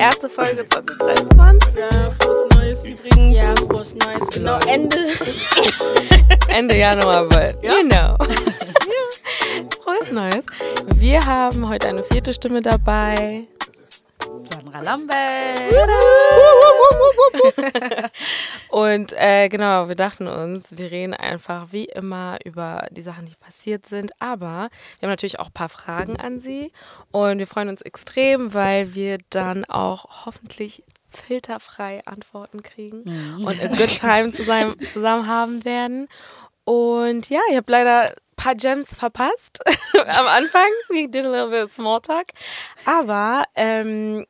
erste Folge 2023. Ja, frohes Neues übrigens. Ja, frohes Neues. Genau, Ende. Ende Januar, but you know. Frohes Neues. Wir haben heute eine vierte Stimme dabei. Sandra Lambert. Und äh, genau, wir dachten uns, wir reden einfach wie immer über die Sachen, die passiert sind. Aber wir haben natürlich auch ein paar Fragen an Sie. Und wir freuen uns extrem, weil wir dann auch hoffentlich filterfrei Antworten kriegen und a good time zusammen, zusammen haben werden. Und ja, ich habe leider ein paar Gems verpasst am Anfang. We did a little bit of small talk. Aber ähm,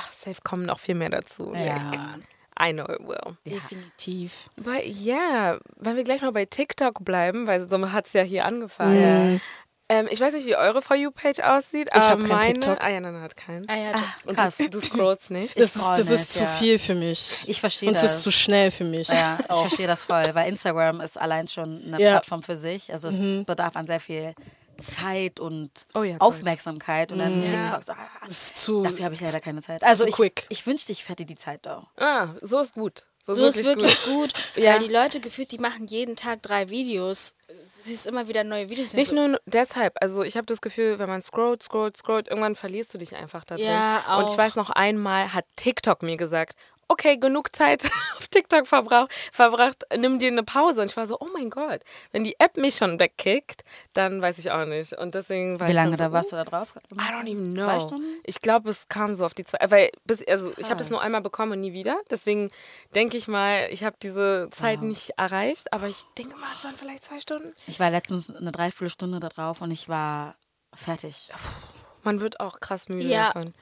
ach, safe kommen noch viel mehr dazu. Ja. I know it will. Definitiv. But yeah, wenn wir gleich noch bei TikTok bleiben, weil so hat es ja hier angefangen. Ähm, ich weiß nicht, wie eure For You-Page aussieht, aber hab kein meine. TikTok. Ah ja, nein, hat keinen. Ah, ja, Und krass. du, du scrollst nicht. das, ist, das mich, ist zu ja. viel für mich. Ich verstehe Und es das. ist zu schnell für mich. ja, ich verstehe das voll, weil Instagram ist allein schon eine Ja. Plattform für sich. Also es bedarf an sehr viel Zeit und Oh ja. Aufmerksamkeit und dann TikTok. so, ah, Das ist zu. Dafür habe ich leider keine Zeit. ist Also ich, quick. ich wünschte, ich hätte die Zeit da. Ah, so ist gut. So ist wirklich gut, Ja. weil die Leute gefühlt, die machen jeden Tag drei Videos. Du siehst immer wieder neue Videos. Nicht so, nur deshalb, also ich habe das Gefühl, wenn man scrollt, scrollt, scrollt, irgendwann verlierst du dich einfach da drin. Ja, Und ich auch. weiß noch einmal hat TikTok mir gesagt, okay, genug Zeit auf TikTok verbrauch, verbracht, nimm dir eine Pause. Und ich war so, oh mein Gott, wenn die App mich schon wegkickt, dann weiß ich auch nicht. Und deswegen war Wie ich lange so, da warst du da drauf? I don't even know. Zwei Stunden? Ich glaube, es kam so auf die zwei, weil bis, also ich habe das nur einmal bekommen und nie wieder. Deswegen denke ich mal, ich habe diese Zeit nicht erreicht, aber ich denke mal, es waren vielleicht zwei Stunden. Ich war letztens eine Dreiviertelstunde da drauf und ich war fertig. Man wird auch krass müde Ja. davon.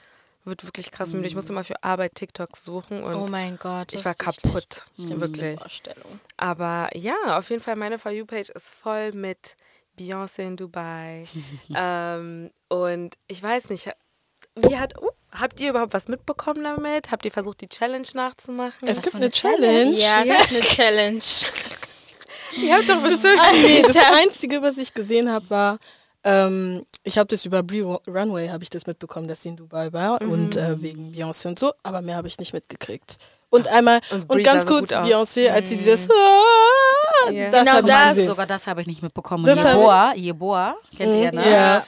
Wird wirklich krass müde. Ich musste mal für Arbeit TikToks suchen und oh mein Gott. ich war kaputt. Wirklich. Vorstellung. Aber ja, auf jeden Fall, meine For You-Page ist voll mit Beyoncé in Dubai. ähm, und ich weiß nicht, wie hat. Oh, habt ihr überhaupt was mitbekommen damit? Habt ihr versucht, die Challenge nachzumachen? Es gibt eine eine Challenge? Challenge. Ja, es gibt eine Challenge. ihr habt doch bestimmt. nee, das Einzige, was ich gesehen habe, war, ähm, ich habe das über Brie Runway, habe ich das mitbekommen, dass sie in Dubai war und äh, wegen Beyoncé und so, aber mehr habe ich nicht mitgekriegt. Und einmal, Und und, ganz kurz. Beyoncé, als sie dieses ah, Ja. das Genau das. gesehen. Sogar das habe ich nicht mitbekommen. Das Jeboa, Jeboa, kennt ihr, ne? Ja.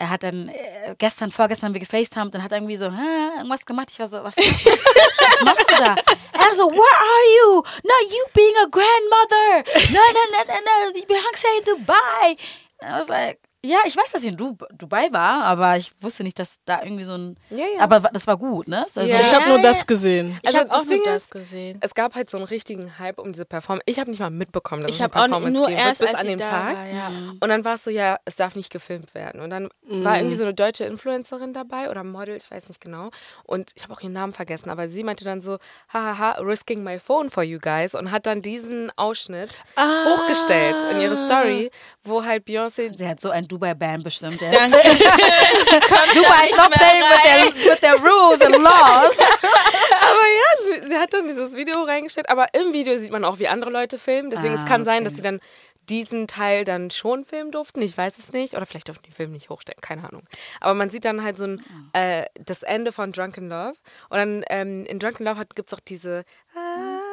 Er hat dann äh, gestern, vorgestern wir gefacetimed und hat irgendwie so irgendwas gemacht. Ich war so, was, was machst du da? Er so, where are you? Not you being a grandmother. No, no, no, no, no. Beyoncé in Dubai. And I was like, ja, ich weiß, dass sie in du Dubai war, aber ich wusste nicht, dass da irgendwie so ein. Ja, ja. Aber das war gut, ne? Also, Ja. Ich habe nur das gesehen. Ich Also habe auch das nur das gesehen. Es gab halt so einen richtigen Hype um diese Performance. Ich habe nicht mal mitbekommen, dass Ich es eine habe auch nicht- Performance nur geben erst, wird, bis als an sie dem da Tag. war, ja. Und dann war es so, ja, es darf nicht gefilmt werden. Und dann war irgendwie so eine deutsche Influencerin dabei oder Model, ich weiß nicht genau. Und ich habe auch ihren Namen vergessen, aber sie meinte dann so, hahaha, risking my phone for you guys. Und hat dann diesen Ausschnitt hochgestellt in ihre Story, wo halt Beyoncé sie hat so ein Dubai-Band bestimmt. Jetzt. Dankeschön. Dubai da is nicht not mehr playing with rein. their, with their rules and laws. Aber ja, sie, sie hat dann dieses Video reingestellt, aber im Video sieht man auch, wie andere Leute filmen. Deswegen Ah, es kann sein, okay. dass sie dann diesen Teil dann schon filmen durften. Ich weiß es nicht. Oder vielleicht durften die Film nicht hochstellen, keine Ahnung. Aber man sieht dann halt so ein, äh, das Ende von Drunken Love. Und dann ähm, in Drunken Love gibt es auch diese.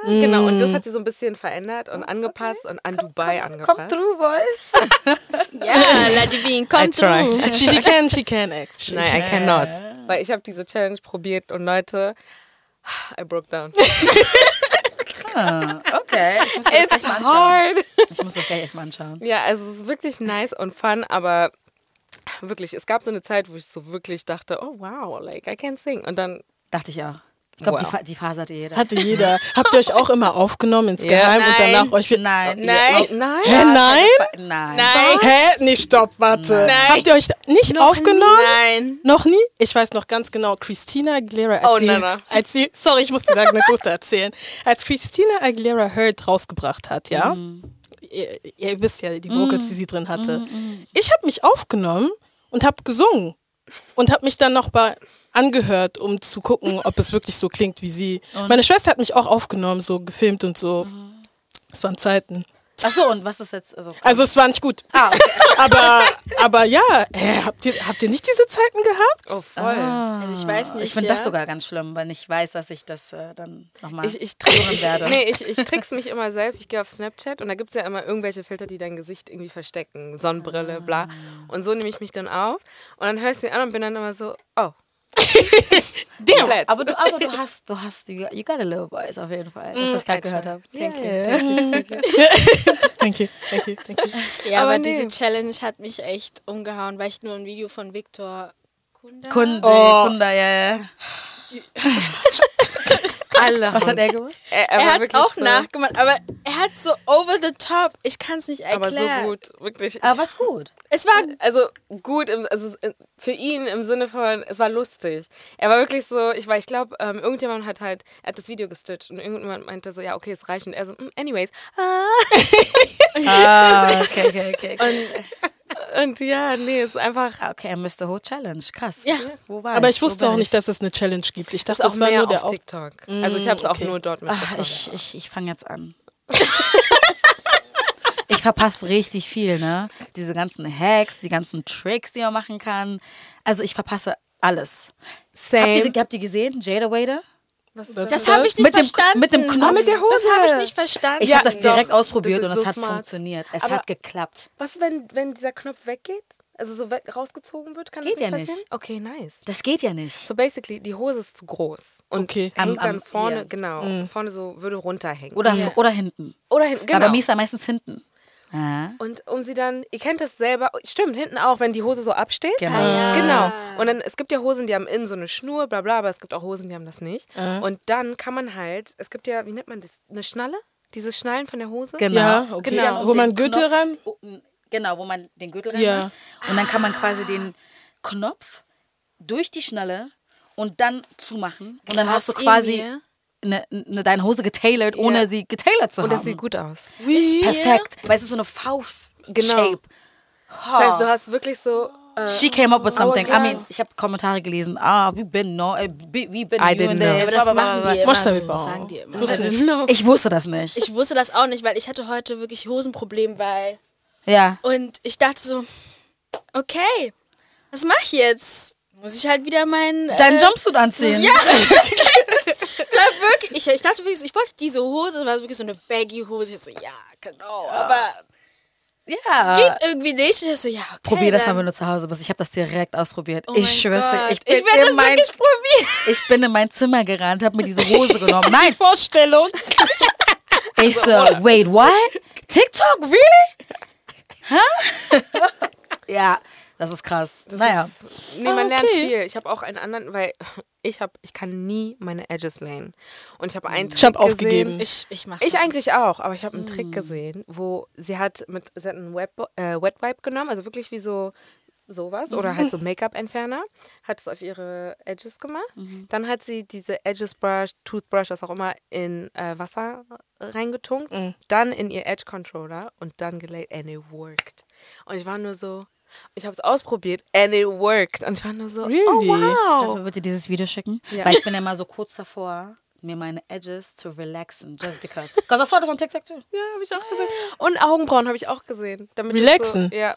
Ah, Genau, und das hat sie so ein bisschen verändert und angepasst und an Dubai angepasst. Come through, boys. Ja, Ladivine, I try. through. She, she can, she can act. Nein, I cannot. Weil ich habe diese Challenge probiert und Leute, I broke down. Ah, okay. Ich muss mir das It's gleich mal anschauen. hard. Ich muss mir das gleich echt mal anschauen. Ja, also es ist wirklich nice und fun, aber wirklich, es gab so eine Zeit, wo ich so wirklich dachte, oh wow, like I can sing. Und dann, Dachte ich auch. Ich glaube, die, Wow. Fa die Phase hatte jeder. Hatte jeder. Habt ihr euch auch immer aufgenommen ins Ja. Geheim und Nein. danach euch. Nein. Ja, nein. Hä, nein? Nein. Nein. Hä? Nee, stopp, warte. Nein. Habt ihr euch nicht aufgenommen? Nein. Noch nie? Ich weiß noch ganz genau, Christina Aguilera, als, Oh, sie, Nana. als sie, sorry, ich muss diese Anekdote erzählen, als Christina Aguilera Hurt rausgebracht hat, ja, ihr, ihr wisst ja die Vocals, die sie drin hatte, ich habe mich aufgenommen und habe gesungen und habe mich dann noch bei angehört, um zu gucken, ob es wirklich so klingt wie sie. Meine Schwester hat mich auch aufgenommen, so gefilmt und so. Das waren Zeiten. Achso, und was ist jetzt? Also, Also es war nicht gut. ah, okay. Aber, aber ja, hä, habt, ihr, habt ihr nicht diese Zeiten gehabt? Oh, voll. Also ich weiß nicht. ich finde ja. das sogar ganz schlimm, wenn ich weiß, dass ich das äh, dann nochmal Ich, ich, werde. nee, ich, ich trick's mich immer selbst. Ich gehe auf Snapchat und da gibt es ja immer irgendwelche Filter, die dein Gesicht irgendwie verstecken. Sonnenbrille, bla. Und so nehme ich mich dann auf. Und dann hörst du ihn an und bin dann immer so, oh. Komplett. Aber du, aber du hast, du hast, you, you got a little voice auf jeden Fall. Das, was ich gerade gehört habe. Thank you. Yeah. Thank you, thank you. Thank you, thank you. Ja, aber, Aber nee. diese Challenge hat mich echt umgehauen, weil ich nur ein Video von Viktor Kunda. Kunde, Oh. Kunde, ja, ja. Alle. Was hat er gemacht? Er, er war hat es auch so, nachgemacht, aber er hat so over the top. Ich kann es nicht Aber erklären. so gut, wirklich. Aber was gut. Es war Also gut, im, also für ihn im Sinne von, es war lustig. Er war wirklich so, ich war, ich glaube, ähm, irgendjemand hat halt, er hat das Video gestitcht und irgendjemand meinte so, ja, okay, es reicht. Und er so, "Mm, anyways. Ah. Ah, okay, okay, okay. und Und ja, nee, es ist einfach, Ah, Okay, Mr. Ho Challenge. Krass. Ja. Wo war Aber ich? ich wusste auch nicht, ich? dass es eine Challenge gibt. Ich dachte, ist auch das war nur der auf Auf TikTok. Also ich habe es auch okay. nur dort Ach, mitbekommen. ich ich, ich fange jetzt an. ich verpasse richtig viel, ne? Diese ganzen Hacks, die ganzen Tricks, die man machen kann. Also ich verpasse alles. Habt ihr, Same. habt ihr gesehen, Jada Wader? Was das ist habe ich nicht Mit dem- verstanden. mit dem Knopf. mit der Hose. Das habe ich nicht verstanden. Ich Ja, habe das direkt doch. ausprobiert Das und ist es so hat smart. funktioniert. Es Aber- hat geklappt. Was, wenn, wenn dieser Knopf weggeht? Also so weg, rausgezogen wird? Kann Geht das ja passieren? nicht. Okay, nice. Das geht ja nicht. So basically, die Hose ist zu groß. Und Okay. hängt Am- dann am- vorne, hier. genau, vorne so, würde runterhängen. Oder, Ja. oder hinten. Oder hinten, genau. Aber bei mir ist er meistens hinten. Ah. Und um sie dann, ihr kennt das selber, stimmt, hinten auch, wenn die Hose so absteht. Genau. Ah, ja. Genau. Und dann, es gibt ja Hosen, die haben innen so eine Schnur, bla bla, aber es gibt auch Hosen, die haben das nicht. Und dann kann man halt, es gibt ja, wie nennt man das, eine Schnalle? Diese Schnallen von der Hose? Genau. Ja, okay. Die dann Wo den man Gürtel oh, Genau, wo man den Gürtel Ja. reinmacht. Und dann kann man quasi den Knopf durch die Schnalle und dann zumachen. Und dann hast du quasi mir? ne, ne, deine Hose getailert, ohne sie getailert zu Und haben. das sieht gut aus. Wie? Perfekt. Weil es ist so eine V-Shape. Genau. Das heißt, du hast wirklich so. Äh, She came up with something. I mean, ich habe Kommentare gelesen. Ah, we've been no, äh, we've been I didn't know. Aber das machen die immer so, sagen die immer. Also. Ich wusste das nicht. ich wusste das auch nicht, weil ich hatte heute wirklich Hosenproblem, weil ja. und ich dachte so, okay, was mache ich jetzt? Muss ich halt wieder meinen Deinen äh, Jumpsuit anziehen. Ja. Na, wirklich, ich, ich dachte wirklich, ich wollte diese Hose, das war wirklich so eine baggy Hose. Ich so, ja, genau, aber Ja. geht irgendwie nicht. Ich so, ja, okay. Probier das mal, wenn du zu Hause bist. Ich habe das direkt ausprobiert. Oh ich Gott. ich bin, ich werde das in mein, wirklich probieren. ich bin in mein Zimmer gerannt, habe mir diese Hose genommen. Nein, Vorstellung. ich so, wait, what? TikTok, really? Hä? ja, das ist krass. naja. Nee, man Ah, lernt okay. viel. Ich habe auch einen anderen, weil ich habe, ich kann nie meine Edges layen. Und ich habe einen Ich hab Trick aufgegeben. Gesehen, Ich, ich mache ich eigentlich auch, aber ich habe einen Trick gesehen, wo sie hat mit, sie hat einen Web, äh, Wet Wipe genommen, also wirklich wie so sowas oder halt so Make-up-Entferner, hat es auf ihre Edges gemacht. Dann hat sie diese Edges Brush, Toothbrush, was auch immer, in äh, Wasser reingetunkt, dann in ihr Edge Controller und dann gelayt and it worked. Und ich war nur so, ich habe es ausprobiert and it worked. Und ich war nur so, Really? oh Kannst du wow. mir bitte dieses Video schicken? Ja. Weil ich bin ja mal so kurz davor, mir meine Edges zu relaxen. Just because. Because I saw this on TikTok too. Ja, habe ich auch gesehen. Und Augenbrauen habe ich auch gesehen. Relaxen? So, ja.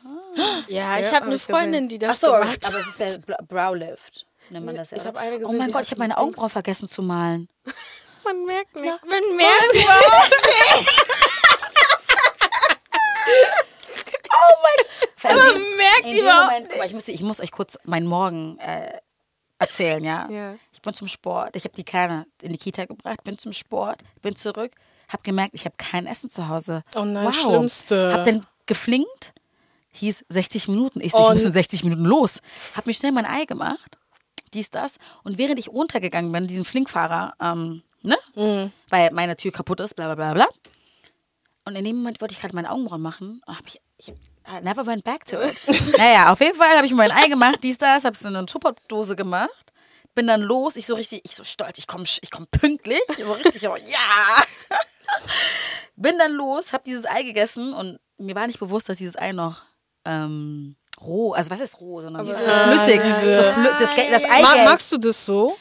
Ja, ich Ja, habe hab eine Freundin, die das Achso, aber gemacht hat. es ist ja Bra- Browlift. Nennt man das ja. Ich habe eine oh gesehen, mein die Gott, ich habe meine Augenbrauen vergessen zu malen. Man merkt nicht. Man merkt Man merkt In dem überhaupt Moment, guck mal, ich, muss, ich muss euch kurz meinen Morgen äh, erzählen, ja? Ja. Ich bin zum Sport. Ich habe die Kleine in die Kita gebracht, bin zum Sport, bin zurück, habe gemerkt, ich habe kein Essen zu Hause. Oh nein, Schlimmste. Hab dann geflinkt, hieß 60 Minuten. Ich, so, ich muss in 60 Minuten los. Hab mir schnell mein Ei gemacht, dies, das. Und während ich runtergegangen bin, diesen Flinkfahrer, ähm, ne? Mhm. Weil meine Tür kaputt ist, bla bla bla bla. Und in dem Moment wollte ich gerade meine Augenbrauen machen. Hab ich, ich I never went back to it. naja, auf jeden Fall habe ich mir mein Ei gemacht, dies, das, habe es in eine Tupperdose gemacht. Bin dann los, ich so richtig, ich so stolz, ich komme ich komm pünktlich. So richtig, so, ja. Bin dann los, habe dieses Ei gegessen und mir war nicht bewusst, dass dieses Ei noch ähm, roh, also was ist roh, sondern so flüssig, so flü das, das Eigelb. magst du das so?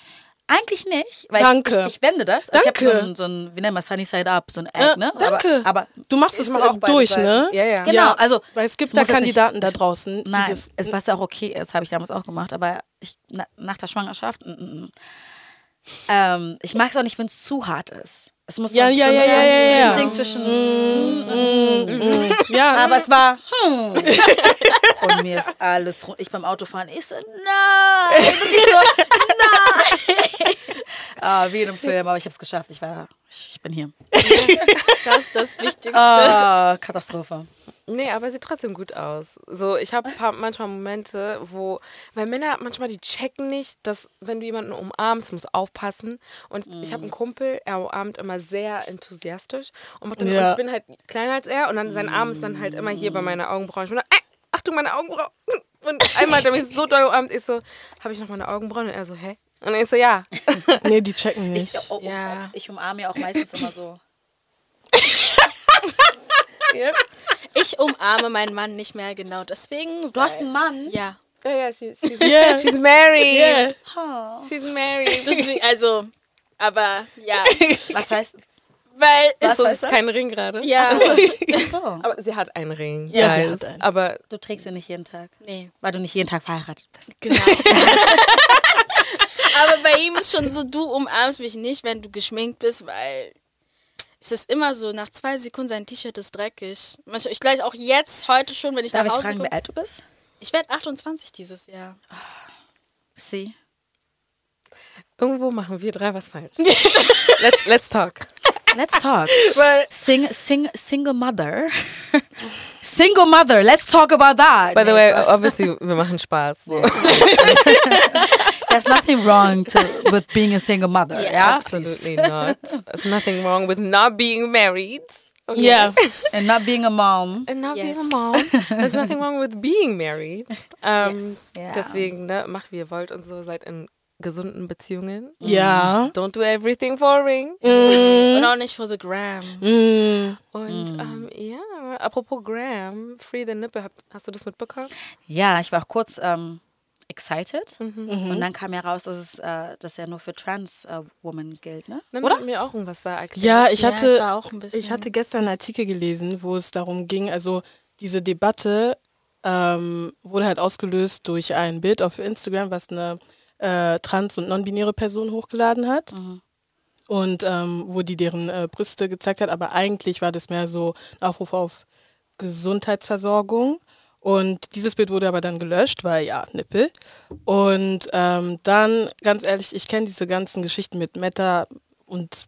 Eigentlich nicht. Weil Danke. Ich, ich wende das. Also Danke. Ich habe so ein, so ein, wie nennt man Sunny Side Up, so ein Egg, Ja, ne? danke. Aber, aber du machst es mach äh, durch, Seiten. ne? Ja, ja. Genau, also Weil es gibt da muss jetzt nicht- Kandidaten da draußen, die Nein, das. es, was ja auch okay ist, habe ich damals auch gemacht, aber ich, na, nach der Schwangerschaft, mm, mm, mm. Ähm, ich mag es auch nicht, wenn es zu hart ist. Es muss Ja, so, ja, so ja, ein ja, ja, ja. Ding zwischen. Ja, Aber es war. Hm. Und mir ist alles rund. Ich beim Autofahren, ich so, nein. So, nein. ah, wie in einem Film, aber ich habe es geschafft. Ich war, ich, ich bin hier. Das ist das Wichtigste. Ah, Katastrophe. Nee, aber sieht trotzdem gut aus. So, ich habe manchmal Momente, wo, weil Männer manchmal die checken nicht, dass wenn du jemanden umarmst, musst du aufpassen. Und ich habe einen Kumpel, er umarmt immer sehr enthusiastisch und, macht dann, Ja. und ich bin halt kleiner als er und dann sein Arm ist dann halt immer hier bei meiner Augenbraue. Ich bin dann, äh, Achtung, meine Augenbraue. Und einmal hat er mich so doll umarmt, ich so, habe ich noch meine Augenbrauen? Und er so, hä? Und ich so, ja. nee, die checken nicht. Ich, oh, oh, Ja. ich umarme ja auch meistens immer so. ja, Ich umarme meinen Mann nicht mehr genau deswegen. Du hast einen Mann? Ja. ja, she, she's, Yeah. she's married. Yeah. Oh. She's married. Deswegen, also, aber ja. Was heißt? Weil Was es ist das? kein Ring gerade. Ja. So. Aber sie hat einen Ring. Ja, sie guys. hat einen. Aber Du trägst ihn nicht jeden Tag. Nee, Weil du nicht jeden Tag verheiratet bist. genau. aber bei ihm ist schon so, du umarmst mich nicht, wenn du geschminkt bist, weil es ist immer so, nach zwei Sekunden sein T-Shirt ist dreckig. Manchmal, ich gleich auch jetzt, heute schon, wenn ich Darf nach ich Hause fragen, komme. wie alt du bist? Ich werde 28 dieses Jahr. Sie. irgendwo machen wir drei was falsch. let's, let's talk. Let's talk. Sing, sing, single mother. single mother. Let's talk about that. By the way, obviously, wir machen Spaß. So. There's nothing wrong to, with being a single mother. Yeah, Yeah, Absolutely not. There's nothing wrong with not being married. Okay. yes. and not being a mom. And not being a Yes. mom. There's nothing wrong with being married. Ähm, Yes. Ja. Deswegen, ne, macht wie ihr wollt und so, seid in gesunden Beziehungen. Ja. Don't do everything for a ring. Und auch nicht for the gram. Mm. Und ähm, ja, apropos Graham, Free the Nipple, hast du das mitbekommen? Ja, ich war auch kurz ähm, excited. Mhm. Und dann kam ja raus, dass es äh, dass er nur für Trans äh, Women gilt, ne? Dann Oder? hat mir auch irgendwas da erklärt. Ja, ich Ja, hatte, bisschen- ich hatte gestern einen Artikel gelesen, wo es darum ging, also diese Debatte ähm, wurde halt ausgelöst durch ein Bild auf Instagram, was eine äh, trans- und non-binäre Person hochgeladen hat. Und ähm, wo die deren äh, Brüste gezeigt hat, aber eigentlich war das mehr so ein Aufruf auf Gesundheitsversorgung. Und dieses Bild wurde aber dann gelöscht, weil ja, Nippel. Und ähm, dann, ganz ehrlich, ich kenne diese ganzen Geschichten mit Meta und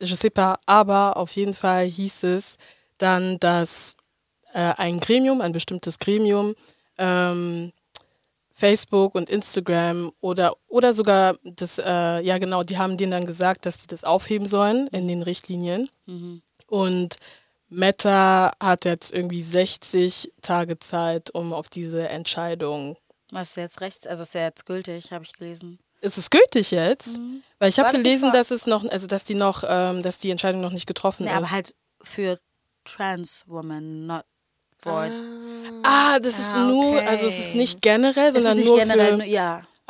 je sais pas, aber auf jeden Fall hieß es dann, dass äh, ein Gremium, ein bestimmtes Gremium, ähm, Facebook und Instagram oder, oder sogar das, äh, ja genau, die haben denen dann gesagt, dass die das aufheben sollen in den Richtlinien. Und Meta hat jetzt irgendwie 60 Tage Zeit, um auf diese Entscheidung. Was ist jetzt rechts? Also ist ja jetzt gültig, habe ich gelesen. Ist es gültig jetzt? Weil ich habe das gelesen, dass es noch, also dass die noch, ähm, dass die Entscheidung noch nicht getroffen Nee, ist. aber halt für Trans Women, not for. ah, das ist Ah, nur, okay. also es ist nicht generell, Es ist sondern nicht nur generell, für. nur,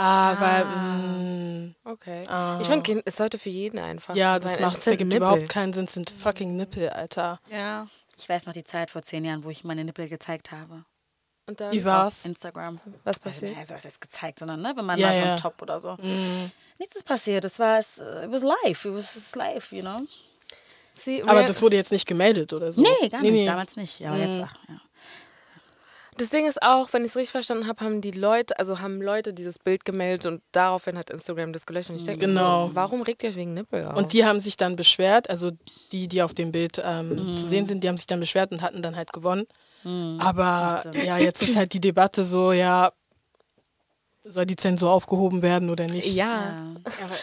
ja. ah, weil mh, Okay. Ah. Ich finde, es sollte für jeden einfach ja, sein. das Es macht, das sind ergibt Nippel. überhaupt keinen Sinn. Es sind fucking Nippel, Alter. Ja. Ich weiß noch die Zeit vor zehn Jahren, wo ich meine Nippel gezeigt habe. Und dann, Wie war's? Instagram. was passiert? also was heißt gezeigt, sondern ne, wenn man Ja, mal so ja. einen Top oder so. Nichts ist passiert. Es war, es äh, it was life. It was life, you know? Sie, Aber das wurde jetzt nicht gemeldet oder so. Nee, gar nicht. nee. Damals nicht. Aber jetzt, ach, ja. Das Ding ist auch, wenn ich es richtig verstanden habe, haben die Leute, also haben Leute dieses Bild gemeldet und daraufhin hat Instagram das gelöscht. Und ich denke, Genau. so, warum regt ihr euch wegen Nippel auf? Und die haben sich dann beschwert, also die, die auf dem Bild ähm, Mhm. zu sehen sind, die haben sich dann beschwert und hatten dann halt gewonnen. Aber ja, jetzt ist halt die Debatte so, ja, soll die Zensur aufgehoben werden oder nicht? ja.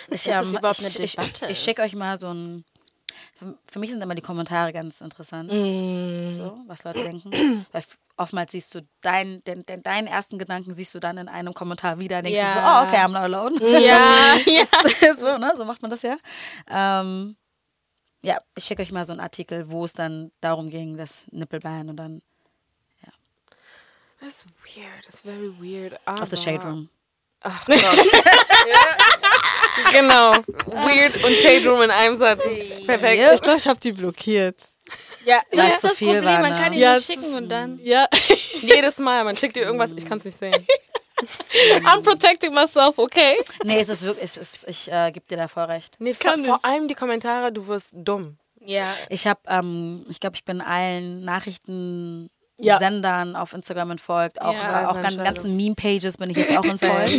Ich, Ist das überhaupt eine ich, ich, Debatte? ich schicke euch mal so ein. Für, mich sind immer die Kommentare ganz interessant, Mm, so, was Leute denken. Weil oftmals siehst du dein, den, den, deinen ersten Gedanken siehst du dann in einem Kommentar wieder. Denkst du so, Ja. oh, okay, I'm not alone. Ja, ja. so, ne? So macht man das ja. Ähm, ja, ich schicke euch mal so einen Artikel, wo es dann darum ging, das Nippelbein und dann Das ist weird, das ist very weird. Aber auf the Shade Room. Ach Gott. genau. Weird und Shade Room in einem Satz. Perfekt. Ich glaube, ich habe die blockiert. Ja, das Weil ist so das viel Problem. war, Man ne? kann ihn Ja, nicht schicken und dann. Ja, Jedes Mal, man schickt dir irgendwas, ich kann es nicht sehen. I'm protecting myself, okay? Nee, es ist wirklich, es ist, ich äh, gebe dir da voll recht. Nee, kann vor nicht. allem die Kommentare, du wirst dumm. Ja. Ich habe, ähm, ich glaube, ich bin allen Nachrichten. Ja. Sendern auf Instagram entfolgt, auch, Ja, äh, auch gan- Entscheidung. ganzen Meme-Pages bin ich jetzt auch entfolgt.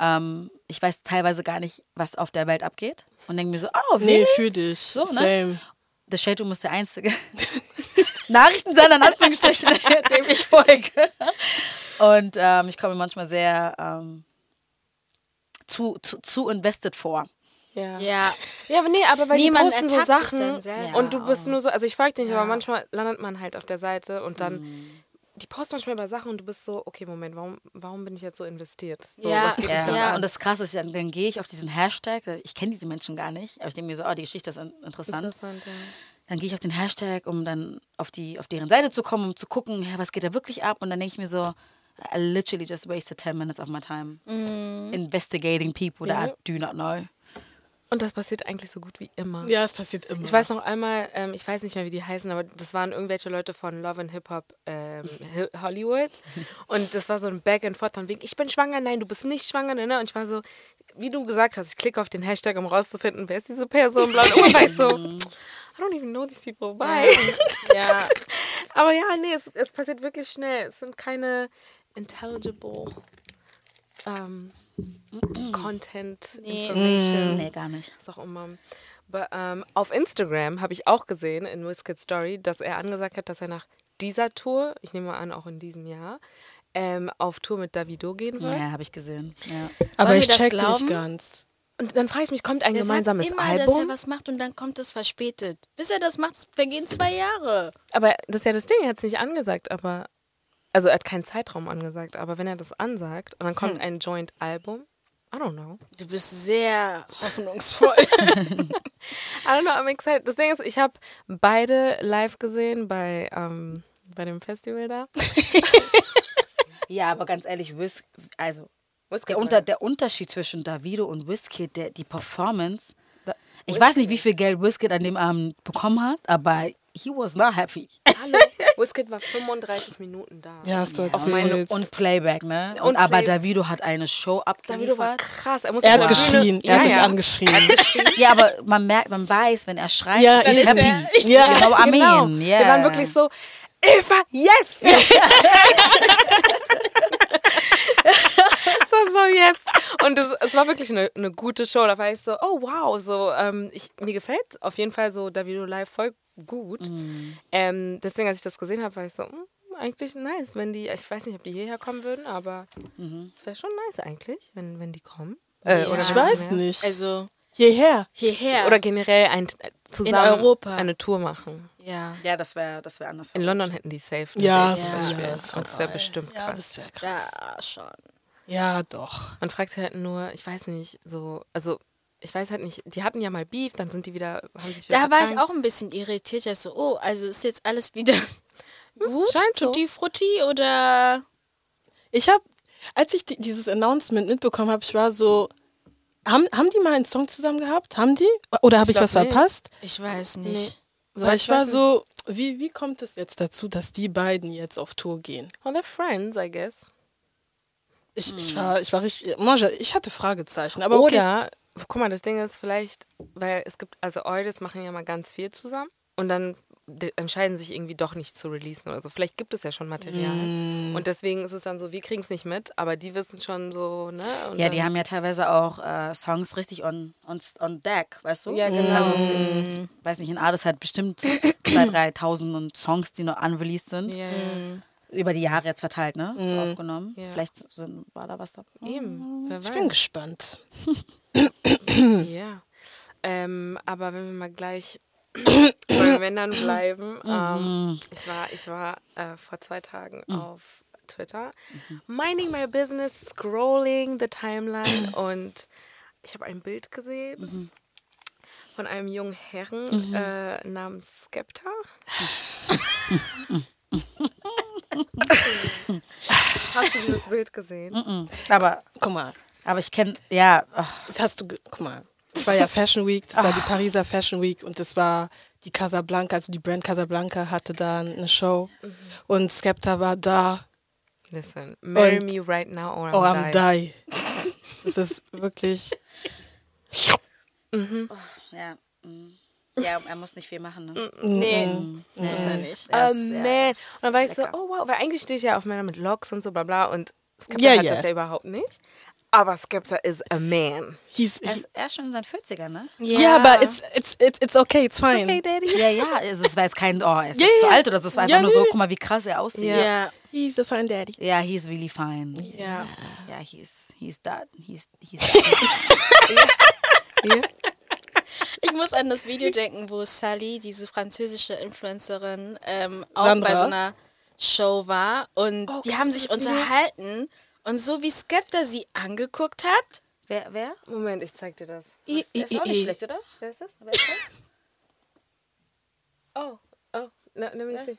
ähm, ich weiß teilweise gar nicht, was auf der Welt abgeht und denke mir so, oh, Nee, wie? für dich. So, ne? Same. The Shade Room ist der einzige Nachrichtensender in Anführungsstrichen, dem ich folge. Und ähm, ich komme mir manchmal sehr ähm, zu, zu, zu invested vor. Ja. Ja. Ja, aber nee, aber weil Niemand die posten so Sachen und du bist nur so, also ich folge dir nicht, Ja. aber manchmal landet man halt auf der Seite und dann, Mhm. Die posten manchmal über Sachen und du bist so, okay, Moment, warum, warum bin ich jetzt so investiert? So, Ja, Ja. das Ja. Und das Krasse ist ja, dann gehe ich auf diesen Hashtag, ich kenne diese Menschen gar nicht, aber ich denke mir so, oh, die Geschichte ist in- interessant. Interessant, ja. Dann gehe ich auf den Hashtag, um dann auf, die, auf deren Seite zu kommen, um zu gucken, was geht da wirklich ab? Und dann denke ich mir so, I literally just wasted 10 minutes of my time investigating people that I do not know. Und das passiert eigentlich so gut wie immer. Ja, es passiert immer. Ich weiß noch einmal, ähm, ich weiß nicht mehr, wie die heißen, aber das waren irgendwelche Leute von Love and Hip Hop ähm, Hollywood. Und das war so ein Back and Forth von wegen, ich bin schwanger, nein, du bist nicht schwanger, ne? Und ich war so, wie du gesagt hast, ich klicke auf den Hashtag, um rauszufinden, wer ist diese Person. Und war ich so, I don't even know these people, bye. Ja. Aber ja, nee, es, es passiert wirklich schnell. Es sind keine intelligible ähm, Content, Nee. Information, Nee, gar nicht. was auch immer. Aber, ähm, auf Instagram habe ich auch gesehen in Wizkid's Story, dass er angesagt hat, dass er nach dieser Tour, ich nehme mal an, auch in diesem Jahr, ähm, auf Tour mit Davido gehen wird. Ja, habe ich gesehen. Ja. Aber Wollen ich check nicht ganz. Und dann frage ich mich, kommt ein Der gemeinsames sagt immer, dass er Album? was macht und dann kommt es verspätet. Bis er das macht, vergehen zwei Jahre. Aber das ist ja das Ding, er hat es nicht angesagt, aber. Also er hat keinen Zeitraum angesagt, aber wenn er das ansagt und dann kommt ein Joint-Album, I don't know. Du bist sehr hoffnungsvoll. I don't know, I'm excited. Das Ding ist, ich habe beide live gesehen bei, ähm, bei dem Festival da. ja, aber ganz ehrlich, Whis also der, Unter, der Unterschied zwischen Davido und Wizkid, der, die Performance, ich weiß nicht, wie viel Geld Wizkid an dem Abend bekommen hat, aber he was not happy. Hallo. Wizkid war 35 Minuten da. Ja, hast du Auf meine, und Playback, ne? Und Und, aber Play- Davido hat eine Show Davido war abgeliefert. krass. Er, musste er hat geschrien. Er hat ja, dich ja. angeschrien. Ja, aber man merkt, man weiß, wenn er schreit, Ja, ist er ist happy. Ja. You know what I Genau. mean? Yeah. Wir waren wirklich so, Eva, yes! Es war so jetzt. Und es, es war wirklich eine, eine gute Show. Da war ich so, oh wow, so, ähm, ich, mir gefällt auf jeden Fall so Davido live voll gut. Ähm, deswegen, als ich das gesehen habe, war ich so, hm, eigentlich nice, wenn die, ich weiß nicht, ob die hierher kommen würden, aber es wäre schon nice eigentlich, wenn, wenn die kommen. Äh, Ja. oder Ich weiß ja. nicht. Also Hierher. hierher. Oder generell ein, äh, zusammen Europa. eine Tour machen. ja. Ja, das wäre das wär anders. In London hätten die safe. Ja, Date, ja, das Und das wäre bestimmt Ja, krass. das wäre krass. Ja, schon. Ja, doch. Man fragt sich halt nur, ich weiß nicht, so, also ich weiß halt nicht, die hatten ja mal Beef, dann sind die wieder, haben sich wieder Da war ich auch ein bisschen irritiert. Ich so, oh, also ist jetzt alles wieder gut? scheint so. Tutti Frutti oder Ich habe, als ich die, dieses Announcement mitbekommen habe, ich war so, haben, haben die mal einen Song zusammen gehabt? Haben die? Oder habe ich, glaub was nicht. verpasst? ich weiß nicht. Weil ich ich war so, wie, wie kommt es jetzt dazu, dass die beiden jetzt auf Tour gehen? Well, they're friends, I guess. Ich, ich war, ich war richtig, Monja, ich hatte Fragezeichen, aber okay. Oder, guck mal, das Ding ist vielleicht, weil es gibt, also Artists machen ja mal ganz viel zusammen und dann de- entscheiden sich irgendwie doch nicht zu releasen oder so. Vielleicht gibt es ja schon Material. Mm. Und deswegen ist es dann so, wir kriegen es nicht mit, aber die wissen schon so, ne? Und Ja, die haben ja teilweise auch äh, Songs richtig on, on, on deck, weißt du? Ja, genau. Also, es, sind, weiß nicht, in Artis hat bestimmt 2.000, 3.000 Songs, die noch unreleased sind. Ja, ja. Über die Jahre jetzt verteilt, ne? So aufgenommen. Ja. Vielleicht sind, war da was dabei. eben. Wer Ich weiß. bin gespannt. Ja. Ähm, aber wenn wir mal gleich bei Männern bleiben. Ähm, ich war, ich war äh, vor zwei Tagen auf Twitter, minding my business, scrolling the timeline und ich habe ein Bild gesehen von einem jungen Herrn äh, namens Skepta. Hast du dieses Bild gesehen? Aber Guck mal, Aber ich kenne, ja, ach, Das hast du, guck mal, das war ja Fashion Week, das war die Pariser Fashion Week und das war die Casablanca, also die Brand Casablanca hatte da eine Show und Skepta war da. Listen, marry Und- me right now or I'm, Oh, I'm die. die. Das ist wirklich. ja. mm. Ja, er muss nicht viel machen, ne? Nee, Mhm. muss er nicht. Er Oh ist- ja, man. er Und dann war ich so, lecker. oh wow, weil eigentlich stehe ich ja auf Männer mit Locks und so bla bla und Skepta Ja, hat ja. das ja überhaupt nicht. Aber Skepta is a man. He's, Er ist, er ist schon in seinen 40ern, ne? yeah, but it's, it's, it's, it's okay, it's fine. Okay, Daddy. Ja, ja, also es war jetzt kein, oh, er ist Ja, jetzt zu ja. alt oder so, es war einfach Ja, nur so, guck mal, wie krass er aussieht. Ja. Ja, He's a fine daddy. Ja, he's really fine. ja. Ja, he's, he's that, he's, he's that. Ja. Ich muss an das Video denken, wo Sally, diese französische Influencerin, ähm, auch Sandra? bei so einer Show war und Oh, die haben sich unterhalten und so wie Skepta sie angeguckt hat, wer, wer? Moment, ich zeig dir das. I, Der ist auch nicht schlecht, oder? Wer ist das? Wer ist das? Oh, oh, na, let me see.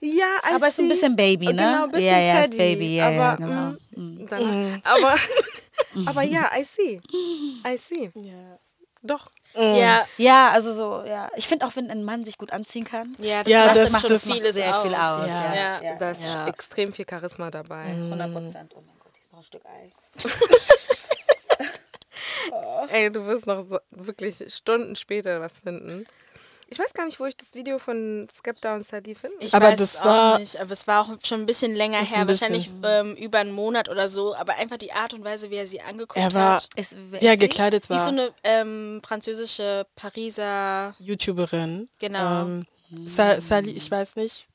ja, I Aber ist so ein bisschen Baby, ne? Genau, ein bisschen ja, ja, ist Teddy, Baby, ja, aber, ja, genau. mm, dann, aber, aber ja, I see. I see. Ja. Doch. ja, Ja, also so, ja. Ich finde auch, wenn ein Mann sich gut anziehen kann, ja, das Ja, macht, das- macht schon das macht vieles sehr aus. viel aus. Ja. Ja, Ja. Da ist Ja. extrem viel Charisma dabei. 100 Prozent. Oh mein Gott, hier ist noch ein Stück Ei. Ey, du wirst noch so, wirklich Stunden später was finden. Ich weiß gar nicht, wo ich das Video von Skepta und Sadie finde. Ich Aber weiß das es auch war- nicht, aber es war auch schon ein bisschen länger her, bisschen. wahrscheinlich ähm, über einen Monat oder so, aber einfach die Art und Weise, wie er sie angeguckt Er war, hat. Ist, ist sie? gekleidet Die ist so war. eine ähm, französische Pariser, YouTuberin. genau. Ähm, Sa Sally, ich weiß nicht,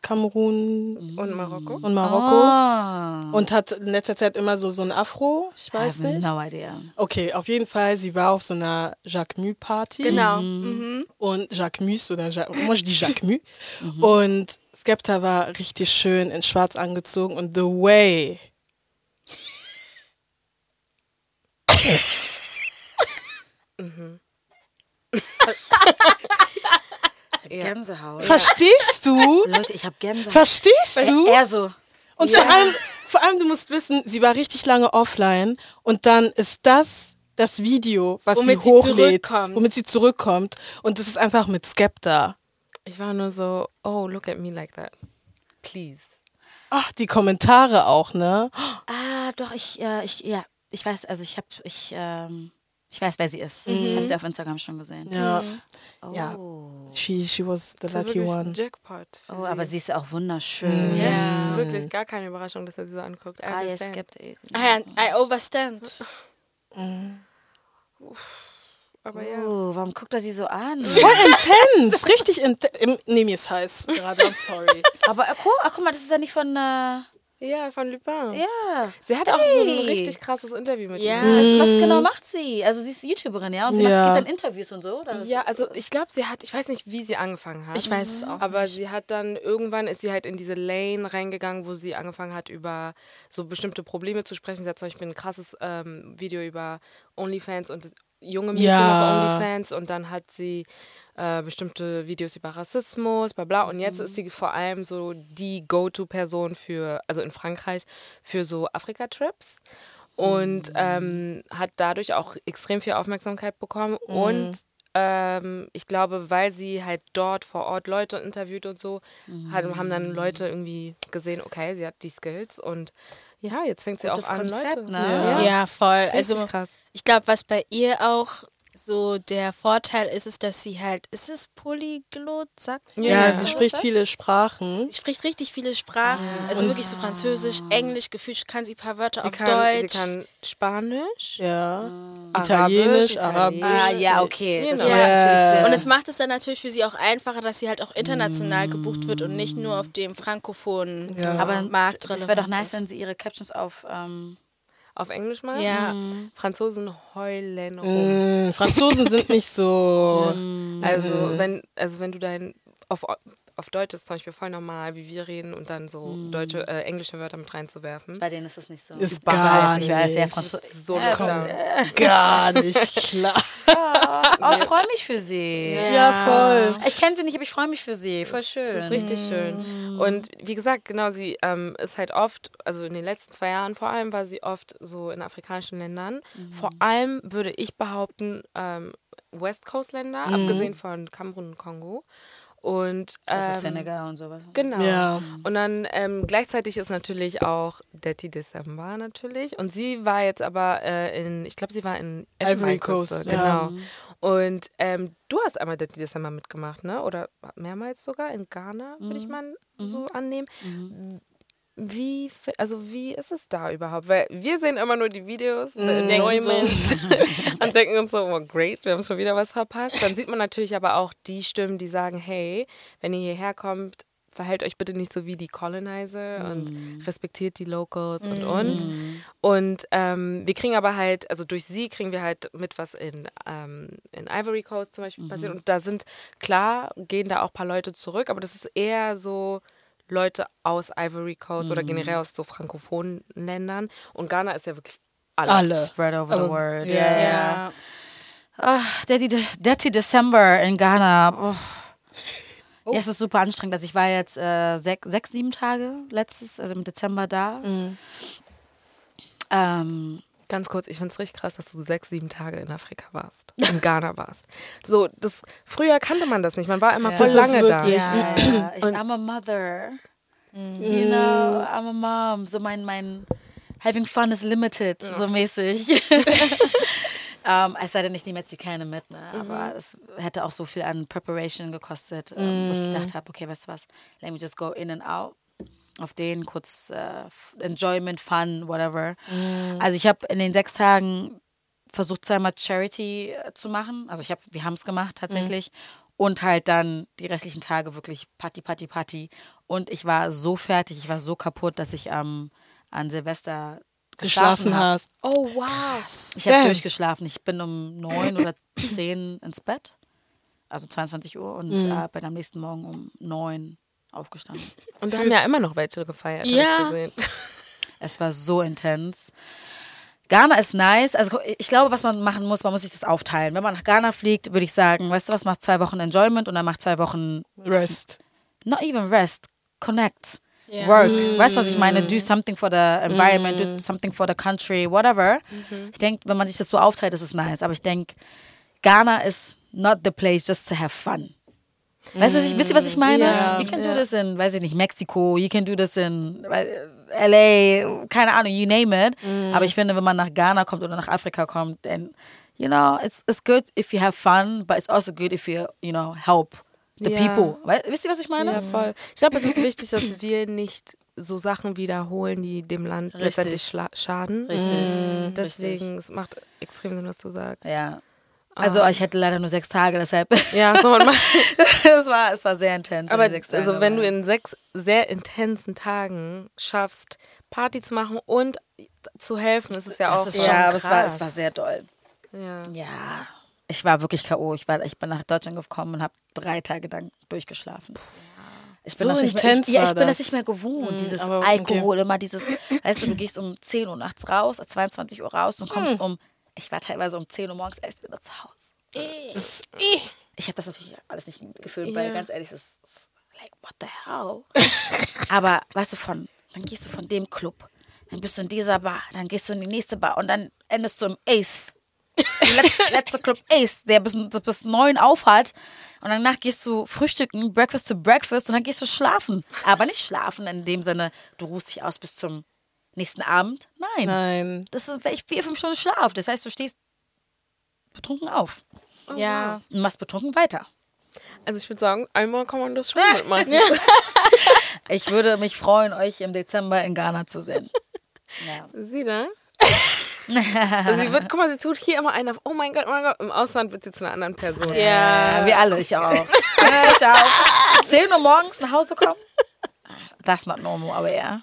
Kamerun Und Marokko. und Marokko. Ah. Und hat in letzter Zeit immer so, so ein Afro, ich I weiß have nicht. no idea. Okay, auf jeden Fall, sie war auf so einer Jacques Mu Party. genau. Mhm. Und Jacques Mus oder Jacques, moi je dis Jacques Mu. Und Skepta war richtig schön in schwarz angezogen und the way. Ja. Gänsehaut. Verstehst du? Leute, ich habe Gänsehaut. Verstehst du? Er so. Und vor, allem, vor allem, du musst wissen, sie war richtig lange offline und dann ist das das Video, was Womit sie sie hochlädt, zurückkommt. womit sie zurückkommt. Und das ist einfach mit Skepta. Ich war nur so, oh, look at me like that. Please. Ach, die Kommentare auch, ne? Ah, doch, ich, äh, ich, ja, ich weiß, also ich habe, ich, ähm, ich weiß, wer sie ist. Ich habe sie auf Instagram schon gesehen. Ja. Oh. Ja. She, she was the lucky one. ein Jackpot. Für Oh, sie. aber sie ist ja auch wunderschön. Ja, wirklich gar keine Überraschung, dass er sie so anguckt. I Ah, ja, understand. Ja, I overstand. Aber ja. Oh, warum guckt er sie so an? Voll intens, richtig intens. Nee, mir ist heiß gerade, I'm sorry. Aber äh, guck, ach, guck mal, das ist ja nicht von, äh, Ja, von Lupin. ja. Sie hat auch so ein Hey. richtig krasses Interview mit Ja. ihm. Also, was genau macht sie? Also sie ist YouTuberin, ja? Und sie Ja. macht, gibt dann Interviews und so? Oder? Ja, also ich glaube, sie hat, ich weiß nicht, wie sie angefangen hat. Ich weiß es auch Aber sie hat dann irgendwann ist sie halt in diese Lane reingegangen, wo sie angefangen hat, über so bestimmte Probleme zu sprechen. Sie hat zum Beispiel ein krasses ähm, Video über OnlyFans und junge Mädchen Ja. auf OnlyFans und dann hat sie äh, bestimmte Videos über Rassismus, bla bla. Und jetzt ist sie vor allem so die Go-To-Person für, also in Frankreich, für so Afrika-Trips. Und ähm, hat dadurch auch extrem viel Aufmerksamkeit bekommen. Und ähm, ich glaube, weil sie halt dort vor Ort Leute interviewt und so, hat, haben dann Leute irgendwie gesehen, okay, sie hat die Skills und ja, jetzt fängt sie Gutes auch an, Konzept, Leute. ne? Ja. Ja, voll. Also Also krass. Ich glaube, was bei ihr auch so der Vorteil ist, ist, dass sie halt, ist es Polyglot, sagt man Ja, Ja. sie spricht viele Sprachen. Sie spricht richtig viele Sprachen. Also wirklich so Französisch, Englisch, gefühlt kann sie ein paar Wörter Sie auf kann, Deutsch. sie kann Spanisch, Ja. Arabisch, Italienisch, Arabisch. Ah, ja, okay. Genau. Ja. und es macht es dann natürlich für sie auch einfacher, dass sie halt auch international gebucht wird und nicht nur auf dem frankophonen Ja. aber Markt es wäre doch nice, ist. wenn sie ihre Captions auf ähm, auf Englisch mal. Ja. Franzosen heulen rum. Mm, Franzosen sind nicht so. Also wenn, also wenn du dein auf, auf Deutsch ist zum Beispiel voll normal, wie wir reden und dann so deutsche, äh, englische Wörter mit reinzuwerfen. bei denen ist es nicht so. Ist Ich weiß gar nicht, wer ist sehr nicht. französisch. So Ja, Lockdown. Gar nicht klar. Oh, ich freue mich für sie. Ja, voll. Ich kenne sie nicht, aber ich freue mich für sie. Voll schön. Das ist richtig schön. Und wie gesagt, genau, sie ähm, ist halt oft, also in den letzten zwei Jahren vor allem, war sie oft so in afrikanischen Ländern. Vor allem würde ich behaupten, ähm, West Coast Länder, abgesehen von Kamerun und Kongo. Und Also ähm, Senegal und sowas. Genau. Ja. Und dann ähm, gleichzeitig ist natürlich auch Dirty December natürlich. Und sie war jetzt aber äh, in, ich glaube, sie war in Ivory Coast, Genau. ja. Und ähm, du hast einmal Dirty December mitgemacht, ne? Oder mehrmals sogar in Ghana, würde ich mal so annehmen. Wie, fi- also wie ist es da überhaupt? Weil wir sehen immer nur die Videos, the denken Enjoyment und denken uns so, oh great, wir haben schon wieder was verpasst. Dann sieht man natürlich aber auch die Stimmen, die sagen, hey, wenn ihr hierher kommt, verhält euch bitte nicht so wie die Colonizer und respektiert die Locals und und. Und ähm, wir kriegen aber halt, also durch sie kriegen wir halt mit, was in, ähm, in Ivory Coast zum Beispiel passiert. Und da sind, klar, gehen da auch ein paar Leute zurück, aber das ist eher so Leute aus Ivory Coast oder generell aus so frankophonen Ländern. Und Ghana ist ja wirklich alle. Alle. Spread over the Aber- word. ja. Ja, ja. Ah, Dirty, De- Dirty December in Ghana. Oh. Ja, es ist super anstrengend. Also ich war jetzt äh, sechs, sechs, sieben Tage letztes, also im Dezember da. Ähm, Ganz kurz, ich finde es richtig krass, dass du sechs, sieben Tage in Afrika warst. In Ghana warst. So, das, früher kannte man das nicht. Man war immer voll Das ist lange da. ja, ja. Ich, I'm a mother. You know, I'm a mom. So mein, mein having fun is limited, so mäßig. ähm, es sei denn, ich nehme jetzt die keine mit, ne? aber es hätte auch so viel an Preparation gekostet, ähm, wo ich gedacht habe, okay, weißt du was, let me just go in and out. Auf den kurz äh, Enjoyment, Fun, whatever. Also ich habe in den sechs Tagen versucht, zweimal Charity äh, zu machen. Also ich habe, wir haben es gemacht tatsächlich. Und halt dann die restlichen Tage wirklich Party, Party, Party. Und ich war so fertig, ich war so kaputt, dass ich ähm, an Silvester geschlafen, hast. Oh, wow. Ich habe durchgeschlafen. Ich bin um neun oder zehn ins Bett. Also 22 Uhr und äh, bin am nächsten Morgen um neun aufgestanden. Und da haben ja immer noch welche gefeiert, Ja. hab ich gesehen. Es war so intens. Ghana ist nice. Also ich glaube, was man machen muss, man muss sich das aufteilen. Wenn man nach Ghana fliegt, würde ich sagen, weißt du was, macht zwei Wochen Enjoyment und dann macht zwei Wochen Rest. not even rest, connect, Ja. work. Weißt du, was ich meine? Do something for the environment, do something for the country, whatever. Ich denke, wenn man sich das so aufteilt, ist es nice. Aber ich denke, Ghana is not the place just to have fun. Weißt du, was ich, wisst ihr, was ich meine? Ja, you can do ja. this in, weiß ich nicht, Mexiko, you can do this in LA, keine Ahnung, you name it. Aber ich finde, wenn man nach Ghana kommt oder nach Afrika kommt, then, you know, it's, it's good if you have fun, but it's also good if you, you know, help the Ja. people. Wei- Wisst ihr, was ich meine? Ja, voll. Ich glaube, es ist wichtig, dass wir nicht so Sachen wiederholen, die dem Land Richtig. letztendlich schla- schaden. Richtig. Deswegen, es macht extrem Sinn, was du sagst. Ja. Also ich hätte leider nur sechs Tage, deshalb Ja, so man es war es war sehr intens. Aber Tage, also wenn du aber- in sechs sehr intensen Tagen schaffst, Party zu machen und zu helfen, ist es ja auch das ist schon ja, aber es war es krass. war sehr doll. Ja. Ja, ich war wirklich KO. Ich war ich bin nach Deutschland gekommen und habe drei Tage lang durchgeschlafen. Ich bin So das nicht mehr, ich, ja, ich bin das das. nicht mehr gewohnt. dieses aber okay. Alkohol, immer dieses, weißt du, du gehst um 10 Uhr nachts raus, 22 Uhr raus und kommst um, ich war teilweise um 10 Uhr morgens erst wieder zu Hause. Das, eh. Ich habe das natürlich alles nicht gefühlt, weil Ja. ganz ehrlich, es ist like, what the hell? Aber weißt du, von, dann gehst du von dem Club, dann bist du in dieser Bar, dann gehst du in die nächste Bar und dann endest du im Ace. Letzte, letzte Club Ace, der bis, bis neun aufhat. Und danach gehst du frühstücken, Breakfast to Breakfast und dann gehst du schlafen. Aber nicht schlafen in dem Sinne, du ruhst dich aus bis zum nächsten Abend. Nein. Nein. Das ist vier, fünf Stunden Schlaf. Das heißt, du stehst betrunken auf Ja. und machst betrunken weiter. Also ich würde sagen, einmal kann man das schon mitmachen. Ich würde mich freuen, euch im Dezember in Ghana zu sehen. Ja. Sie da? Also sie wird, guck mal, sie tut hier immer einer, oh mein Gott, oh mein Gott. Im Ausland wird sie zu einer anderen Person. ja, wir alle, ich auch. Ja, ich auch. 10 Uhr morgens nach Hause kommen? That's not normal, aber ja.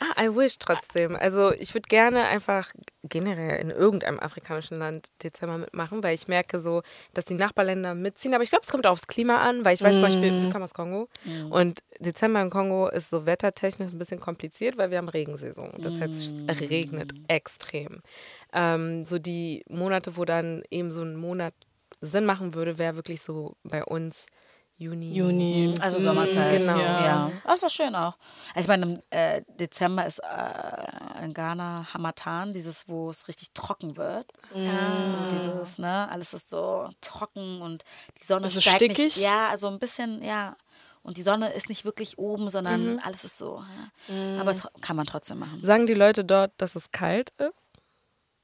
Ah, I wish trotzdem. Also ich würde gerne einfach generell in irgendeinem afrikanischen Land Dezember mitmachen, weil ich merke so, dass die Nachbarländer mitziehen. Aber ich glaube, es kommt auch aufs Klima an, weil ich weiß zum Beispiel, ich komme aus Kongo und Dezember in Kongo ist so wettertechnisch ein bisschen kompliziert, weil wir haben Regensaison. Das heißt, es regnet extrem. Ähm, so die Monate, wo dann eben so ein Monat Sinn machen würde, wäre wirklich so bei uns Juni. Juni. Also Sommerzeit. Genau. Ja. Ja. Das ist doch schön auch. Also ich meine, im äh, Dezember ist äh, in Ghana Hamatan, dieses, wo es richtig trocken wird. Und Dieses, ne, alles ist so trocken und die Sonne Also steigt stickig? nicht. Ja, also ein bisschen, ja. Und die Sonne ist nicht wirklich oben, sondern alles ist so. Ja. Aber tro- kann man trotzdem machen. Sagen die Leute dort, dass es kalt ist?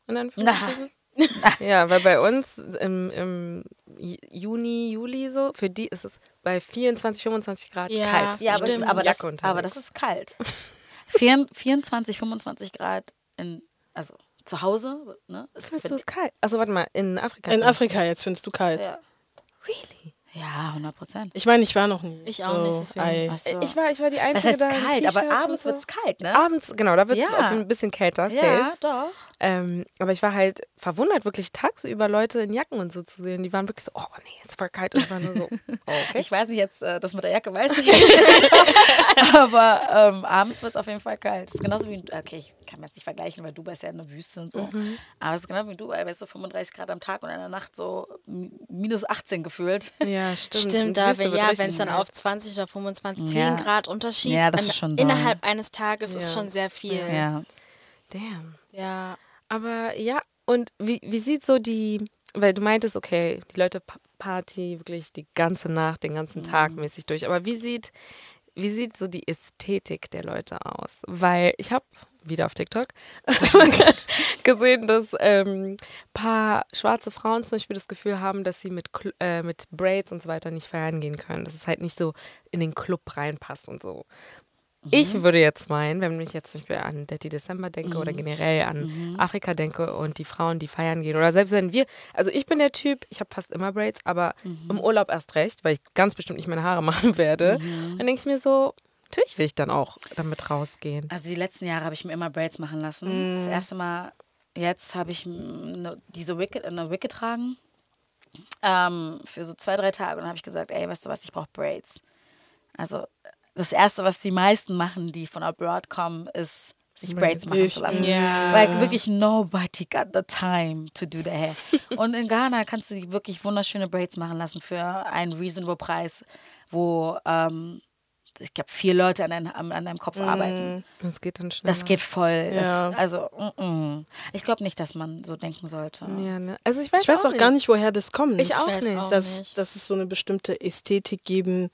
In Anführungsstrichen? ja, weil bei uns im, im Ju- Juni, Juli so, für die ist es bei 24, 25 Grad Ja. kalt. Ja, aber, aber, das, aber das ist kalt. Vier- 24, 25 Grad in, also zu Hause, ne? Ist Findest du es kalt? Also warte mal, in Afrika. In Afrika jetzt findest du kalt. ja. Really? ja, 100 Prozent. Ich meine, ich war noch nie. Ich auch so, nicht, so. Ich war, ich war die Das Einzige heißt da kalt, aber abends und wird es kalt, ne? Abends, genau, da wird es Ja. ein bisschen kälter, ja, safe. doch. Ähm, aber ich war halt verwundert, wirklich tagsüber Leute in Jacken und so zu sehen. Die waren wirklich so, oh nee, es ist voll kalt. Und ich war nur so, oh, okay. Ich weiß nicht jetzt, äh, das mit der Jacke weiß ich nicht. aber ähm, abends wird es auf jeden Fall kalt. Das ist genauso wie, in- okay, ich kann jetzt nicht vergleichen, weil Dubai ist ja eine Wüste und so. Mhm. Aber es ist genau wie in Dubai, weißt du, 35 Grad am Tag und in der Nacht so mi- minus 18 gefühlt. ja, stimmt. In Stimmt, da, wird ja, wenn es dann auf 20 oder 25, 10 Ja. Grad Unterschied Ja, das ist schon doll. innerhalb eines Tages ist Ja. schon sehr viel. Ja. Damn. Ja. Aber ja, und wie, wie sieht so die, weil du meintest, okay, die Leute pa- Party wirklich die ganze Nacht, den ganzen Tag Mhm. mäßig durch. Aber wie sieht, wie sieht so die Ästhetik der Leute aus? Weil ich habe wieder auf TikTok gesehen, dass ähm, paar schwarze Frauen zum Beispiel das Gefühl haben, dass sie mit, äh, mit Braids und so weiter nicht feiern gehen können. Dass es halt nicht so in den Club reinpasst und so. Ich würde jetzt meinen, wenn ich jetzt zum Beispiel an Dirty December denke oder generell an Afrika denke und die Frauen, die feiern gehen oder selbst wenn wir, also ich bin der Typ, ich habe fast immer Braids, aber im Urlaub erst recht, weil ich ganz bestimmt nicht meine Haare machen werde, dann denke ich mir so, natürlich will ich dann auch damit rausgehen. Also die letzten Jahre habe ich mir immer Braids machen lassen. Das erste Mal jetzt habe ich ne- diese Wicke, eine Wicke getragen ähm, für so zwei, drei Tage und dann habe ich gesagt, ey, weißt du was, ich brauche Braids. Also das Erste, was die meisten machen, die von abroad kommen, ist sich Braids machen Ich- zu lassen. ja. Weil wirklich nobody got the time to do the hair. Und in Ghana kannst du wirklich wunderschöne Braids machen lassen für einen reasonable Preis, wo ähm, ich glaube vier Leute an, dein, an, deinem Kopf arbeiten. Das geht dann schnell. Das geht voll. Ja. Das, also, mm, mm. ich glaube nicht, dass man so denken sollte. Ja, ne? Also ich weiß, Ich weiß auch gar nicht, woher das kommt. Ich auch weiß nicht. auch dass, nicht. dass es so eine bestimmte Ästhetik geben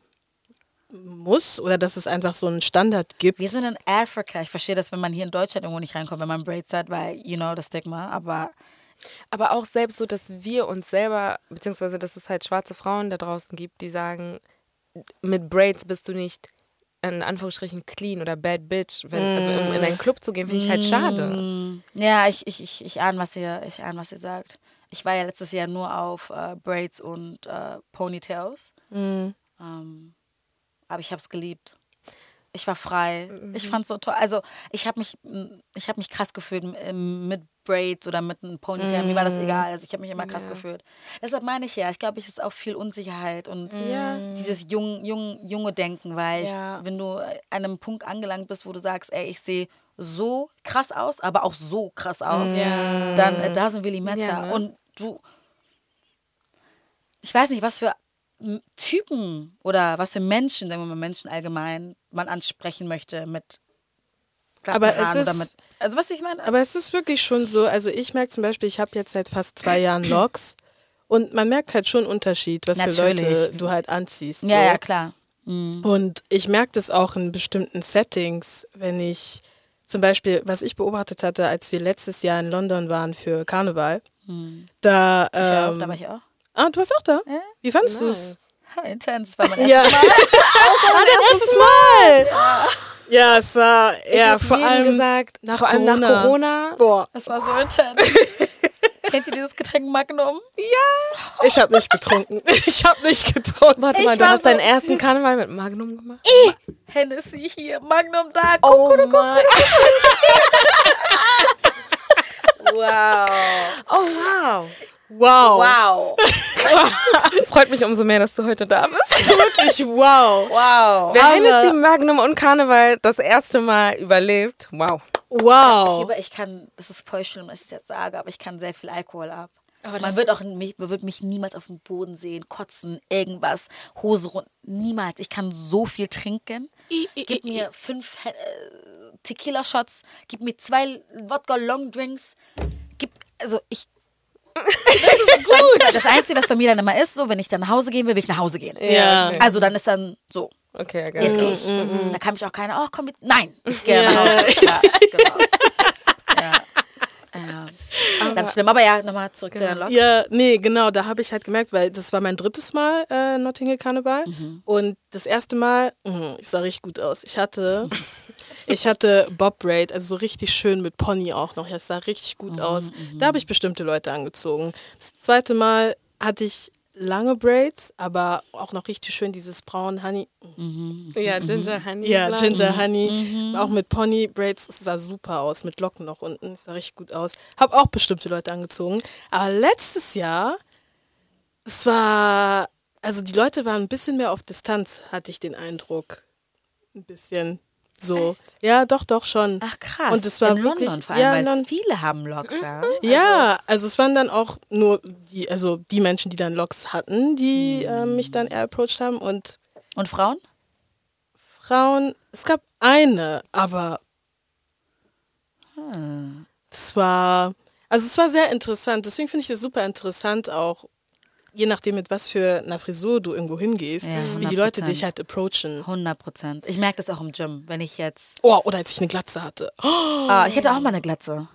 muss oder dass es einfach so einen Standard gibt. Wir sind in Afrika. Ich verstehe das, wenn man hier in Deutschland irgendwo nicht reinkommt, wenn man Braids hat, weil, you know, das Stigma. Aber Aber auch selbst so, dass wir uns selber, beziehungsweise dass es halt schwarze Frauen da draußen gibt, die sagen, mit Braids bist du nicht in Anführungsstrichen clean oder bad bitch. Wenn, Also um in einen Club zu gehen, finde ich halt schade. ja, ich, ich, ich, ich ahne, was ihr, ich ahne, was ihr sagt. Ich war ja letztes Jahr nur auf äh, Braids und äh, Ponytails. Ähm, aber ich habe es geliebt. Ich war frei. Ich fand so toll. Also ich habe mich, ich habe mich krass gefühlt mit Braids oder mit einem Ponytail. Mir war das egal. Also ich habe mich immer krass Ja. gefühlt. Deshalb meine ich ja, ich glaube, es ist auch viel Unsicherheit und Ja. dieses jung, jung, junge Denken, weil Ja. ich, wenn du an einem Punkt angelangt bist, wo du sagst, ey, ich sehe so krass aus, aber auch so krass aus, Ja. dann it doesn't really matter. Ja, ne? Und du, ich weiß nicht, was für Typen oder was für Menschen, sagen wir mal Menschen allgemein, man ansprechen möchte mit Aber es ist- mit, also was ich meine, Aber es ist wirklich schon so, also ich merke zum Beispiel, ich habe jetzt seit fast zwei Jahren Locks und man merkt halt schon einen Unterschied, was für Natürlich. Leute du halt anziehst. So. ja, ja, klar. Mhm. Und ich merke das auch in bestimmten Settings, wenn ich zum Beispiel, was ich beobachtet hatte, als wir letztes Jahr in London waren für Karneval, da, Ich auch, ähm, da war ich auch. Ah, du warst auch da? Ja. Wie fandest du es? Intens, weil man Ja. erst Ah, dein erstes Mal! Ja, es war, Ich ja, vor allem, gesagt, nach vor allem nach Corona. Corona. boah, Das war so intens. Kennt ihr dieses Getränk Magnum? ich habe nicht getrunken. Ich habe nicht getrunken. Warte Ich mal, du war hast so- deinen ersten Karneval mit Magnum gemacht? Hennessy hier, Magnum da. Oh Guck, guck, guck. mein, Wow. oh wow. Wow. Wow. Es freut mich umso mehr, dass du heute da bist. Wirklich wow. Wow. Wer Hennessy, Magnum und Karneval das erste Mal überlebt, wow. Wow. Aber ich kann, das ist voll schlimm, dass ich jetzt sage, aber ich kann sehr viel Alkohol ab. Aber man wird auch mich, man wird mich niemals auf dem Boden sehen, kotzen, irgendwas, Hose rund. Niemals. Ich kann so viel trinken. I- i- Gib i- mir fünf äh, Tequila-Shots, gib mir zwei Wodka-Long-Drinks. Gib, also ich. Das ist gut. Das Einzige, was bei mir dann immer ist, so, wenn ich dann nach Hause gehen will, will ich nach Hause gehen. Ja. okay. Also dann ist dann so, Okay, ja, jetzt geil. gehe ich. Da kann mich auch keiner, oh komm mit. Nein, ich gehe nach Hause. Ja, genau. Ja. Ja. Ganz schlimm. Aber ja, nochmal zurück zu der Lok. Ja, nee, genau, da habe ich halt gemerkt, weil das war mein drittes Mal äh, Notting Hill Karneval. Und das erste Mal, mh, ich sah richtig gut aus. Ich hatte, ich hatte Bob Braid, also so richtig schön mit Pony auch noch. Ja, es sah richtig gut aus. Da habe ich bestimmte Leute angezogen. Das zweite Mal hatte ich lange Braids, aber auch noch richtig schön dieses braun Honey. Ja, Ginger Honey. Ja, Blond. Ginger Honey. Auch mit Pony Braids. Es sah super aus. Mit Locken noch unten. Es sah richtig gut aus. Hab auch bestimmte Leute angezogen. Aber letztes Jahr, es war, also die Leute waren ein bisschen mehr auf Distanz, hatte ich den Eindruck. Ein bisschen so. Ja, doch, doch schon. Ach krass. Und es war in wirklich, London vor allem, ja, weil Lon- viele haben Loks, ja. ja, also es waren dann auch nur die, also die Menschen, die dann Loks hatten, die äh, mich dann eher approached haben und Und Frauen? Frauen, es gab eine, aber Hm. es war, also es war sehr interessant. Deswegen finde ich es super interessant auch, je nachdem mit was für einer Frisur du irgendwo hingehst, Ja, wie die Leute 100%. dich halt approachen. 100 Prozent. Ich merke das auch im Gym, wenn ich jetzt. Oh, oder als ich eine Glatze hatte. Oh, Ah, ich hätte auch mal eine Glatze.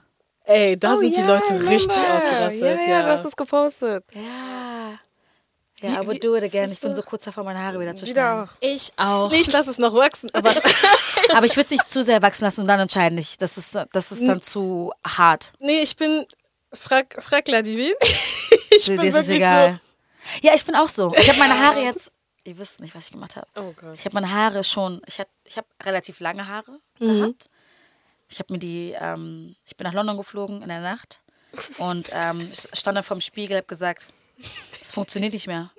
ey, da Oh, sind die ja, Leute remember. richtig ausgerastet. Ja, Ja, ja, du hast es gepostet. Ja. Ja, Wie- aber wie- do it again. Ich bin so kurz davor, meine Haare wieder zu Wieder schneiden. auch. Ich auch. Nee, ich lasse es noch wachsen, aber Aber ich würde es nicht zu sehr wachsen lassen und dann entscheiden. Ich, das, ist, das ist dann zu hart. nee, ich bin, frag, frag Ladivin. ich Dir bin ist es wirklich egal. Ja, ich bin auch so. Ich habe meine Haare jetzt. Ihr wisst nicht, was ich gemacht habe. Oh Gott. Ich habe meine Haare schon. Ich habe ich hab relativ lange Haare Mhm. gehabt. Ich habe mir die. Ähm, ich bin nach London geflogen in der Nacht und ähm, ich stand dann vorm Spiegel, habe gesagt, es funktioniert nicht mehr.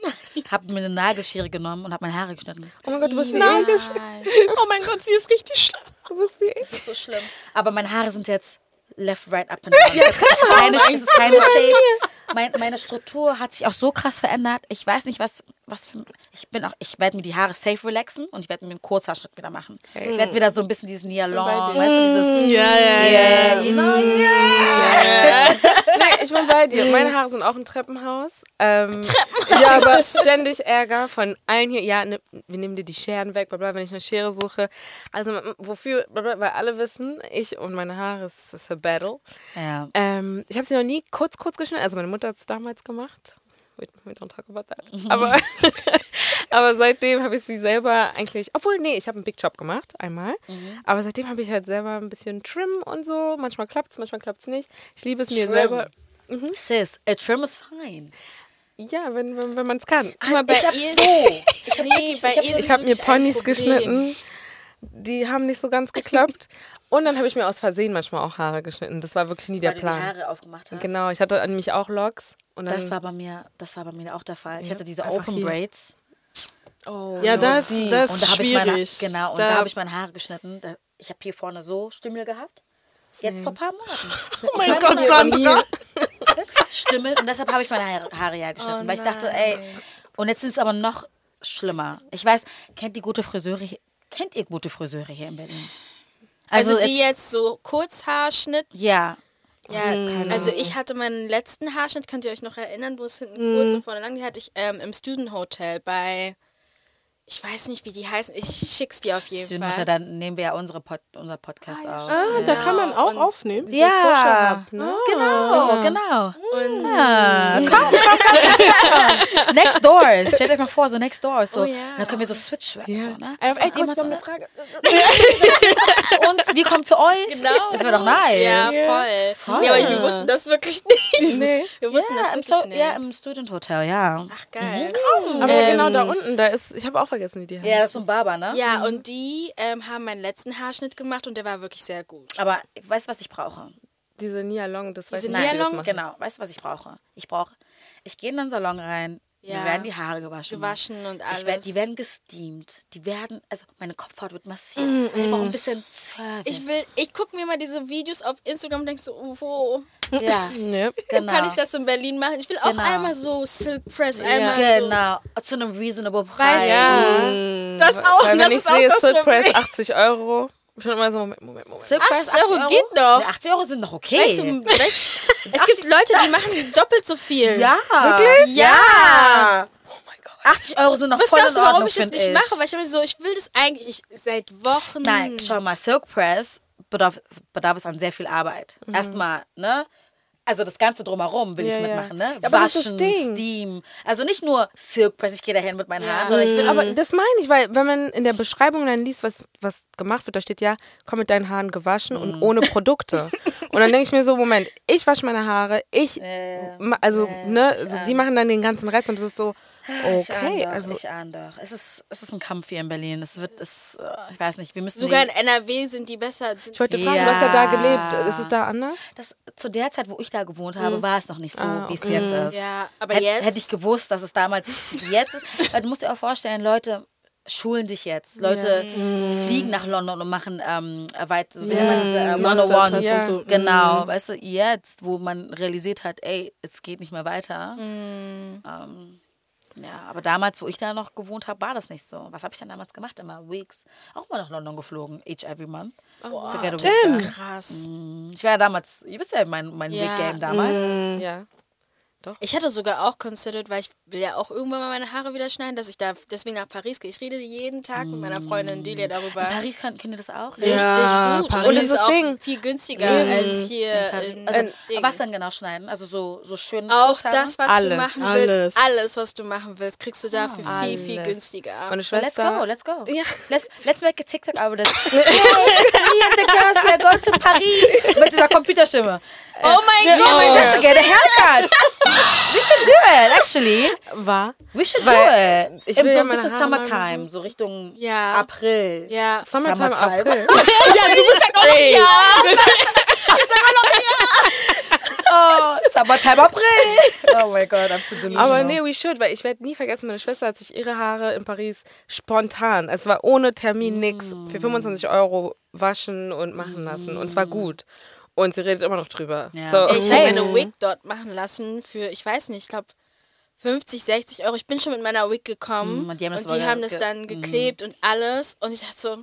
Habe mir eine Nagelschere genommen und habe meine Haare geschnitten. Oh mein Gott, du bist wie ich. oh mein Gott, sie ist richtig schlimm. Du bist wie ich. Das ist so schlimm. Aber meine Haare sind jetzt left, right, up and down. Ja, es ist keine, es ist keine Shape. Mein, meine Struktur hat sich auch so krass verändert. Ich weiß nicht, was, was für. Ich bin auch, ich werde mir die Haare safe relaxen und ich werde mir einen Kurzhaarschnitt wieder machen. Ich werde wieder so ein bisschen diesen Nia Long, bei dir. weißt du, dieses. Ja, ja, ja. Yeah. Nee, ich bin bei dir. Meine Haare sind auch ein Treppenhaus. Ähm, Ja, aber ständig Ärger von allen hier. Ja, ne, wir nehmen dir die Scheren weg, bla bla, wenn ich eine Schere suche. Also wofür? Bla bla, weil alle wissen, ich und meine Haare, es ist ein Battle. Ja. Ähm, ich habe sie noch nie kurz, kurz geschnitten. Also meine Mutter hat es damals gemacht. We, we don't talk about that. Aber, aber seitdem habe ich sie selber eigentlich, obwohl, nee, ich habe einen Big Job gemacht, einmal. Aber seitdem habe ich halt selber ein bisschen Trim und so. Manchmal klappt es, manchmal klappt es nicht. Ich liebe es mir Trim. selber. Sis, a trim is fine. Ja, wenn, wenn, wenn man es kann. Guck mal, bei ich hab ihr. so. nee, Ich habe mir wirklich ein Ponys geschnitten. Die haben nicht so ganz geklappt. Und dann habe ich mir aus Versehen manchmal auch Haare geschnitten. Das war wirklich nie der Weil du die Plan. Haare aufgemacht hast. Genau, ich hatte nämlich auch Locks. Und dann, Das war bei mir, das war bei mir auch der Fall. Ich Ja, hatte diese einfach Open hier. Braids. oh, ja, das, Die. das ist da ich meine, schwierig. genau, und da, habe ich meine Haare geschnitten. Da, ich habe hier vorne so Stümmel gehabt. Jetzt vor ein paar Monaten. oh mein Gott, Haare- Sandra. Stümmel. Und deshalb habe ich meine Haare, ja geschnitten. Oh weil ich dachte, ey, und jetzt ist es aber noch schlimmer. Ich weiß, kennt die gute Friseure kennt ihr gute Friseure hier in Berlin? Also, die jetzt- jetzt so Kurzhaarschnitt. Ja, Ja, also ich hatte meinen letzten Haarschnitt, könnt ihr euch noch erinnern, wo es hinten kurz und vorne lang, die hatte ich ähm, im Student Hotel bei, ich weiß nicht, wie die heißen, ich schick's dir auf jeden Südenmutter, Fall. dann nehmen wir ja unsere Pod, unser Podcast auf. Ah, da kann man auch Und- aufnehmen. Ja, Hub, ne? genau, genau. Und Ja, komm, komm, komm. next Doors. Stellt euch mal vor, so Next Doors. So. Oh ja. Dann können wir so switch so, ne? Ey, ey, Kommt kurz, haben eine zu, Frage. zu uns, wir kommen zu euch. Genau. Das wäre doch nice. Ja, voll. Nee, aber wir wussten das wirklich nicht. Nee. Wir wussten ja, das im wirklich so, nicht. ja, im Student Hotel, ja. Ach, geil. Aber Ähm, genau da unten, da ist, ich habe auch vergessen, wie die heißt. Ja, das ist so ein Barber, ne? Ja, und die ähm, haben meinen letzten Haarschnitt gemacht und der war wirklich sehr gut. Aber ich weiß, was ich brauche. Diese Nia Long, das weiß Diese ich nicht, Nia Long? Genau, weißt du, was ich brauche? Ich brauche, ich gehe in den Salon rein, Ja. Mir werden die Haare gewaschen. Gewaschen und Ich werd, alles. die werden gesteamt. Die werden, also meine Kopfhaut wird massiert. Ich brauche ein bisschen Service. Ich will, ich gucke mir mal diese Videos auf Instagram und denke so, wo Ja, Nee. genau. kann ich das in Berlin machen? Ich will auch Genau. einmal so Silk Press, einmal so. Genau. Zu einem reasonable Preis. Weißt Ja. Das auch, Weil das wenn ich ist auch sehe, das Silk Press Problem. 80 Euro. Ich bin immer so, Moment, Moment, Moment. Silk Press, 80 Euro geht noch. Nee, 80 Euro sind noch okay. Weißt du, weißt, es gibt Leute, die machen doppelt so viel. ja. Wirklich? Ja. 80 Euro sind noch Was voll glaubst du, warum Ordnung, ich das nicht mache? Weil ich habe mir so, ich will das eigentlich ich, seit Wochen. Nein, schau mal, Silk Press bedarf, bedarf es an sehr viel Arbeit. Mhm. Erstmal, ne? Also das Ganze drumherum will Ja, ich mitmachen, ne? Ja, Waschen. Steam. Also nicht nur Silk Press, ich gehe dahin mit meinen. Haaren, sondern ich will Aber das meine ich, weil wenn man in der Beschreibung dann liest, was, was gemacht wird, da steht ja, komm mit deinen Haaren gewaschen Mhm. und ohne Produkte. und dann denke ich mir so, Moment, ich wasche meine Haare, ich, also, ne, also, die machen dann den ganzen Rest und das ist so, Ich ahne okay, doch, also, ich ahne doch. Es ist, es ist ein Kampf hier in Berlin. Es wird, es, äh, ich weiß nicht, wir müssen Sogar in NRW sind die besser. ich wollte fragen, du hast ja da Ja. gelebt, ist es da anders? das, zu der Zeit, wo ich da gewohnt habe, war es noch nicht so, Ah, wie es okay. jetzt ist. Ja, aber Hätt- jetzt- Hätte ich gewusst, dass es damals jetzt ist. Weil du musst dir auch vorstellen, Leute schulen sich jetzt. Leute fliegen nach London und machen ähm, weit, so wie nennt man diese äh, 101. Ja. so. Genau, weißt du, jetzt, wo man realisiert hat, ey, es geht nicht mehr weiter. Mm. Ähm, ja, aber damals, wo ich da noch gewohnt habe, war das nicht so. Was habe ich dann damals gemacht? Immer Weeks. Auch mal nach London geflogen, each every month. damn. done. Krass. Ich war ja damals, ihr wisst ja mein, mein Ja. Wig-Game damals. Ja. Ich hatte sogar auch considered, weil ich will ja auch irgendwann mal meine Haare wieder schneiden, dass ich da deswegen nach Paris gehe. Ich rede jeden Tag mit meiner Freundin Delia darüber. In Paris kann, könnt ihr das auch? Richtig Ja, gut. Paris Und es ist auch Ding. viel günstiger als hier Paris. in Also, Ding. was dann genau schneiden? Also so, so schön Auch das, was Alles. du machen Alles. willst, alles, was du machen willst, kriegst du da für viel, viel Alles. günstiger. Meine So, let's Schwester, go, let's go. Ja. Let's, let's make a TikTok out of this. hey, me and the girls, we are going to Paris. Mit dieser Computerstimme. Oh mein Gott! Just to get a haircut. We should do it, actually. war, We should Weil do it. ich Im will so ja ein bisschen Haare Summertime, so Richtung Ja. April. Ja, Summertime, Summertime. April. Ja, du bist ja ey, Oh, Summertime, April. Oh mein Gott, absolut delusional. Aber nee, we should, weil ich werde nie vergessen, meine Schwester hat sich ihre Haare in Paris spontan, es war ohne Termin nix, für 25 Euro waschen und machen lassen. Und zwar gut. Und sie redet immer noch drüber. Ja. So, ich habe meine Wig dort machen lassen für, ich weiß nicht, ich glaube 50, 60 Euro. Ich bin schon mit meiner Wig gekommen Mm, und die die haben haben das das, wohl ge- ge- dann geklebt und alles. Und ich dachte so,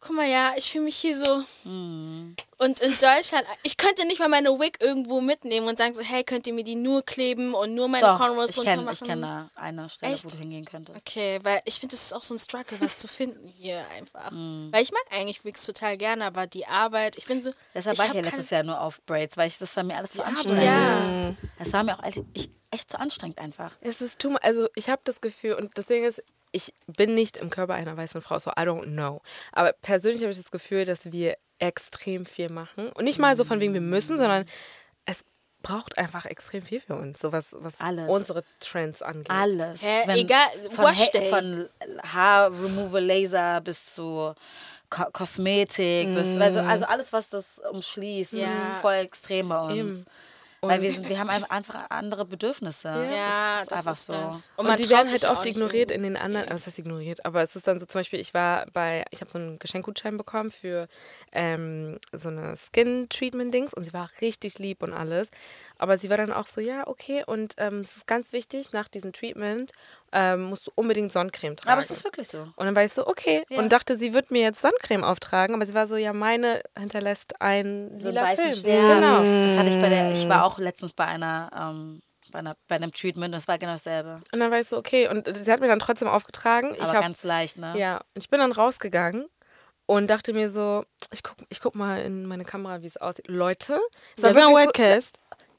guck mal, ja, ich fühle mich hier so. Mm. Und in Deutschland, ich könnte nicht mal meine Wig irgendwo mitnehmen und sagen so, hey, könnt ihr mir die nur kleben und nur meine Doch, Cornrows ich kenne machen? kenn da eine Stelle, Echt? wo du hingehen könntest. Okay, weil ich finde, das ist auch so ein Struggle, was zu finden hier einfach. Mm. Weil ich mag eigentlich Wigs total gerne, aber die Arbeit, ich finde so. Deshalb ich war ich ja letztes Jahr nur auf Braids, weil ich, das war mir alles zu Die anstrengend. Ja. Das war mir auch echt, ich, echt zu anstrengend einfach. Es ist too much. Also ich habe das Gefühl, und das Ding ist, ich bin nicht im Körper einer weißen Frau, so I don't know. Aber persönlich habe ich das Gefühl, dass wir extrem viel machen. Und nicht mal so von wegen wir müssen, sondern es braucht einfach extrem viel für uns, so was, was Alles. unsere Trends angeht. Alles. Hä? Egal, von, Wash Ha- Day. von Haarremoval Laser bis zu Ko Kosmetik, bis, also, also alles, was das umschließt, das Ja. ist voll extrem bei uns. Eben. Weil wir, sind, wir haben einfach- andere Bedürfnisse. Ja, das ist das einfach ist so. das. Und, man die traut werden halt oft ignoriert in den anderen, also das heißt ignoriert, aber es ist dann so zum Beispiel, ich war bei, ich habe so einen Geschenkgutschein bekommen für ähm, so eine Skin-Treatment-Dings und sie war richtig lieb und alles, aber sie war dann auch so, ja, okay und ähm, es ist ganz wichtig, nach diesem Treatment ähm, musst du unbedingt Sonnencreme tragen. Aber es ist wirklich so. und dann war ich so, okay. Ja. Und dachte, sie wird mir jetzt Sonnencreme auftragen, aber sie war so, ja, meine hinterlässt ein So einen weißen Film. Stern. Genau. Das hatte ich bei der, ich war auch letztens bei einer, ähm, bei, einer bei einem Treatment, das war genau dasselbe. Und dann war ich so, okay. Und sie hat mir dann trotzdem aufgetragen. ich Aber hab, ganz leicht, ne? Ja, und ich bin dann rausgegangen und dachte mir so, ich guck, ich guck mal in meine Kamera, wie es aussieht. Leute, es war Da war ein wirklich so.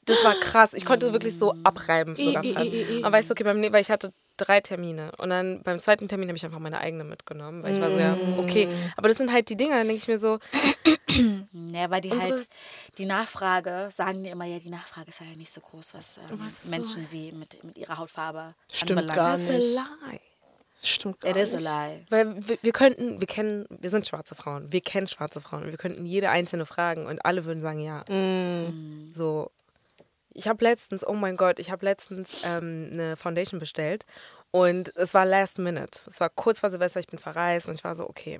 Das war krass. Ich konnte wirklich so abreiben. Sogar fast. Aber weißt du, okay, beim, weil ich hatte drei Termine. Und dann beim zweiten Termin habe ich einfach meine eigene mitgenommen. Weil ich war so, ja, okay. Aber das sind halt die Dinge, dann denke ich mir so, Ja, weil die Unsere- halt, die Nachfrage, sagen die immer, ja, die Nachfrage ist ja nicht so groß, was ähm, Was so- Menschen wie mit, mit ihrer Hautfarbe Stimmt anbelangt. gar a nicht. lie. Stimmt gar It is a nicht. lie. Weil wir, wir könnten, wir kennen, wir sind schwarze Frauen, wir kennen schwarze Frauen und wir könnten jede einzelne fragen und alle würden sagen ja. Mm. So, ich habe letztens, oh mein Gott, ich habe letztens ähm, eine Foundation bestellt und es war last minute. Es war kurz vor Silvester, ich bin verreist und ich war so, okay,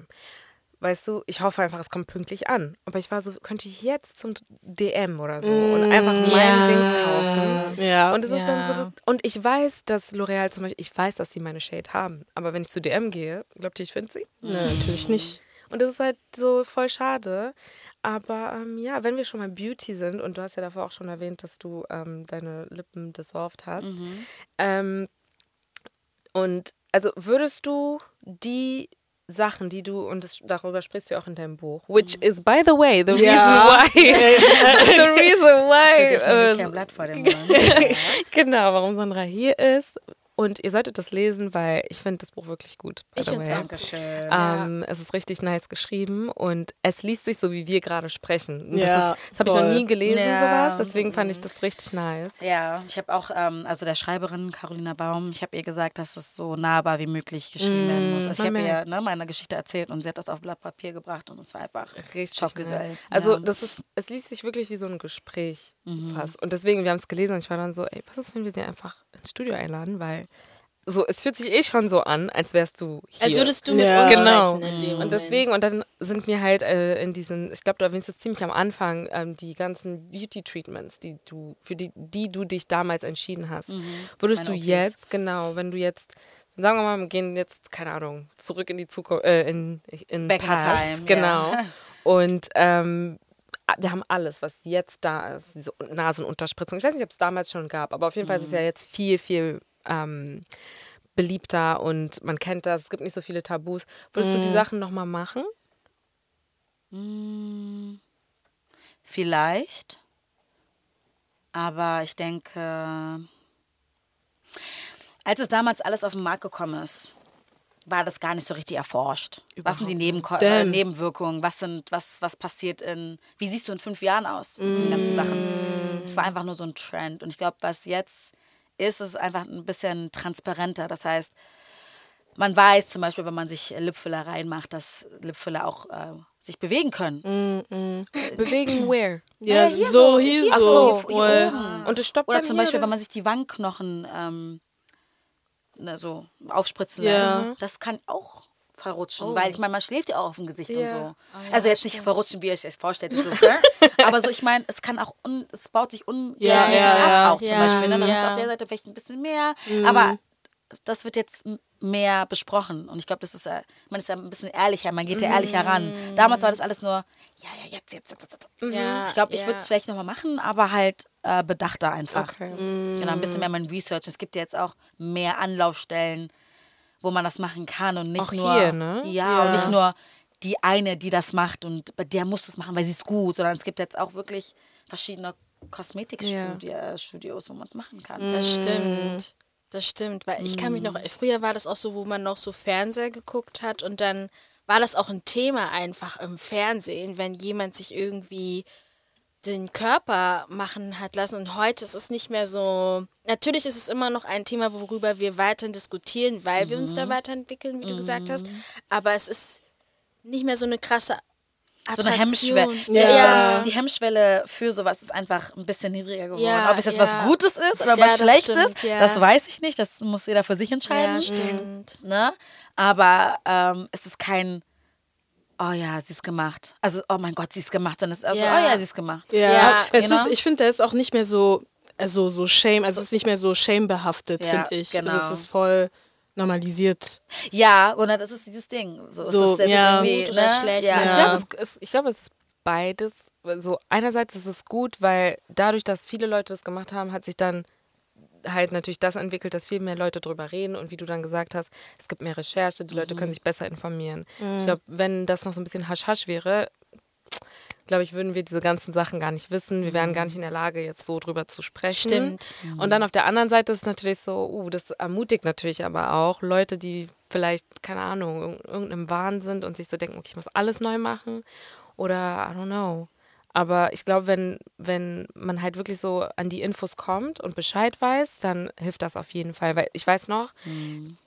weißt du, ich hoffe einfach, es kommt pünktlich an. Aber ich war so, könnte ich jetzt zum DM oder so und einfach mein Ja. Dings kaufen. Ja. Und es ist dann so, das, und ich weiß, dass L'Oreal zum Beispiel, ich weiß, dass sie meine Shade haben. Aber wenn ich zu DM gehe, glaubt ihr, ich finde sie? Nee, natürlich nicht. Und das ist halt so voll schade. Aber ähm, ja, wenn wir schon mal Beauty sind, und du hast ja davor auch schon erwähnt, dass du ähm, deine Lippen dissolved hast. Ähm, und also würdest du die Sachen, die du, und das, darüber sprichst du auch in deinem Buch, which is, by the way, the Ja. reason why, the reason why, Ich äh, kein Blatt vor dem Mund. genau, warum Sandra hier ist. Und ihr solltet das lesen, weil ich finde das Buch wirklich gut. Ich find's way. auch. Dankeschön. Ähm, es ist richtig nice geschrieben und es liest sich so, wie wir gerade sprechen. Ja, das, das habe ich noch nie gelesen, Ja. sowas. Deswegen fand ich das richtig nice. Ja, ich habe auch, ähm, also der Schreiberin Carolina Baum, ich habe ihr gesagt, dass es so nahbar wie möglich geschrieben werden muss. Also ich habe ihr ne, meine Geschichte erzählt und sie hat das auf Blatt Papier gebracht und es war einfach Richtig Schockgesell. nice. Also Ja. das ist, es liest sich wirklich wie so ein Gespräch Mhm. fast. Und deswegen, wir haben es gelesen und ich war dann so, ey, was ist, wenn wir sie einfach ins Studio einladen? Weil so, es fühlt sich eh schon so an, als wärst du hier. Als würdest du mit Ja. uns Genau. sprechen in dem Und Moment. deswegen, und dann sind mir halt äh, in diesen, ich glaube, du erwähnst jetzt ziemlich am Anfang, ähm, die ganzen Beauty-Treatments, die du, für die, die du dich damals entschieden hast. Würdest Meine du jetzt, genau, wenn du jetzt, sagen wir mal, wir gehen jetzt, keine Ahnung, zurück in die Zukunft, äh, in, in Back Past, time, genau. ja. Und ähm, wir haben alles, was jetzt da ist, diese Nasenunterspritzung. Ich weiß nicht, ob es damals schon gab, aber auf jeden Fall ist es ja jetzt viel, viel ähm, beliebter und man kennt das, es gibt nicht so viele Tabus. Würdest du die Sachen nochmal machen? Vielleicht. Aber ich denke, als es damals alles auf den Markt gekommen ist, war das gar nicht so richtig erforscht. was sind die Nebenko äh. Nebenwirkungen? Was sind, was, was passiert in, wie siehst du in fünf Jahren aus? mit Diesen ganzen Sachen. Es war einfach nur so ein Trend. Und ich glaube, was jetzt ist, ist einfach ein bisschen transparenter. Das heißt, man weiß zum Beispiel, wenn man sich Lipfiller reinmacht, dass Lipfiller auch äh, sich bewegen können. Bewegen where? Ja, hier so, so, hier hier so. so, hier Voll. oben. Und es stoppt Oder dann zum hier, Beispiel, oder? wenn man sich die Wangenknochen ähm, ne, so aufspritzen Ja. lässt. Das kann auch verrutschen, weil ich meine, man schläft ja auch auf dem Gesicht und Ja. so. also jetzt nicht verrutschen, wie ihr euch das vorstellt, so, aber so, ich meine, es kann auch, un, es baut sich unregelmäßig Ja, ja, ja. ab, auch zum Ja, Beispiel. Ne? Dann hast du ja. auf der Seite vielleicht ein bisschen mehr, aber das wird jetzt mehr besprochen und ich glaube, das ist, man ist ja ein bisschen ehrlicher, man geht ja ehrlicher ran. Damals war das alles nur, ja, ja, jetzt, jetzt, jetzt, jetzt. jetzt. Ja, Ich glaube, ich ja. würde es vielleicht nochmal machen, aber halt äh, bedachter einfach. Okay. Genau, ein bisschen mehr mein Research. Es gibt ja jetzt auch mehr Anlaufstellen, wo man das machen kann und nicht Auch nur. hier, ne? Ja, Ja. und nicht nur die eine, die das macht und bei der muss das machen, weil sie ist gut, sondern es gibt jetzt auch wirklich verschiedene Kosmetikstudios, wo man es machen kann. Das stimmt. Das stimmt, weil ich kann mich noch, früher war das auch so, wo man noch so Fernseher geguckt hat und dann war das auch ein Thema einfach im Fernsehen, wenn jemand sich irgendwie den Körper machen hat lassen und heute ist es nicht mehr so, natürlich ist es immer noch ein Thema, worüber wir weiterhin diskutieren, weil wir uns da weiterentwickeln, wie du gesagt hast, aber es ist nicht mehr so eine krasse So eine. Hemmschwelle. Ja. Ja. Die Hemmschwelle für sowas ist einfach ein bisschen niedriger geworden. Ja, Ob es jetzt ja. was Gutes ist oder was das Schlechtes, stimmt, das weiß ich nicht. Das muss jeder für sich entscheiden. Ja, stimmt. ne? Aber ähm, es ist kein, oh ja, sie ist gemacht. Also, oh mein Gott, sie ist gemacht. Es ist also, Ja. oh ja, sie ist gemacht. Ja, Ja, es genau. ist, ich finde, der ist auch nicht mehr so, also so shame, also es ist nicht mehr so shame-behaftet, finde ich. genau. Also es ist voll normalisiert. Ja, und das ist dieses Ding. So, So, ist, es ja. Gut oder ne? schlecht, Ja. Ich Ja. glaube, es, ist- ich glaube, es ist beides. So einerseits ist es gut, weil dadurch, dass viele Leute das gemacht haben, hat sich dann halt natürlich das entwickelt, dass viel mehr Leute drüber reden und wie du dann gesagt hast, es gibt mehr Recherche, die Leute können sich besser informieren. Ich glaube, wenn das noch so ein bisschen hasch-hasch wäre, glaube ich, würden wir diese ganzen Sachen gar nicht wissen. Wir wären gar nicht in der Lage, jetzt so drüber zu sprechen. Stimmt. Und dann auf der anderen Seite ist es natürlich so, uh, das ermutigt natürlich aber auch Leute, die vielleicht, keine Ahnung, in irgendeinem Wahn sind und sich so denken, okay, ich muss alles neu machen oder I don't know. Aber ich glaube, wenn, wenn man halt wirklich so an die Infos kommt und Bescheid weiß, dann hilft das auf jeden Fall. Weil ich weiß noch,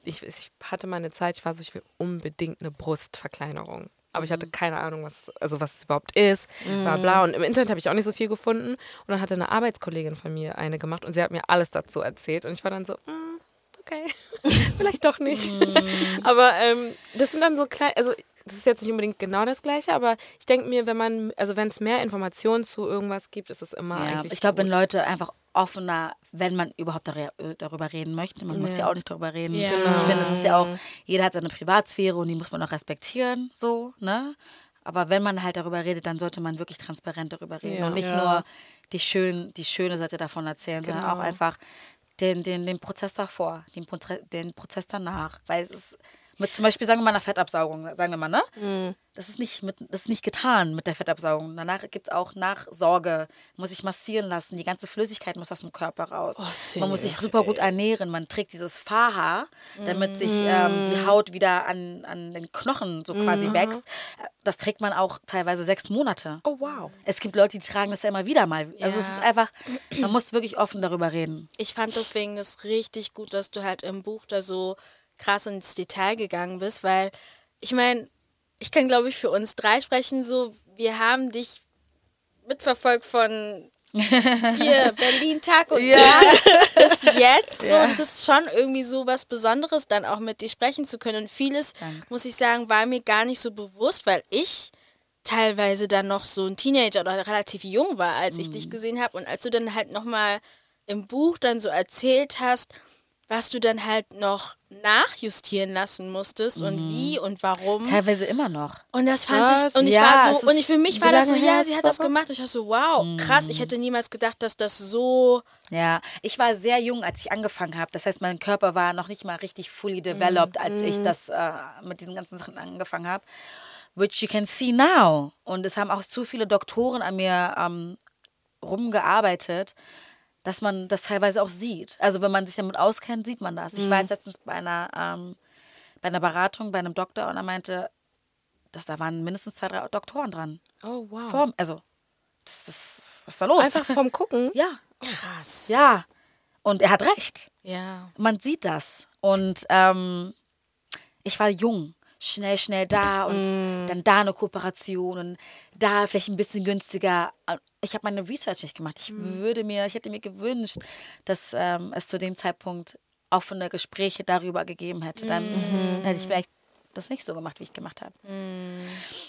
ich, ich hatte mal eine Zeit, ich war so, ich will unbedingt eine Brustverkleinerung. aber ich hatte keine Ahnung, was, also was es überhaupt ist, bla bla. Und im Internet habe ich auch nicht so viel gefunden. Und dann hatte eine Arbeitskollegin von mir eine gemacht und sie hat mir alles dazu erzählt. Und ich war dann so, mm, okay, vielleicht doch nicht. aber ähm, das sind dann so klein, also das ist jetzt nicht unbedingt genau das Gleiche, aber ich denke mir, wenn man, also wenn es mehr Informationen zu irgendwas gibt, ist es immer Ja, eigentlich ich glaube, wenn. Leute einfach offener, wenn man überhaupt dar äh, darüber reden möchte, man muss ja auch nicht darüber reden. Ja. Ich finde, es ist ja auch, jeder hat seine Privatsphäre und die muss man auch respektieren, so, ne? Aber wenn man halt darüber redet, dann sollte man wirklich transparent darüber reden Ja. und nicht Ja. nur die, schön, die schöne Seite davon erzählen, sondern Genau. auch einfach den, den, den Prozess davor, den, den Prozess danach. Weil es ist mit zum Beispiel, sagen wir mal, einer Fettabsaugung, sagen wir mal, ne? Mhm. Das ist nicht, mit, das ist nicht getan mit der Fettabsaugung. Danach gibt es auch Nachsorge, muss sich massieren lassen, die ganze Flüssigkeit muss aus dem Körper raus. Oh, man muss sich super gut ernähren. Man trägt dieses Fahrhaar, damit sich Mhm. ähm, die Haut wieder an, an den Knochen so quasi wächst. Das trägt man auch teilweise sechs Monate. Oh wow. Es gibt Leute, die tragen das ja immer wieder mal. Also es Ja. ist einfach, man muss wirklich offen darüber reden. Ich fand deswegen das richtig gut, dass du halt im Buch da so krass ins Detail gegangen bist, weil ich meine, ich kann glaube ich für uns drei sprechen, so wir haben dich mitverfolgt von hier Berlin Tag und Nacht bis jetzt. So, Ja. das ist schon irgendwie so was Besonderes, dann auch mit dir sprechen zu können. Und vieles, Danke. muss ich sagen, war mir gar nicht so bewusst, weil ich teilweise dann noch so ein Teenager oder relativ jung war, als ich dich gesehen habe. Und als du dann halt nochmal im Buch dann so erzählt hast, was du dann halt noch nachjustieren lassen musstest und wie und warum. Teilweise immer noch. Und das fand Was? ich, und ich Ja, war so, und ich, für mich war das so, ja, sie hat das gemacht. Ich war so, wow, krass, ich hätte niemals gedacht, dass das so, Ja, ich war sehr jung, als ich angefangen habe. Das heißt, mein Körper war noch nicht mal richtig fully developed, als ich das äh, mit diesen ganzen Sachen angefangen habe. Which you can see now. Und es haben auch zu viele Doktoren an mir ähm, rumgearbeitet, dass man das teilweise auch sieht. Also wenn man sich damit auskennt, sieht man das. Ich war jetzt letztens bei einer, ähm, bei einer Beratung bei einem Doktor und er meinte, dass da waren mindestens zwei, drei Doktoren dran. Oh wow. Vor, also, das ist, was ist da los? Einfach vom Gucken. ja, krass. ja. Und er hat recht. Ja. Man sieht das. Und ähm, ich war jung, schnell, schnell da und dann da eine Kooperation und da vielleicht ein bisschen günstiger. Ich habe meine Research nicht gemacht. Ich würde mir, ich hätte mir gewünscht, dass ähm, es zu dem Zeitpunkt offene Gespräche darüber gegeben hätte. Dann hätte ich vielleicht das nicht so gemacht, wie ich gemacht habe.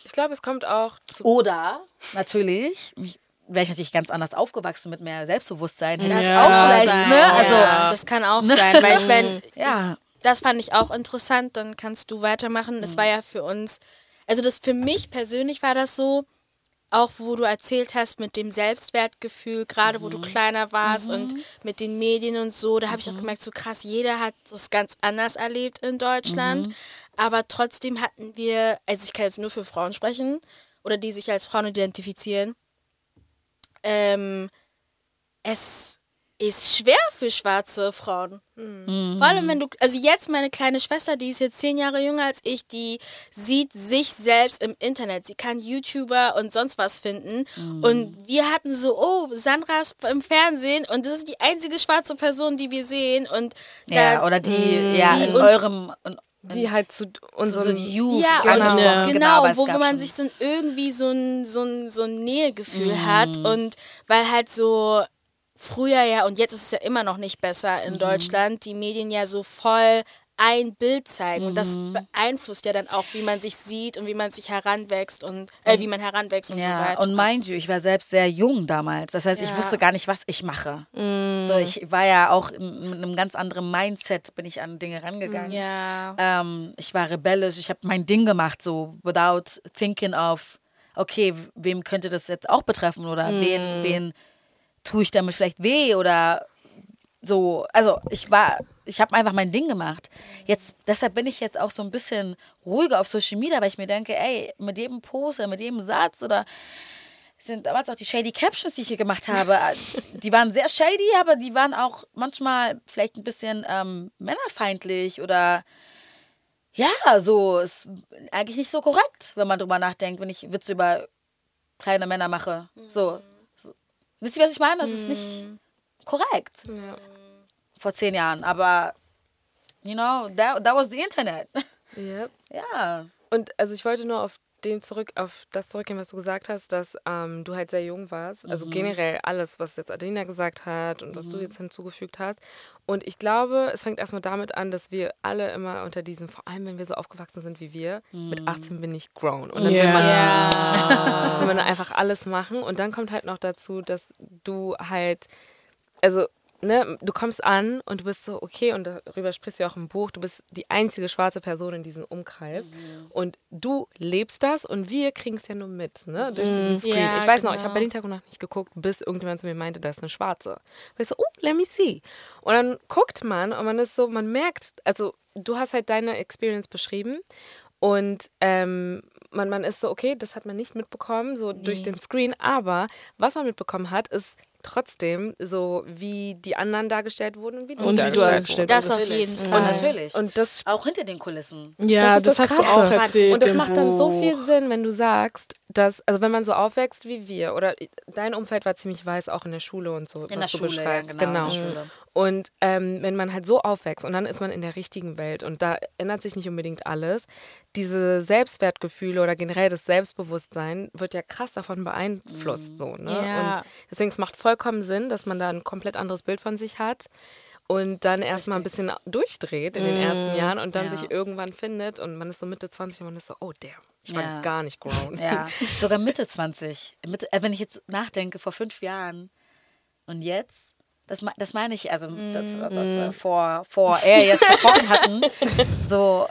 Ich glaube, es kommt auch zu Oder natürlich, ich- wäre ich natürlich ganz anders aufgewachsen mit mehr Selbstbewusstsein. Das Ja. auch kann vielleicht, sein. ne? Also, ja, das kann auch sein, weil ich meine, ja. das fand ich auch interessant, dann kannst du weitermachen. Das war ja für uns, also das für mich persönlich war das so, auch wo du erzählt hast mit dem Selbstwertgefühl, gerade wo du kleiner warst und mit den Medien und so, da habe ich auch gemerkt, so krass, jeder hat das ganz anders erlebt in Deutschland, aber trotzdem hatten wir, also ich kann jetzt nur für Frauen sprechen oder die sich als Frauen identifizieren, ähm, es ist schwer für schwarze Frauen. Vor allem, wenn du, also jetzt meine kleine Schwester, die ist jetzt zehn Jahre jünger als ich, die sieht sich selbst im Internet. Sie kann YouTuber und sonst was finden. Und wir hatten so, oh, Sandra ist im Fernsehen und das ist die einzige schwarze Person, die wir sehen. Und Ja, dann- oder die, ja, die in und- eurem, in, die halt zu so unserem die Youth. ja, genau, und, Ja. genau, aber es wo, wo man sich so ein, irgendwie so ein, so ein, so ein Nähegefühl Mhm. hat und weil halt so früher ja und jetzt ist es ja immer noch nicht besser in Mhm. Deutschland, die Medien ja so voll ein Bild zeigen und das Mhm. beeinflusst ja dann auch, wie man sich sieht und wie man sich heranwächst und äh, wie man heranwächst und so Ja, weiter. und mind you, ich war selbst sehr jung damals. Das heißt, ich Ja. wusste gar nicht, was ich mache. So, ich war ja auch in, mit einem ganz anderen Mindset, bin ich an Dinge rangegangen. ja. Ähm, ich war rebellisch, ich habe mein Ding gemacht, so without thinking of, okay, wem könnte das jetzt auch betreffen oder wen, wen tue ich damit vielleicht weh oder so. Also ich war, ich habe einfach mein Ding gemacht. Jetzt, deshalb bin ich jetzt auch so ein bisschen ruhiger auf Social Media, weil ich mir denke, ey, mit jedem Post oder mit jedem Satz oder sind damals auch die shady Captions, die ich hier gemacht habe, die waren sehr shady, aber die waren auch manchmal vielleicht ein bisschen ähm, männerfeindlich oder ja, so ist eigentlich nicht so korrekt, wenn man drüber nachdenkt, wenn ich Witze über kleine Männer mache. So. Wisst ihr, was ich meine? Das ist nicht korrekt. Ja. Vor zehn Jahren, aber you know, that, that was the Internet. Yep. ja. Und also ich wollte nur auf dem zurück, auf das zurückgehen, was du gesagt hast, dass ähm, du halt sehr jung warst. Mhm. Also generell alles, was jetzt Adelina gesagt hat und was du jetzt hinzugefügt hast. Und ich glaube, es fängt erstmal damit an, dass wir alle immer unter diesem, vor allem wenn wir so aufgewachsen sind wie wir, mit Mhm. 18 bin ich grown. Und dann will man will man einfach alles machen. Und dann kommt halt noch dazu, dass du halt, also, ne, du kommst an und du bist so, okay, und darüber sprichst du ja auch im Buch, du bist die einzige schwarze Person in diesem Umkreis. Mhm. Und du lebst das und wir kriegen es ja nur mit, ne, durch diesen Screen. Ja, ich weiß noch, ich genau. habe Berlin Tag und Nacht nicht geguckt, bis irgendjemand zu mir meinte, da ist eine schwarze. Und ich so, oh, let me see. Und dann guckt man und man ist so, man merkt, also du hast halt deine Experience beschrieben und ähm, man, man ist so, okay, das hat man nicht mitbekommen, so durch den Screen, aber was man mitbekommen hat, ist trotzdem so, wie die anderen dargestellt wurden und wie du Und du dargestellt wurdest. Das auf Natürlich. jeden Und Fall. natürlich. Und das auch hinter den Kulissen. Ja, das, ist hast du auch erzählt. Und das macht dann so viel Sinn, wenn du sagst, dass, also wenn man so aufwächst wie wir, oder dein Umfeld war ziemlich weiß, auch in der Schule und so, In was der du Schule, ja, beschreibst. genau, genau. Der. Und ähm, wenn man halt so aufwächst und dann ist man in der richtigen Welt und da ändert sich nicht unbedingt alles, diese Selbstwertgefühle oder generell das Selbstbewusstsein wird ja krass davon beeinflusst. So, ne? Ja. Und deswegen es macht vollkommen Sinn, dass man da ein komplett anderes Bild von sich hat und dann erstmal ein bisschen durchdreht in den ersten Jahren und dann Ja. sich irgendwann findet und man ist so Mitte 20 und man ist so, oh damn, ich war Ja. gar nicht grown. Ja, sogar Mitte 20. Mitte, äh, wenn ich jetzt nachdenke, vor fünf Jahren und jetzt, das, das meine ich, also das, was wir vor, vor er jetzt gesprochen hatten, so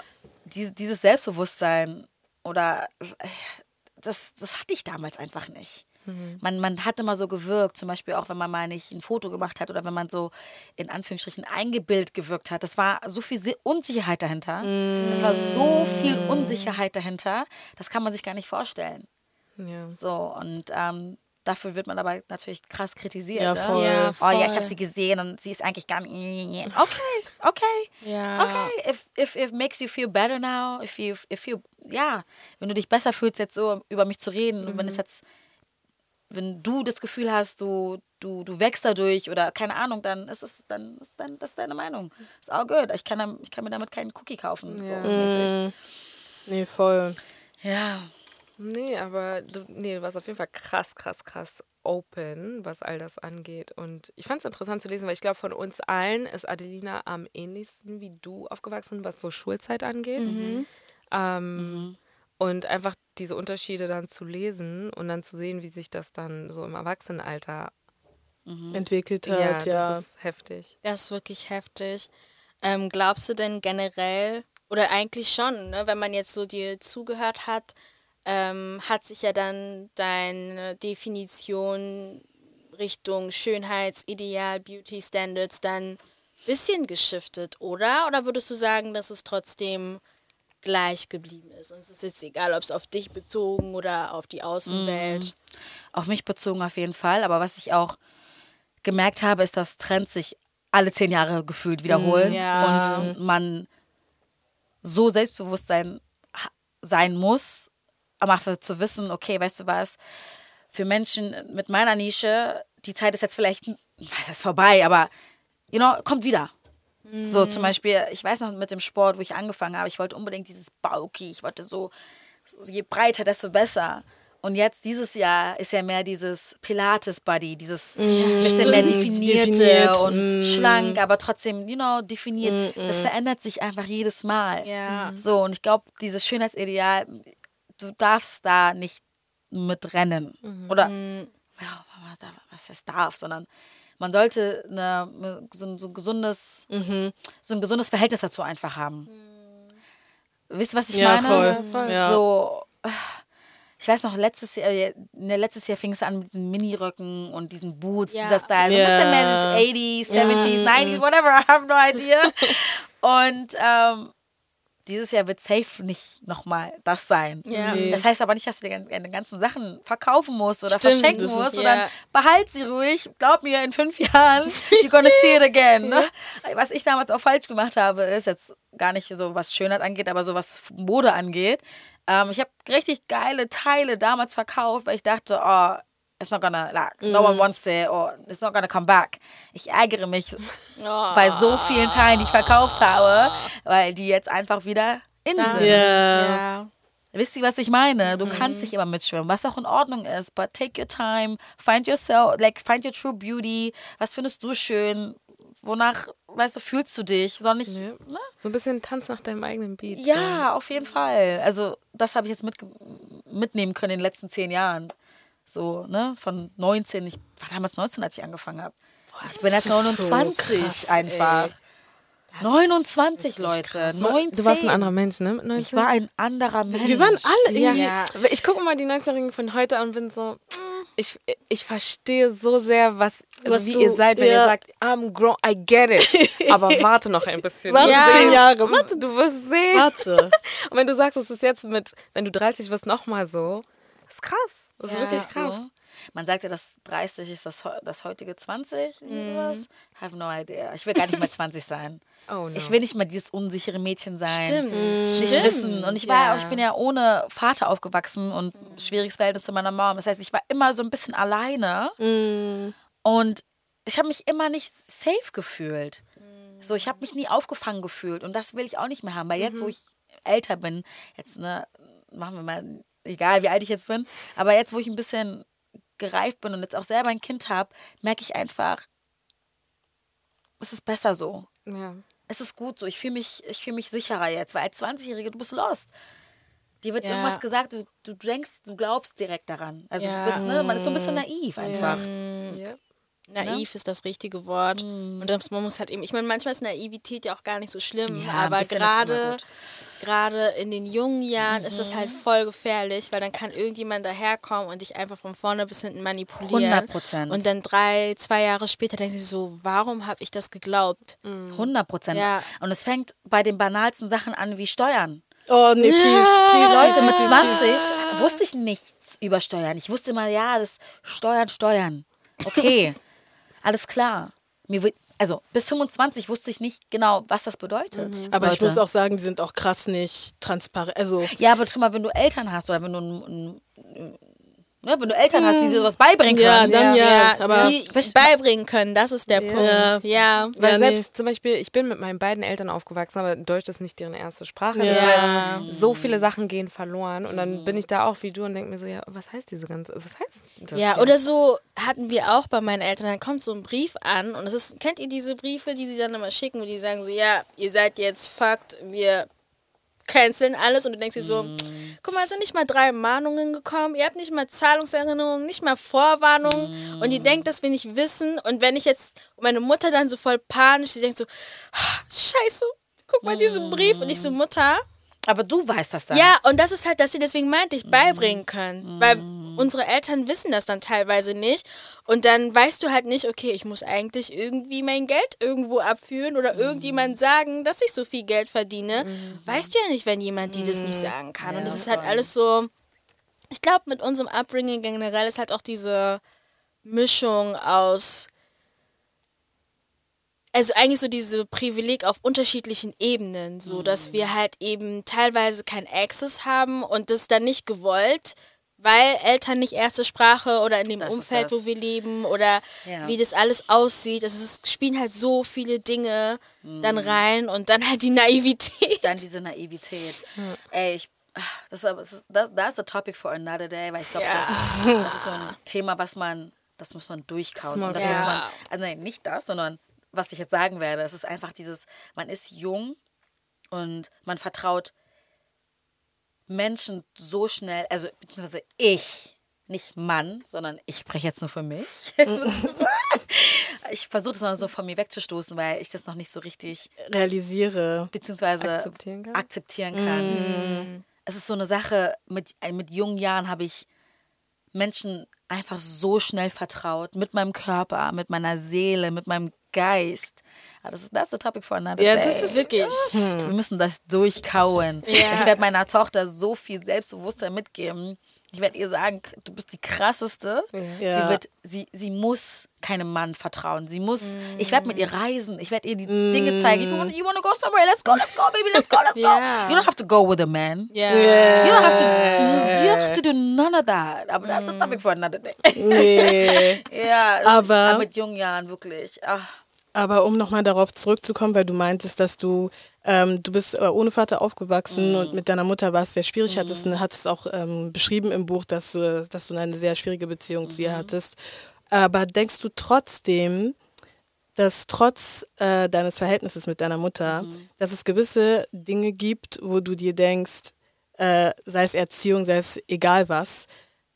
diese, dieses Selbstbewusstsein oder äh, das, das hatte ich damals einfach nicht. Man, man hat immer so gewirkt, zum Beispiel auch, wenn man mal nicht ein Foto gemacht hat oder wenn man so in Anführungsstrichen eingebildet gewirkt hat. Das war so viel Unsicherheit dahinter. Es war so viel Unsicherheit dahinter, das kann man sich gar nicht vorstellen. Ja. So, und ähm, dafür wird man aber natürlich krass kritisiert. Ja, ne? voll. Ja, Oh ja, ich voll. habe sie gesehen und sie ist eigentlich gar nicht. Okay, okay. Ja. Okay, if, if it makes you feel better now, if you, if you, ja, wenn du dich besser fühlst, jetzt so über mich zu reden und wenn es jetzt, wenn du das Gefühl hast, du, du, du wächst dadurch oder keine Ahnung, dann ist es, dann ist dann, das ist deine Meinung. Ist auch gut. Ich kann, ich kann mir damit keinen Cookie kaufen. Ja. So mäßig. Nee, voll. ja. Nee, aber du, nee, du warst auf jeden Fall krass, krass, krass open, was all das angeht. Und ich fand es interessant zu lesen, weil ich glaube, von uns allen ist Adelina am ähnlichsten wie du aufgewachsen, was so Schulzeit angeht. Ähm, Und einfach diese Unterschiede dann zu lesen und dann zu sehen, wie sich das dann so im Erwachsenenalter, Entwickelt ja, hat, ja. das ist heftig. Das ist wirklich heftig. Ähm, glaubst du denn generell, oder eigentlich schon, ne, wenn man jetzt so dir zugehört hat, ähm, hat sich ja dann deine Definition Richtung Schönheitsideal, Beauty Standards dann ein bisschen geschiftet, oder? Oder würdest du sagen, dass es trotzdem gleich geblieben ist? Und es ist jetzt egal, ob es auf dich bezogen oder auf die Außenwelt. Auf mich bezogen auf jeden Fall. Aber was ich auch gemerkt habe, ist, dass Trends sich alle zehn Jahre gefühlt wiederholen Ja. und man so selbstbewusst sein, sein muss, aber für zu wissen, okay, weißt du was, für Menschen mit meiner Nische, die Zeit ist jetzt vielleicht, was ist vorbei, aber, you know, kommt wieder. So zum Beispiel, ich weiß noch mit dem Sport, wo ich angefangen habe, ich wollte unbedingt dieses Bulky, ich wollte so, je breiter, desto besser. Und jetzt dieses Jahr ist ja mehr dieses Pilates-Body, dieses bisschen mehr definierte Definiert, und schlank, aber trotzdem, you know, definiert. Das verändert sich einfach jedes Mal. Ja. So, und ich glaube, dieses Schönheitsideal, du darfst da nicht mit rennen. Oder, ja, was heißt darf, sondern man sollte eine, so, ein- so ein gesundes, so ein gesundes Verhältnis dazu einfach haben. Wisst ihr, was ich Ja, meine? voll. voll. Ja. So, ich weiß noch, letztes Jahr, äh, ne, letztes Jahr fing es an mit diesen Miniröcken und diesen Boots, Ja. dieser Style. So ein Ja. bisschen mehr dieses 80s, 70s, 90s, whatever, I have no idea. und ähm, dieses Jahr wird safe nicht nochmal das sein. Ja. Nee. Das heißt aber nicht, dass du deine ganzen Sachen verkaufen musst oder Stimmt, verschenken das ist- musst, ja. sondern behalt sie ruhig. Glaub mir, in fünf Jahren, you're gonna see it again. Ne? Was ich damals auch falsch gemacht habe, ist jetzt gar nicht so, was Schönheit angeht, aber so was Mode angeht. Ähm, ich habe richtig geile Teile damals verkauft, weil ich dachte, oh, it's not gonna, like, no Mhm. one wants it or it's not gonna come back. Ich ärgere mich Oh. bei so vielen Teilen, die ich verkauft habe, weil die jetzt einfach wieder in sind. Ja. Ja. Wisst ihr, was ich meine? Du kannst nicht immer mitschwimmen, was auch in Ordnung ist. But take your time, find yourself, like find your true beauty. Was findest du schön? Wonach, weißt du, fühlst du dich? Soll nicht, Ja. ne? So ein bisschen Tanz nach deinem eigenen Beat. Ja, auf jeden Fall. Also, das habe ich jetzt mit, mitnehmen können in den letzten zehn Jahren. So, ne, von 19. Ich war damals 19, als ich angefangen habe. Ich bin jetzt das ist so 29 krass, einfach. ey. 29, Leute. 19. Du warst ein anderer Mensch, ne? Mit 19? Ich war ein anderer Mensch. Wir waren alle Ja. irgendwie. Ja. Ich gucke mal die 19-Jährigen von heute an und bin so, ich, ich verstehe so sehr, was, also Was wie du- ihr seid, wenn ja. ihr sagt, I'm grown, I get it. Aber warte noch ein bisschen. Warte Ja. zehn Jahre. Warte, Du wirst sehen. warte. Und wenn du sagst, es ist jetzt mit, wenn du 30 wirst, nochmal so, ist krass. Das ist Ja. wirklich Ist krass. so. Man sagt ja, dass 30 ist das, das heutige 20. Irgendwie sowas. I have no idea. Ich will gar nicht mehr 20 sein. Oh no. Ich will nicht mehr dieses unsichere Mädchen sein. Stimmt. nicht Stimmt. wissen. Und ich war, Ja. ich bin ja ohne Vater aufgewachsen und schwieriges Verhältnis zu meiner Mom. Das heißt, ich war immer so ein bisschen alleine und ich habe mich immer nicht safe gefühlt. So, ich habe mich nie aufgefangen gefühlt und das will ich auch nicht mehr haben, weil jetzt, wo ich älter bin, jetzt ne, machen wir mal, egal wie alt ich jetzt bin, aber jetzt, wo ich ein bisschen gereift bin und jetzt auch selber ein Kind habe, merke ich einfach, es ist besser so ja. es ist gut so. Ich fühle mich, ich fühle mich sicherer jetzt, weil als 20-Jährige, du bist lost. Dir wird Ja. irgendwas gesagt, du, du denkst, du glaubst direkt daran. Also Ja. du bist, ne, man ist so ein bisschen naiv einfach. Ja. Naiv ist das richtige Wort. Und das, man muss halt eben, ich meine, manchmal ist Naivität ja auch gar nicht so schlimm, Ja, aber gerade gerade in den jungen Jahren ist das halt voll gefährlich, weil dann kann irgendjemand daherkommen und dich einfach von vorne bis hinten manipulieren. 100%. Und dann drei, zwei Jahre später denkst du so, warum habe ich das geglaubt? 100 Prozent. Ja. Und es fängt bei den banalsten Sachen an wie Steuern. Oh, nee, please, please. Leute, mit please, 20 wusste ich nichts über Steuern. Ich wusste immer, ja, das Steuern, Steuern. Okay, alles klar. Mir wird, also bis 25 wusste ich nicht genau, was das bedeutet. Aber ich Leute. muss auch sagen, die sind auch krass nicht transparent. Also, Ja, aber guck mal, wenn du Eltern hast oder wenn du, ein, ein, ne, wenn du Eltern hast, die dir sowas beibringen ja, können. dann ja. aber die beibringen können, das ist der Punkt. Ja. Ja. Weil Ja, nee. selbst zum Beispiel, ich bin mit meinen beiden Eltern aufgewachsen, aber Deutsch ist nicht deren erste Sprache. Ja. Das heißt, so viele Sachen gehen verloren. Und dann bin ich da auch wie du und denke mir so, ja, was heißt diese ganze, was heißt das? Ja, hier? oder so hatten wir auch bei meinen Eltern, dann kommt so ein Brief an und es ist, kennt ihr diese Briefe, die sie dann immer schicken, wo die sagen so, ja, ihr seid jetzt fucked, wir canceln alles und du denkst dir so, guck mal, es sind nicht mal drei Mahnungen gekommen, ihr habt nicht mal Zahlungserinnerungen, nicht mal Vorwarnungen. Und ihr denkt, dass wir nicht wissen. Und wenn ich jetzt, meine Mutter dann so voll panisch, sie denkt so, "Ah, scheiße, guck mal diesen Brief. Und ich so, Mutter, Aber du weißt das dann. ja, und das ist halt, dass sie deswegen meinte, ich beibringen können. Weil unsere Eltern wissen das dann teilweise nicht. Und dann weißt du halt nicht, okay, ich muss eigentlich irgendwie mein Geld irgendwo abführen oder irgendjemand sagen, dass ich so viel Geld verdiene. Weißt du ja nicht, wenn jemand dir das nicht sagen kann. und das ist halt alles so. Ich glaube, mit unserem Upbringing generell ist halt auch diese Mischung aus also eigentlich so diese Privileg auf unterschiedlichen Ebenen, so dass wir halt eben teilweise kein Access haben und das dann nicht gewollt, weil Eltern nicht erste Sprache oder in dem Das ist Umfeld, wo wir leben oder Ja. wie das alles aussieht. Das ist, spielen halt so viele Dinge dann rein und dann halt die Naivität. Dann diese Naivität. Ey, ich, das ist, aber- das ist das, that's a topic for another day, weil ich glaube, das, das ist so ein Thema, was man, das muss man durchkauen. Das Ja. muss man, also nein, nicht das, sondern was ich jetzt sagen werde. Es ist einfach dieses, man ist jung und man vertraut Menschen so schnell, also beziehungsweise ich, nicht Mann, sondern ich spreche jetzt nur für mich. ich versuche das mal so von mir wegzustoßen, weil ich das noch nicht so richtig realisiere. beziehungsweise Akzeptieren kann? akzeptieren kann. Es ist so eine Sache, mit, äh, mit jungen Jahren habe ich Menschen einfach so schnell vertraut, mit meinem Körper, mit meiner Seele, mit meinem Geist. Ah, Das ist that's a topic for another Ja, day. das ist Wirklich. Wir müssen das durchkauen. Ja. Ich werde meiner Tochter so viel Selbstbewusstsein mitgeben. Ich werde ihr sagen, du bist die krasseste. Ja. Sie, wird, sie, sie muss keinem Mann vertrauen. Sie muss, ich werde mit ihr reisen. Ich werde ihr die Mm. Dinge zeigen. If you wanna, you wanna go somewhere, let's go, let's go, baby, let's go, let's Ja. go. You don't have to go with a man. Ja. You don't have to, you don't have to do none of that. Aber that's a topic for another day. Nee. ja, Aber- aber mit jungen Jahren wirklich. Ach, Aber um nochmal darauf zurückzukommen, weil du meintest, dass du, ähm, du bist äh, ohne Vater aufgewachsen Mhm. und mit deiner Mutter war es sehr schwierig, hattest, hat es auch ähm, beschrieben im Buch, dass du, dass du eine sehr schwierige Beziehung zu ihr Mhm. hattest. Aber denkst du trotzdem, dass trotz äh, deines Verhältnisses mit deiner Mutter, Mhm. dass es gewisse Dinge gibt, wo du dir denkst, äh, sei es Erziehung, sei es egal was,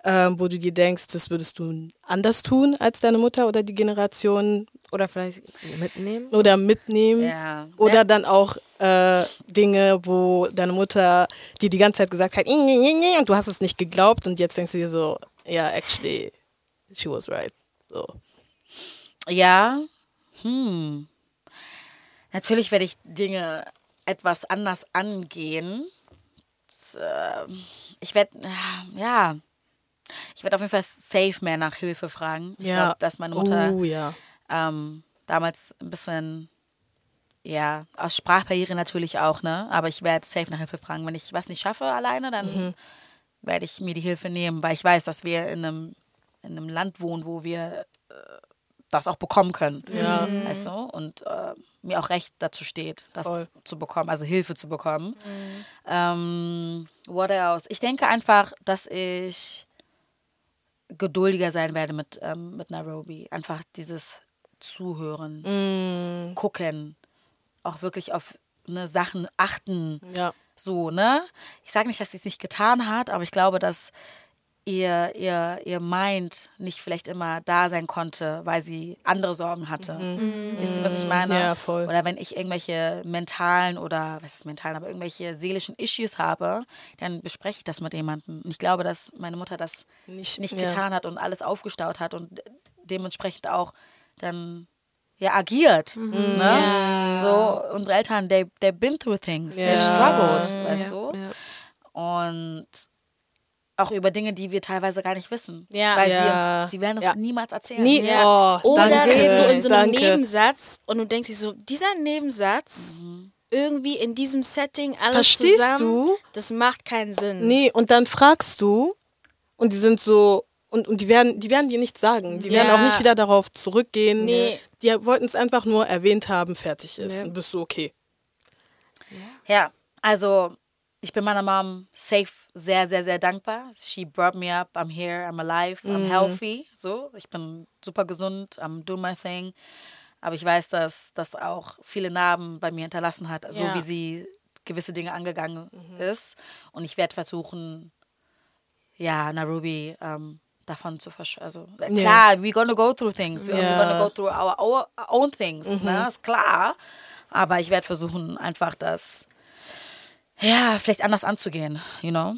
ähm, wo du dir denkst, das würdest du anders tun als deine Mutter oder die Generation Oder vielleicht mitnehmen. oder mitnehmen. Ja. Oder dann auch äh, Dinge, wo deine Mutter dir die ganze Zeit gesagt hat, "Nee, nee, nee, nee", und du hast es nicht geglaubt und jetzt denkst du dir so, ja, actually, she was right. So. Ja. Hm. Natürlich werde ich Dinge etwas anders angehen. Äh, Ich werde, ja, ich werde auf jeden Fall safe mehr nach Hilfe fragen. Ich ja. glaube, dass meine Mutter Oh, ja. ähm, damals ein bisschen, ja, aus Sprachbarriere natürlich auch, ne? Aber ich werde safe nach Hilfe fragen. Wenn ich was nicht schaffe alleine, dann Mhm. werde ich mir die Hilfe nehmen, weil ich weiß, dass wir in einem, in einem Land wohnen, wo wir äh, das auch bekommen können. Ja. Weißt du? Und äh, mir auch Recht dazu steht, das Voll. zu bekommen, also Hilfe zu bekommen. Ähm, what else? Ich denke einfach, dass ich geduldiger sein werde mit, ähm, mit Nairobi. Einfach dieses Zuhören, Mm, gucken, auch wirklich auf ne, Sachen achten. ja. So, ne? Ich sage nicht, dass sie es nicht getan hat, aber ich glaube, dass ihr, ihr, ihr Mind nicht vielleicht immer da sein konnte, weil sie andere Sorgen hatte. Wisst ihr, was ich meine? Ja, voll. Oder wenn ich irgendwelche mentalen oder, was ist mentalen, aber irgendwelche seelischen Issues habe, dann bespreche ich das mit jemandem. Und ich glaube, dass meine Mutter das Nicht- nicht ja. getan hat und alles aufgestaut hat und dementsprechend auch dann ja agiert. Mhm. Ne? So, unsere Eltern, they, they've been through things, they Ja. struggled, weißt Ja, du? ja. Und auch über Dinge, die wir teilweise gar nicht wissen. Ja. Weil Ja. sie uns, sie werden uns Ja. niemals erzählen. Nie, Ja. oh, Oder danke, das ist so in so einem danke. Nebensatz und du denkst dir so, dieser Nebensatz irgendwie in diesem Setting alles Verstehst zusammen, du? das macht keinen Sinn. Nee, und dann fragst du und die sind so, und, und die werden, die werden dir nichts sagen. Die werden Ja. auch nicht wieder darauf zurückgehen. Nee. Die wollten es einfach nur erwähnt haben, fertig ist. Ja. Und bist du okay. Ja, also ich bin meiner Mom safe sehr, sehr, sehr dankbar. She brought me up. I'm here. I'm alive. I'm healthy. So, ich bin super gesund. I'm doing my thing. Aber ich weiß, dass das auch viele Narben bei mir hinterlassen hat, so Ja. wie sie gewisse Dinge angegangen ist. Und ich werde versuchen, ja, Nairobi ähm, davon zu versch... Also, äh, klar, we're gonna go through things. We're Ja. gonna go through our, our own things. Ne? Ist klar. Aber ich werde versuchen, einfach das ja, vielleicht anders anzugehen, you know?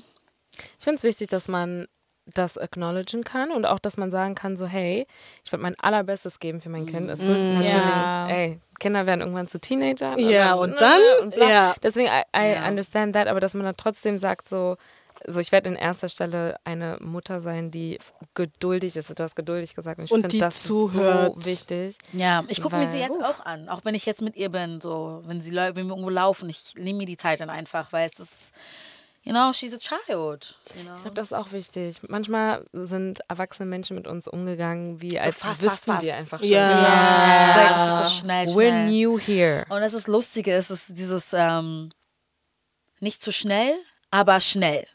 Ich finde es wichtig, dass man das acknowledgen kann und auch, dass man sagen kann, so, hey, ich würde mein allerbestes geben für mein Kind. Es wird natürlich, Ja. ey, Kinder werden irgendwann zu Teenagern. Ja, und dann, bla. ja. Deswegen, I, I understand that, aber dass man dann trotzdem sagt, so, so ich werde in erster Stelle eine Mutter sein, die geduldig ist. Du hast geduldig gesagt und ich finde die das zuhört. so wichtig. Ja, ich gucke mir sie jetzt auch an, auch wenn ich jetzt mit ihr bin, so, wenn sie wenn wir irgendwo laufen, ich nehme mir die Zeit dann einfach, weil es ist, you know, she's a child, you know? Ich glaube, das ist auch wichtig. Manchmal sind erwachsene Menschen mit uns umgegangen, wie als fast, wüssten fast, fast. wir einfach schon. Ja. ja, Like, das ist so schnell, We're schnell. new here. Und das ist Lustige, es ist dieses, ähm, nicht zu schnell, aber schnell.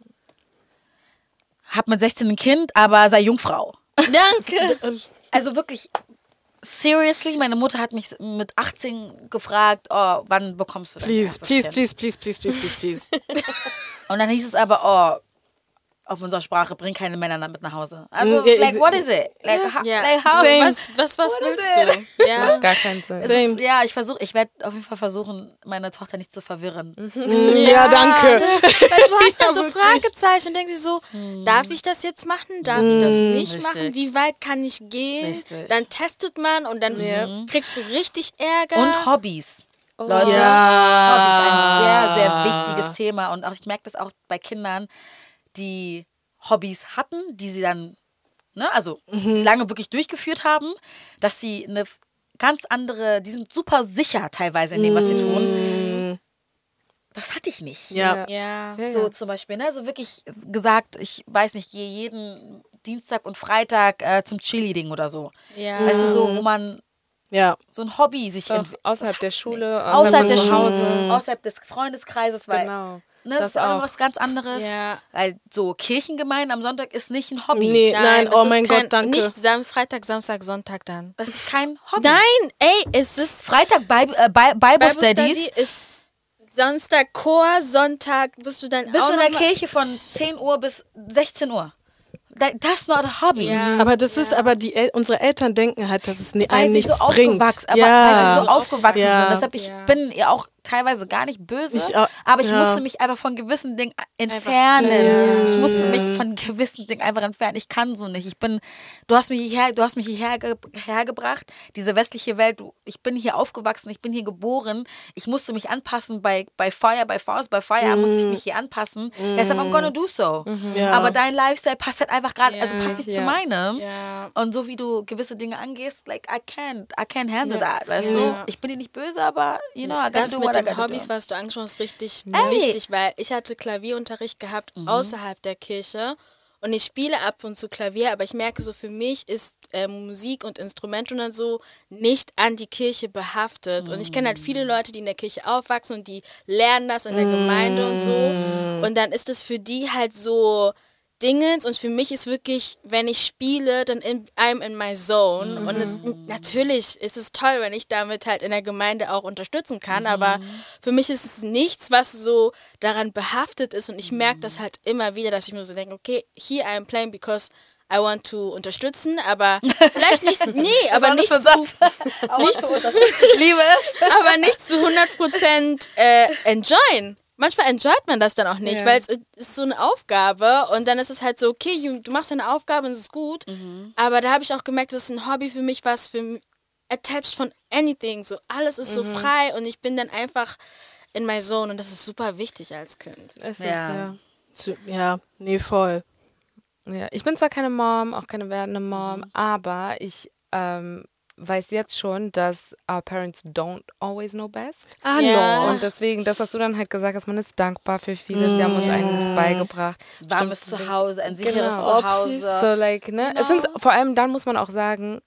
Hab mit 16 ein Kind, aber sei Jungfrau. Danke. Also wirklich, seriously, meine Mutter hat mich mit 18 gefragt, oh, wann bekommst du dein Please, please, Kind? please, please, please, please, please, please. Und dann hieß es aber, oh, auf unserer Sprache, bring keine Männer damit nach Hause. Also, Mm, ja, like, what is it? Like, ha, Ja. like how? Same. Was, was, was willst du? Ja. Gar keinen Sinn. Ist, ja, ich versuche, ich werde auf jeden Fall versuchen, meine Tochter nicht zu verwirren. Mm, ja, danke. Das weil du hast dann Ja, so. Fragezeichen und denkst dir so, darf ich das jetzt machen? Darf ich das nicht Richtig. machen? Wie weit kann ich gehen? Richtig. Dann testet man und dann kriegst du richtig Ärger. Und Hobbys. Leute, Ja. Hobbys ist ein sehr, sehr wichtiges Thema. Und auch, ich merke das auch bei Kindern, die Hobbys hatten, die sie dann, ne, also lange wirklich durchgeführt haben, dass sie eine ganz andere, die sind super sicher teilweise in dem, was sie tun. Das hatte ich nicht. Ja. ja. Ja, So zum Beispiel, ne? So wirklich gesagt, ich weiß nicht, gehe jeden Dienstag und Freitag äh, zum Cheerleading oder so. Ja. Weißt du, so, wo man Ja. so ein Hobby sich So, entwickelt. außerhalb der Schule, Außerhalb des zu Schule, Hause. außerhalb des Freundeskreises, weil Genau. Ne, das, Das ist auch noch was ganz anderes. Ja. Weil so Kirchengemeinden am Sonntag ist nicht ein Hobby. Nee, nein, das oh ist mein kein, Gott, danke. Nicht Sam Freitag, Samstag, Sonntag dann. Das ist kein Hobby. Nein, ey, es ist Freitag Bible, äh, Bi- Bible, Bible Studies. Study ist Samstag Chor, Sonntag bist du dann Bist auch du in der Kirche von 10 Uhr bis 16 Uhr. That, that's not a hobby. Ja. Aber das ist, aber die El unsere Eltern denken halt, dass es Weil einem nichts so bringt. ja. weil sie so aufgewachsen Ja. sind. Deshalb ich Ja. bin ihr auch teilweise gar nicht böse, Ich auch- aber ich ja. musste mich einfach von gewissen Dingen entfernen. Ich musste mich von gewissen Dingen einfach entfernen. Ich kann so nicht. Ich bin, du hast mich hierher, du hast mich hierher ge hergebracht, diese westliche Welt. Du, ich bin hier aufgewachsen, ich bin hier geboren. Ich musste mich anpassen bei, bei Fire, bei Faust, bei Fire musste ich mich hier anpassen. Deshalb I'm gonna do so. Ja. Aber dein Lifestyle passt halt einfach gerade, also Ja. passt nicht zu Ja. meinem. Ja. Und so wie du gewisse Dinge angehst, like I can't, I can't handle that, weißt du? Ich bin dir nicht böse, aber you know, I gotta Das do what den Hobbys, was du angesprochen hast, richtig Ey. wichtig, weil ich hatte Klavierunterricht gehabt außerhalb der Kirche und ich spiele ab und zu Klavier, aber ich merke so, für mich ist äh, Musik und Instrumente und so nicht an die Kirche behaftet. Und ich kenne halt viele Leute, die in der Kirche aufwachsen und die lernen das in der Gemeinde und so. Und dann ist es für die halt so Dingens und für mich ist wirklich, wenn ich spiele, dann in, I'm in my zone. Und es, natürlich ist es toll, wenn ich damit halt in der Gemeinde auch unterstützen kann, aber für mich ist es nichts, was so daran behaftet ist. Und ich merke das halt immer wieder, dass ich mir so denke, okay, here I am playing because I want to unterstützen, aber vielleicht nicht, nee, aber nicht zu, nicht zu, Ich liebe es. aber nicht zu 100% äh, enjoyen. Manchmal enjoyt man das dann auch nicht, Ja. weil es ist so eine Aufgabe und dann ist es halt so, okay, du machst deine Aufgabe und es ist gut. Aber da habe ich auch gemerkt, das ist ein Hobby für mich, was für attached von anything. So alles ist so frei und ich bin dann einfach in my zone und das ist super wichtig als Kind. Es ist, Ja. ja. Zu- Ja, nee, voll. Ja, ich bin zwar keine Mom, auch keine werdende Mom, aber ich ähm, weiß jetzt schon, dass our parents don't always know best. Ah, Ja. no. Und deswegen, das, was du dann halt gesagt hast, man ist dankbar für vieles. Sie haben uns einiges beigebracht. Warmes Zuhause, ein sicheres Genau. Zuhause. So, like, ne? Es sind, vor allem dann muss man auch sagen,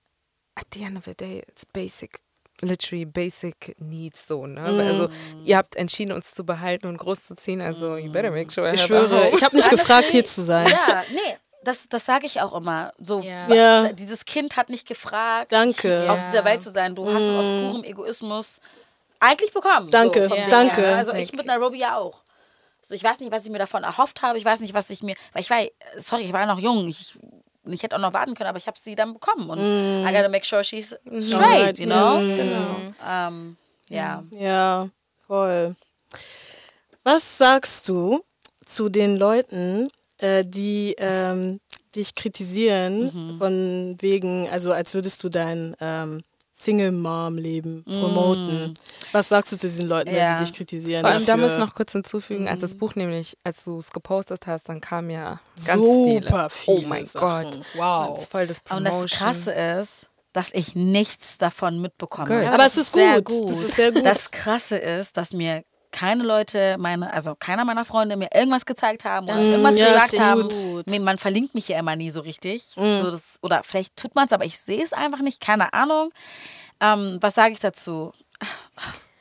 at the end of the day, it's basic. Literally basic needs so, ne? Also, ihr habt entschieden, uns zu behalten und groß zu ziehen, also you better make sure. I Ich schwöre, ich habe nicht gefragt, hier zu sein. Ja, nee, das, das sage ich auch immer. So, Ja. Ja. Dieses Kind hat nicht gefragt, Danke. auf dieser Welt zu sein. Du hast es aus purem Egoismus eigentlich bekommen. Danke, so, danke. her. Also ich mit Nairobi ja auch. So, ich weiß nicht, was ich mir davon erhofft habe. Ich weiß nicht, was ich mir. Weil ich war, sorry, ich war noch jung. Ich, ich hätte auch noch warten können, aber ich habe sie dann bekommen. Und I gotta make sure she's straight, you know? Genau. Ähm, ja. Ja, voll. Was sagst du zu den Leuten, äh, die ähm, dich kritisieren, Mhm. von wegen, also als würdest du dein ähm, Single-Mom-Leben promoten? Was sagst du zu diesen Leuten, Mhm. Ja. wenn sie dich kritisieren? Vor allem, da muss ich noch kurz hinzufügen, als das Buch nämlich, als du es gepostet hast, dann kam ja ganz viele. Super viele. Oh mein Sachen. Gott. Wow. Das voll das Und das Krasse ist, dass ich nichts davon mitbekomme. Good. Aber, Aber es ist ist sehr gut. gut. Das ist sehr gut. Das Krasse ist, dass mir keine Leute, meine, also keiner meiner Freunde mir irgendwas gezeigt haben oder Das ist irgendwas ja, gesagt haben. gut. Man verlinkt mich ja immer nie so richtig. So das, oder vielleicht tut man es, aber ich sehe es einfach nicht. Keine Ahnung. Ähm, was sage ich dazu?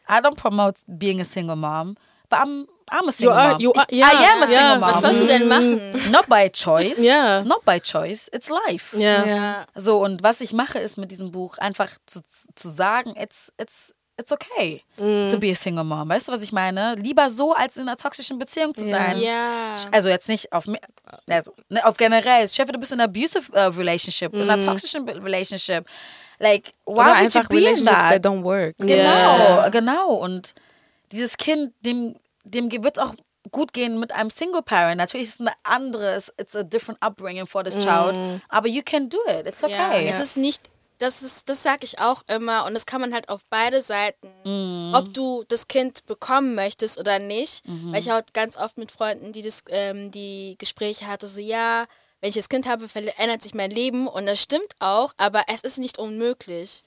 I don't promote being a single mom, but I'm, I'm a single are- mom. you are- Ich- ja, I am a ja. single mom. Was sollst du denn machen? Not by choice. Ja. Not by choice. It's life. ja. Ja. So, und was ich mache, ist mit diesem Buch einfach zu, zu sagen, it's, it's, it's okay to be a single mom. Weißt du, was ich meine? Lieber so, als in einer toxischen Beziehung zu sein. Ja. Also jetzt nicht auf also, ne, auf generell. Chef, du bist in einer abusive uh, relationship, in einer toxischen Be- relationship. Like, why Oder would you be in that? that don't work. Genau, Ja. genau. Und dieses Kind, dem, dem wird es auch gut gehen mit einem Single Parent. Natürlich ist es eine andere, it's a different upbringing for this child. Aber you can do it. It's okay. es ist nicht, das ist, das sage ich auch immer und das kann man halt auf beide Seiten, Mhm. ob du das Kind bekommen möchtest oder nicht. Mhm. Weil ich auch ganz oft mit Freunden, die das, ähm, die Gespräche hatte, so ja, wenn ich das Kind habe, verändert sich mein Leben und das stimmt auch, aber es ist nicht unmöglich.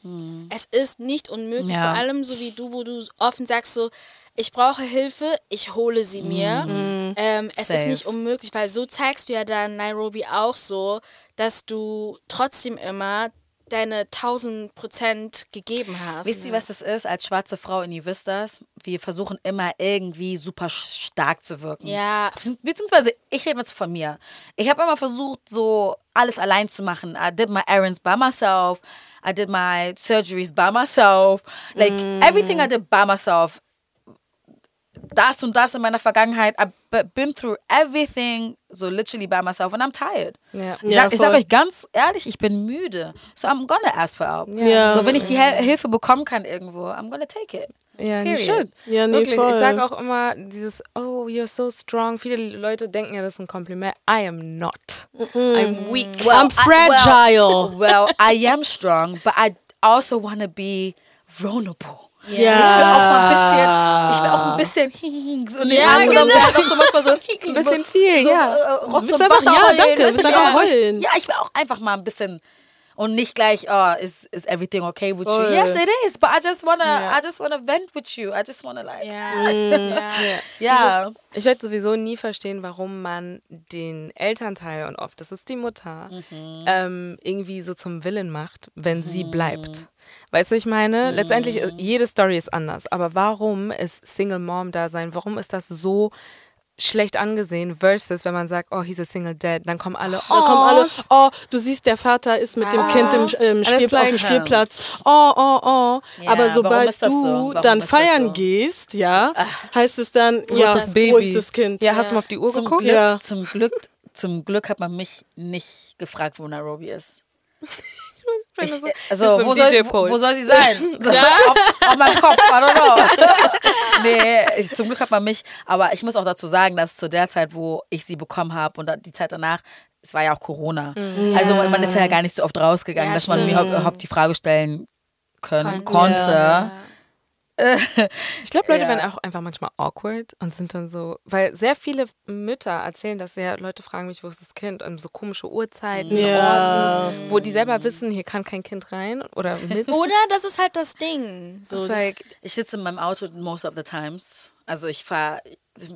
Es ist nicht unmöglich, Mhm. Ja. vor allem so wie du, wo du offen sagst so, ich brauche Hilfe, ich hole sie mir. Ähm, es ist Safe. nicht unmöglich, weil so zeigst du ja dann Nairobi auch so, dass du trotzdem immer deine 1000 Prozent gegeben hast. Wisst ihr, was das ist? Als schwarze Frau, und ihr wisst das, wir versuchen immer irgendwie super stark zu wirken. Ja. Beziehungsweise, ich rede jetzt von mir. Ich habe immer versucht, so alles allein zu machen. I did my errands by myself. I did my surgeries by myself. Like, everything I did by myself. Das und das in meiner Vergangenheit. I've be- been through everything, so literally by myself. And I'm tired. Ja. Ich Ja, sag, ich sag euch ganz ehrlich, ich bin müde. So I'm gonna ask for help. Ja. So wenn ich die Hel Hilfe bekommen kann irgendwo, I'm gonna take it. Ja, you should. Ja, nee, Wirklich. voll. Ich sage auch immer dieses, oh, you're so strong. Viele Leute denken ja, das ist ein Kompliment. I am not. I'm weak. I'm fragile. Well, well, I am strong, but I also wanna be vulnerable. Ja. Ich will auch mal ein bisschen, ich will auch ein bisschen so den Ja, dann genau. ich auch so manchmal so Ein bisschen viel, so, ja. äh, Rotz und einfach- Wasser ja, danke, willst einfach heulen. Ja, ich will auch einfach mal ein bisschen und nicht gleich, oh, is, is everything okay with Voll. you? Yes, it is, but I just wanna, Ja. I just wanna vent with you. I just wanna like, Ja. Ja. ja. Ich werde sowieso nie verstehen, warum man den Elternteil und oft, das ist die Mutter, ähm, irgendwie so zum Willen macht, wenn sie bleibt. Weißt du, ich meine, letztendlich, äh, jede Story ist anders, aber warum ist Single Mom da sein? Warum ist das so schlecht angesehen versus, wenn man sagt, oh, he's a single dad, dann kommen alle, oh, Da kommen alle, oh, du siehst, der Vater ist mit dem Kind im, ähm, Spiel, it's auf dem Spielplatz. Oh, oh, oh. Ja, Aber sobald ist du so? Dann ist feiern so? Ah. gehst, ja, heißt es dann, ja, das wo ist das Kind? Ja, hast du mal auf die Uhr Zum geguckt? Glück, Ja. zum Glück, zum Glück hat man mich nicht gefragt, wo Nairobi ist. Ich, also, wo soll, wo, wo soll sie sein? auf, auf meinem Kopf, I don't know. nee, ich, zum Glück hat man mich. Aber ich muss auch dazu sagen, dass zu der Zeit, wo ich sie bekommen habe und die Zeit danach, es war ja auch Corona. Also man ist ja gar nicht so oft rausgegangen, Ja, dass man mir stimmt. überhaupt die Frage stellen können, Konnte. konnte. Ich glaube, Leute Ja. werden auch einfach manchmal awkward und sind dann so, weil sehr viele Mütter erzählen, dass ja Leute fragen mich, wo ist das Kind? Und so komische Uhrzeiten, Ja. Orten, wo die selber wissen, hier kann kein Kind rein oder mit. Oder das ist halt das Ding. So, das, like, Ich sitze in meinem Auto most of the times. Also ich fahre,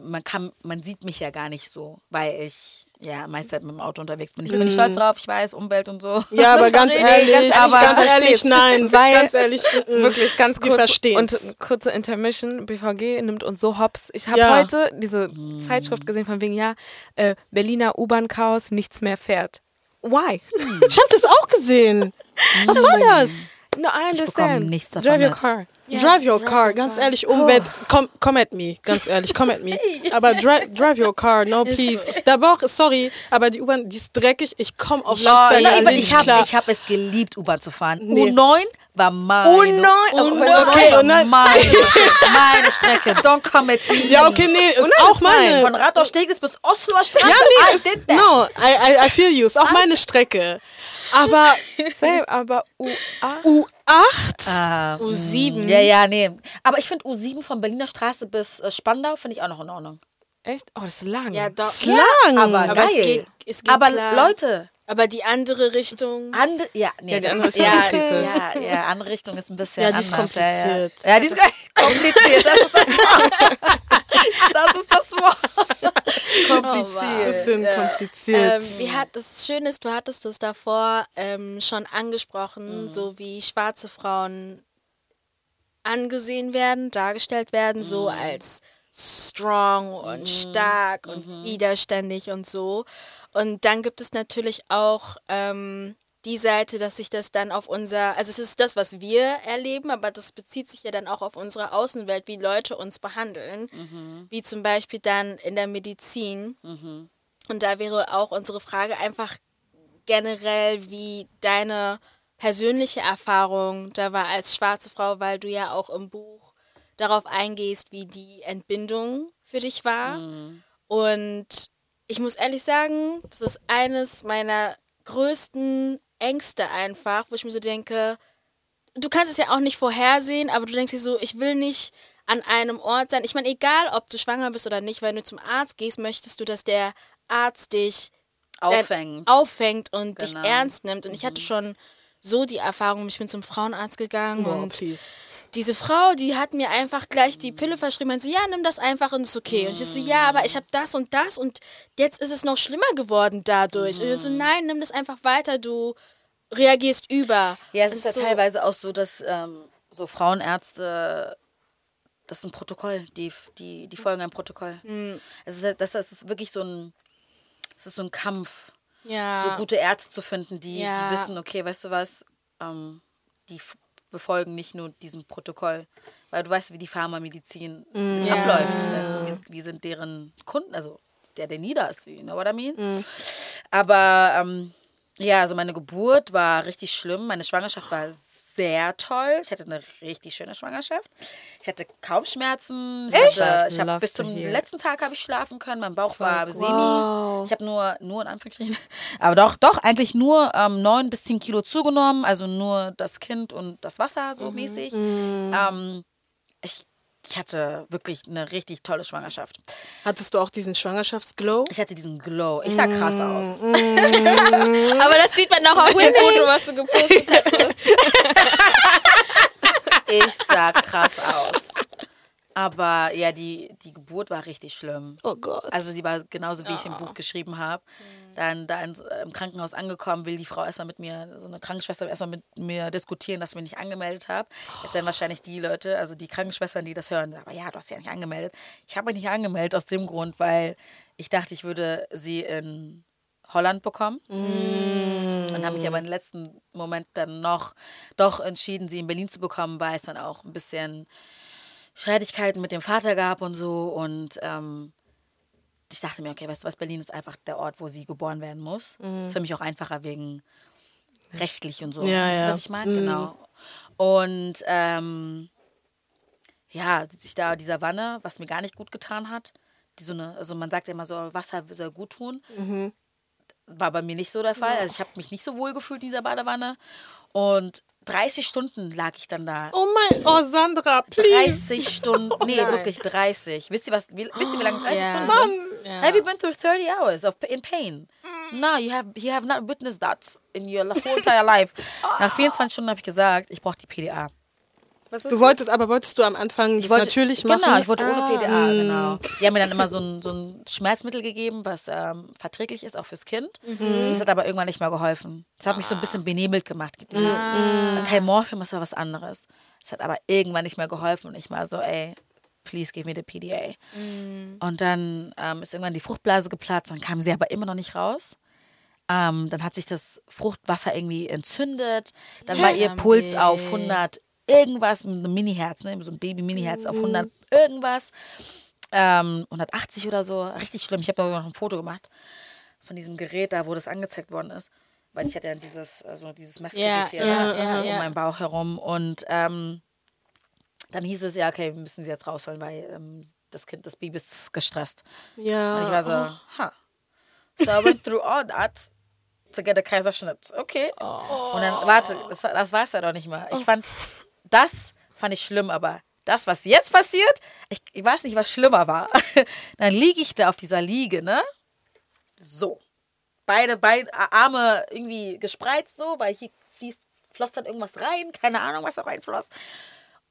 man kann, man sieht mich ja gar nicht so, weil ich ja meist halt mit dem Auto unterwegs bin. Ich bin nicht stolz drauf, ich weiß, Umwelt und so. Ja, aber ganz ehrlich, ganz ganz, ehrlich, ehrlich, nein, Weil- ganz ehrlich, mm, mm. wirklich ganz kurz und kurze Intermission. BVG nimmt uns so hops. Ich habe Ja. heute diese Zeitschrift gesehen von wegen, ja, äh, Berliner U-Bahn-Chaos, nichts mehr fährt. Why? Ich habe das auch gesehen. Was soll das? No, I understand. nichts davon Drive your mit. car. Ja, drive your drive car, your ganz car. ehrlich, Umwelt, come, come at me, ganz ehrlich, come at me. Aber dri drive your car, no please. Der Bauch, sorry, aber die U-Bahn, die ist dreckig, ich komme auf Oh, Laufsteine nein, aber nicht ich habe klar. ich hab es geliebt, U-Bahn zu fahren. Nee. U9 war meine. U9? U9 Okay, war und dann- meine, meine Strecke. Don't come at me. ja, okay, nee, ist auch meine. Von Rathaus Steglitz bis Osloer Straße. Ja, nee, I ist, no, I, I, I feel you, ist auch meine Strecke. Aber Same, aber U8. U8? Ah, U7. Ja, ja, nee. Aber ich finde U7 von Berliner Straße bis äh, Spandau finde ich auch noch in Ordnung. Echt? Oh, das ist lang. ja, doch. Lang. Aber, Aber geil. es geht, es geht aber klar. Leute, Aber die andere Richtung. andere, ja, nee, Ja, die andere ist ja, kritisch. ja, ja, andere Richtung ist ein bisschen Ja, die ist anders. kompliziert. Ja, ja. ja die ist kompliziert. Das ist das Wort. Das ist das Wort. kompliziert. Bisschen ja. kompliziert. Ähm, wie hat das Schöne ist, du hattest es davor ähm, schon angesprochen, so wie schwarze Frauen angesehen werden, dargestellt werden, so als strong und stark und widerständig und so. Und dann gibt es natürlich auch ähm, die Seite, dass sich das dann auf unser, also es ist das, was wir erleben, aber das bezieht sich ja dann auch auf unsere Außenwelt, wie Leute uns behandeln, wie zum Beispiel dann in der Medizin. Und da wäre auch unsere Frage einfach generell, wie deine persönliche Erfahrung da war als schwarze Frau, weil du ja auch im Buch darauf eingehst, wie die Entbindung für dich war. Und ich muss ehrlich sagen, das ist eines meiner größten Ängste einfach, wo ich mir so denke, du kannst es ja auch nicht vorhersehen, aber du denkst dir so, ich will nicht an einem Ort sein. Ich meine, egal ob du schwanger bist oder nicht, wenn du zum Arzt gehst, möchtest du, dass der Arzt dich Auffängt. auffängt und dich Genau. ernst nimmt. Und ich hatte schon so die Erfahrung, ich bin zum Frauenarzt gegangen oh, und please. Diese Frau, die hat mir einfach gleich die Pille verschrieben und so, ja, nimm das einfach und ist okay. Und ich so, ja, aber ich habe das und das und jetzt ist es noch schlimmer geworden dadurch. Und ich so, nein, nimm das einfach weiter, du reagierst über. Ja, es ist ja so, teilweise auch so, dass ähm, so Frauenärzte, das ist ein Protokoll, die, die, die folgen einem Protokoll. Es ist, das, das ist wirklich so ein, es ist so ein Kampf, Ja. so gute Ärzte zu finden, die, Ja. die wissen, okay, weißt du was, ähm, die befolgen nicht nur diesem Protokoll, weil du weißt, wie die Pharmamedizin Ja. abläuft. Weißt du, wie, wie sind deren Kunden, also der, der nieder ist, you know what I mean? Aber ähm, ja, also meine Geburt war richtig schlimm. Meine Schwangerschaft war sehr toll. Ich hatte eine richtig schöne Schwangerschaft. Ich hatte kaum Schmerzen. Ich, hatte, ich habe bis zum hear. letzten Tag habe ich schlafen können. Mein Bauch war semi. Ich habe nur, nur in Anführungsstrichen, aber doch, doch eigentlich nur ähm, 9 bis 10 Kilo zugenommen. Also nur das Kind und das Wasser so mäßig. Ähm, ich, ich hatte wirklich eine richtig tolle Schwangerschaft. Hattest du auch diesen Schwangerschaftsglow? Ich hatte diesen Glow. Ich sah krass aus. Aber das sieht man noch auf dem Foto, was du gepostet hast. Ich sah krass aus. Aber ja, die, die Geburt war richtig schlimm. Oh Gott. Also die war genauso, wie ich im Buch geschrieben habe. Dann da ins, äh, im Krankenhaus angekommen, will die Frau erstmal mit mir, so eine Krankenschwester erstmal mit mir diskutieren, dass ich mich nicht angemeldet habe. Jetzt werden wahrscheinlich die Leute, also die Krankenschwestern, die das hören, sagen, aber ja, du hast ja nicht angemeldet. Ich habe mich nicht angemeldet aus dem Grund, weil ich dachte, ich würde sie in Holland bekommen. Und habe mich aber im letzten Moment dann noch doch entschieden, sie in Berlin zu bekommen, weil es dann auch ein bisschen Streitigkeiten mit dem Vater gab und so. Und ähm, ich dachte mir, okay, weißt du was, Berlin ist einfach der Ort, wo sie geboren werden muss. Ist für mich auch einfacher wegen rechtlich und so. Ja, weißt du, ja. was ich meine? Genau. Und ähm, ja, sitze ich da in dieser Wanne, was mir gar nicht gut getan hat. Die so eine, also man sagt ja immer so, Wasser soll gut tun. War bei mir nicht so der Fall. Also ich habe mich nicht so wohl gefühlt in dieser Badewanne. Und 30 Stunden lag ich dann da. Oh mein, oh Sandra, please. 30 Stunden, nee, wirklich 30. Wisst ihr, was, wie, wisst ihr, wie lange 30 Ja. Stunden Mann. sind? Have you been through 30 hours of in pain? No, you have, you have not witnessed that in your whole entire life. Nach 24 Stunden habe ich gesagt, ich brauche die PDA. Du wolltest, aber wolltest du am Anfang das natürlich machen? Genau, ich wollte ohne Ah. PDA, genau. Die haben mir dann immer so ein, so ein Schmerzmittel gegeben, was ähm, verträglich ist, auch fürs Kind. Das hat aber irgendwann nicht mehr geholfen. Das hat mich so ein bisschen benebelt gemacht. Dieses, Kein Morphium, das war was anderes. Das hat aber irgendwann nicht mehr geholfen und ich war so, ey, please give me the PDA. Und dann ähm, ist irgendwann die Fruchtblase geplatzt, dann kam sie aber immer noch nicht raus. Ähm, dann hat sich das Fruchtwasser irgendwie entzündet. Dann war ihr Puls auf 100 irgendwas, mit einem Mini-Herz, ne? so ein Baby-Mini-Herz auf 100 irgendwas. Ähm, 180 oder so. Richtig schlimm. Ich habe da noch ein Foto gemacht von diesem Gerät da, wo das angezeigt worden ist. Weil ich hatte ja dieses, also dieses Messgerät hier ja, ja, um ja. meinen Bauch herum. Und ähm, dann hieß es ja, okay, wir müssen sie jetzt rausholen, weil ähm, das Kind, das Baby ist gestresst. Ja. Und ich war so, huh. So I went through all that to get a Kaiserschnitt. Okay. Und dann, warte, das, das war es ja doch nicht mal. Ich fand, das fand ich schlimm, aber das, was jetzt passiert, ich, ich weiß nicht, was schlimmer war. dann liege ich da auf dieser Liege, ne? So. Beide, beide Arme irgendwie gespreizt so, weil hier fließt, floss dann irgendwas rein. Keine Ahnung, was da reinfloss.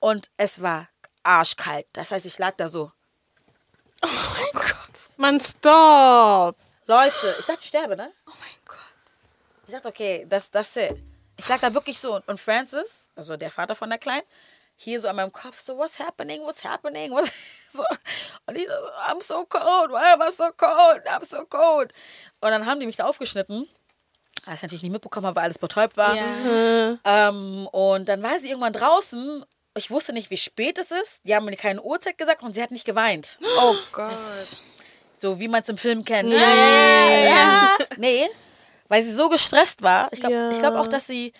Und es war arschkalt. Das heißt, ich lag da so. Mann, stop. Leute, ich dachte, ich sterbe, ne? Oh mein Gott. Ich dachte, okay, das das it. Ich lag da wirklich so und Francis, also der Vater von der Kleinen, hier so an meinem Kopf so, what's happening, what's happening, what's so. Und ich so, I'm so cold, why am I so cold, I'm so cold. Und dann haben die mich da aufgeschnitten, was ich natürlich nicht mitbekommen habe, weil alles betäubt war. Ähm, und dann war sie irgendwann draußen. Ich wusste nicht, wie spät es ist. Die haben mir keine Uhrzeit gesagt und sie hat nicht geweint. Oh Gott. So wie man es im Film kennt. Ja, ja, ja. Nee, weil sie so gestresst war. Ich glaube Ja. ich glaub auch, dass sie,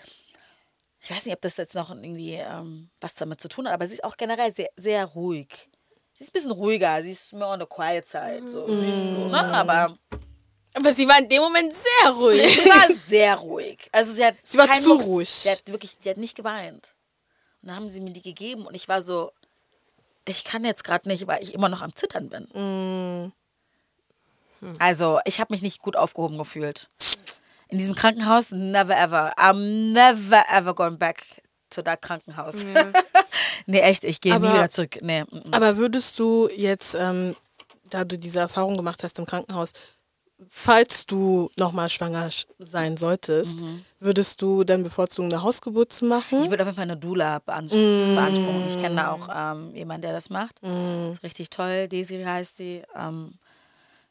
ich weiß nicht, ob das jetzt noch irgendwie ähm, was damit zu tun hat, aber sie ist auch generell sehr, sehr ruhig. Sie ist ein bisschen ruhiger, sie ist mehr on the quiet side. So. Sie ist so, ne? Aber Aber sie war in dem Moment sehr ruhig. sie war sehr ruhig. Also sie hat Sie war zu Mucks. ruhig. Sie hat wirklich, die hat nicht geweint. Und dann haben sie mir die gegeben und ich war so, ich kann jetzt gerade nicht, weil ich immer noch am Zittern bin. Mm. Also ich habe mich nicht gut aufgehoben gefühlt. In diesem Krankenhaus, never ever. I'm never ever going back to that Krankenhaus. nee, echt, ich gehe nie wieder zurück. Nee, mm, mm. Aber würdest du jetzt, ähm, da du diese Erfahrung gemacht hast im Krankenhaus, falls du nochmal schwanger sch- sein solltest, Mhm. würdest du dann bevorzugen, eine Hausgeburt zu machen? Ich würde auf jeden Fall eine Doula beanspr Mm. beanspruchen. Ich kenne da auch ähm, jemanden, der das macht. Ist Richtig toll. Daisy heißt sie. Ähm,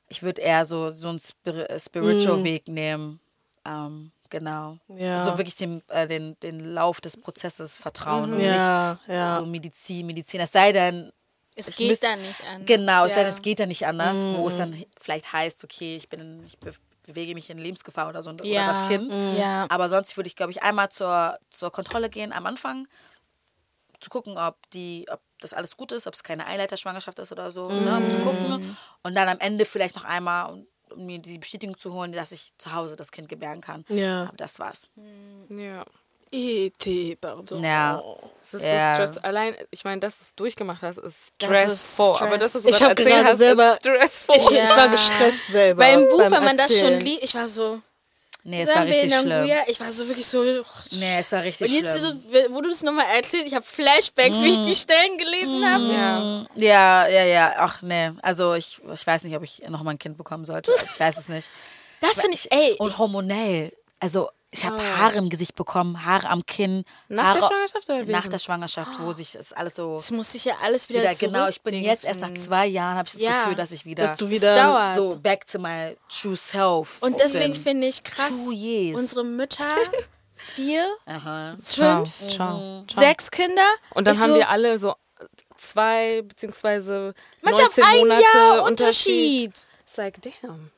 ich würde eher so, so einen Spir spiritual Weg nehmen. Ähm, genau. Ja. So wirklich dem, äh, den, den Lauf des Prozesses vertrauen. Und Ja, nicht ja. so Medizin, Medizin. Es sei denn, Es Ich geht müsst- dann nicht an. Genau, es sei ja. denn, es geht ja nicht anders, wo Mm. es dann vielleicht heißt, okay, ich bin, in- ich be bewege mich in Lebensgefahr oder so oder Ja, das Kind. ja. Aber sonst würde ich, glaube ich, einmal zur, zur Kontrolle gehen am Anfang, zu gucken, ob die, ob das alles gut ist, ob es keine Eileiterschwangerschaft ist oder so, ne, um zu gucken. Und dann am Ende vielleicht noch einmal, um, mir die Bestätigung zu holen, dass ich zu Hause das Kind gebären kann. Ja. Aber das war's. Ja. E.T. pardon. Ja. Das ist Ja. Stress. Allein, ich meine, dass du es durchgemacht hast, ist Das stressful. ist Aber das ist Ich hab gerade selber- stressful. Ich, Ja. ich war gestresst selber. Weil im Buch, beim wenn man das schon Erzählen. liest, ich war so, Nee, es war richtig schlimm. Ich war so wirklich so. Nee, es war richtig Und jetzt, schlimm. so, wo du das nochmal erzählt, ich habe Flashbacks, wie ich die Stellen gelesen habe. Ja. Ja, ja, ja. Ach nee. Also ich, ich weiß nicht, ob ich noch mal ein Kind bekommen sollte. Also ich weiß es nicht. Das finde ich, ey, Und hormonell. Also ich habe Haare im Gesicht bekommen, Haare am Kinn. Nach Haare der Schwangerschaft oder Nach während? der Schwangerschaft, wo sich das alles so das muss sich ja alles wieder, wieder, genau, ich bin jetzt erst nach zwei Jahren, habe ich das Ja. Gefühl, dass ich wieder Dass du wieder dauert. so back to my true self Und deswegen finde ich krass, unsere Mütter, vier, Aha. Ciao, fünf, ciao, ciao. sechs Kinder. Und dann ich haben so, wir alle so zwei beziehungsweise manche 19 haben ein Monate Jahr Unterschied. Unterschied. It's like, damn.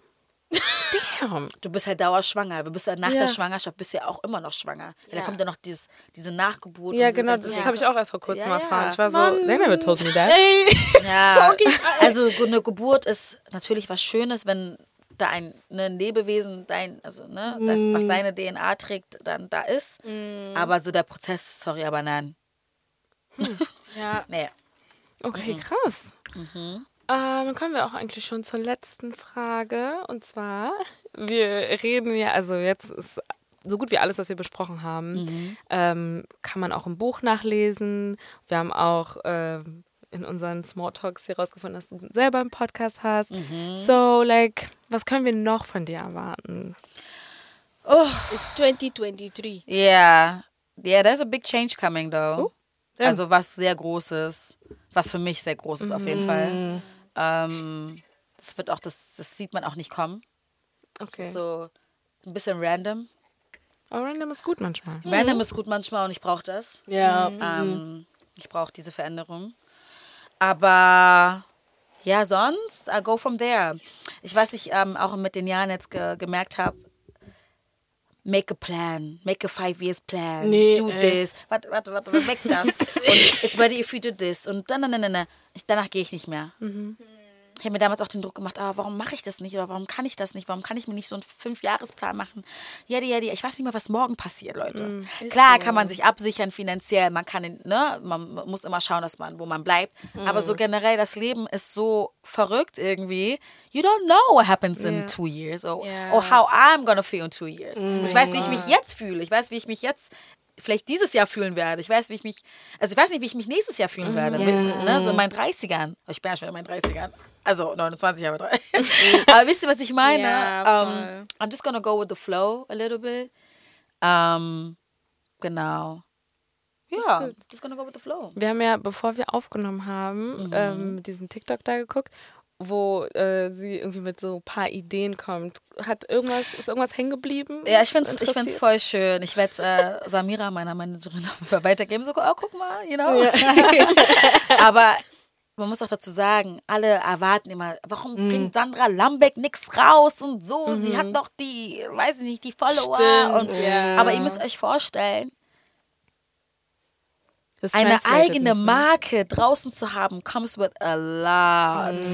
Damn. Du bist halt dauerschwanger. Du bist ja nach Ja. der Schwangerschaft bist ja auch immer noch schwanger. Ja, Da kommt ja noch dieses, diese Nachgeburt. Ja, genau, ganze das habe ich auch erst vor kurzem Ja, erfahren. Ich war so, they never told me that. Ey, Ja, Sorry. also eine Geburt ist natürlich was Schönes, wenn da ein ne, Lebewesen, dein, also ne, das, Mm. was deine DNA trägt, dann da ist. Aber so der Prozess, sorry, aber nein. Ja, Nee. Okay, krass. Ähm, dann kommen wir auch eigentlich schon zur letzten Frage. Und zwar, wir reden ja, also jetzt ist so gut wie alles, was wir besprochen haben, ähm, kann man auch im Buch nachlesen. Wir haben auch ähm, in unseren Smalltalks hier rausgefunden, dass du selber einen Podcast hast. So, like, was können wir noch von dir erwarten? it's 2023. Yeah. Yeah, there's a big change coming though. Oh. Also was sehr Großes, was für mich sehr groß ist auf jeden Fall. Ähm, das wird auch, das, das sieht man auch nicht kommen. Das Okay. ist so ein bisschen random. Oh, random ist gut manchmal. Random ist gut manchmal und ich brauche das. Ja, Ähm, ich brauche diese Veränderung. Aber ja, sonst, I go from there. Ich weiß, ich ähm, auch mit den Jahren jetzt ge gemerkt habe, make a plan, make a five years plan, Nee, do ey. this, warte, warte, warte, weg das. und it's better if you do this. Und dann, dann, dann, dann, ich, danach gehe ich nicht mehr. Ich habe mir damals auch den Druck gemacht, ah, warum mache ich das nicht oder warum kann ich das nicht? Warum kann ich mir nicht so einen Fünfjahresplan machen? Ja, ja, ja, ich weiß nicht mehr, was morgen passiert, Leute. Klar kann man sich absichern finanziell, man kann, in- ne, man muss immer schauen, dass man, wo man bleibt. Aber so generell, das Leben ist so verrückt irgendwie. You don't know what happens in Ja. two years or, Ja. or how I'm gonna feel in two years. Ich weiß, wie ich mich jetzt fühle. Ich weiß, wie ich mich jetzt vielleicht dieses Jahr fühlen werde. Ich weiß, wie ich mich, also ich weiß nicht, wie ich mich nächstes Jahr fühlen werde. Mit, ne, so in meinen 30ern. Ich bin ja schon in meinen 30ern. Also 29 Jahre drei. Aber wisst ihr, was ich meine? Ja, Ähm, voll. I'm just gonna go with the flow a little bit. Ähm, genau. Ja, just gonna go with the flow. Wir haben ja, bevor wir aufgenommen haben, ähm, diesen TikTok da geguckt, wo äh, sie irgendwie mit so ein paar Ideen kommt. Hat irgendwas, ist irgendwas hängen geblieben? Ja, ich find's, ich find's voll schön. Ich werde es äh, Samira, meiner Managerin, weitergeben. So, oh, guck mal, you know. Aber man muss auch dazu sagen, alle erwarten immer, warum bringt Sandra Lambeck nichts raus und so? Sie hat doch die, weiß ich nicht, die Follower. Und, ja. Aber ihr müsst euch vorstellen, Das eine translated eigene nicht, ne? Marke draußen zu haben, comes with a lot,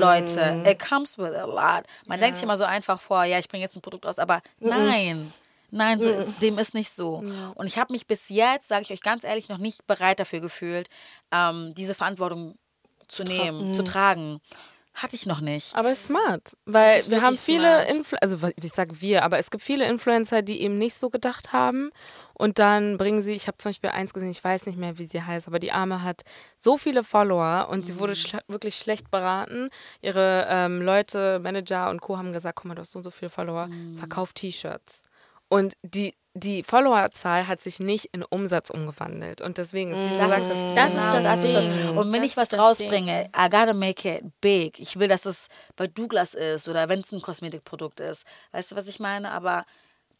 Leute. It comes with a lot. Man denkt sich immer so einfach vor, ja, ich bringe jetzt ein Produkt raus, aber nein. Nein, so ist, dem ist nicht so. Und ich habe mich bis jetzt, sage ich euch ganz ehrlich, noch nicht bereit dafür gefühlt, ähm, diese Verantwortung zu nehmen, zu tragen. Hatte ich noch nicht. Aber es ist smart, weil ist wir haben viele. Influ also ich sage wir, aber es gibt viele Influencer, die eben nicht so gedacht haben Und dann bringen sie, ich habe zum Beispiel eins gesehen, ich weiß nicht mehr, wie sie heißt, aber die Arme hat so viele Follower und sie wurde schle wirklich schlecht beraten. Ihre ähm, Leute, Manager und Co. haben gesagt, guck mal, du hast so und so viele Follower, verkauf T-Shirts. Und die, die Followerzahl hat sich nicht in Umsatz umgewandelt. Und deswegen, wie du Das sagst, ist, Das ist genau, das ist das. Ding. Und wenn Das ich was ist das rausbringe, I gotta make it big. Ich will, dass es bei Douglas ist oder wenn es ein Kosmetikprodukt ist. Weißt du, was ich meine? Aber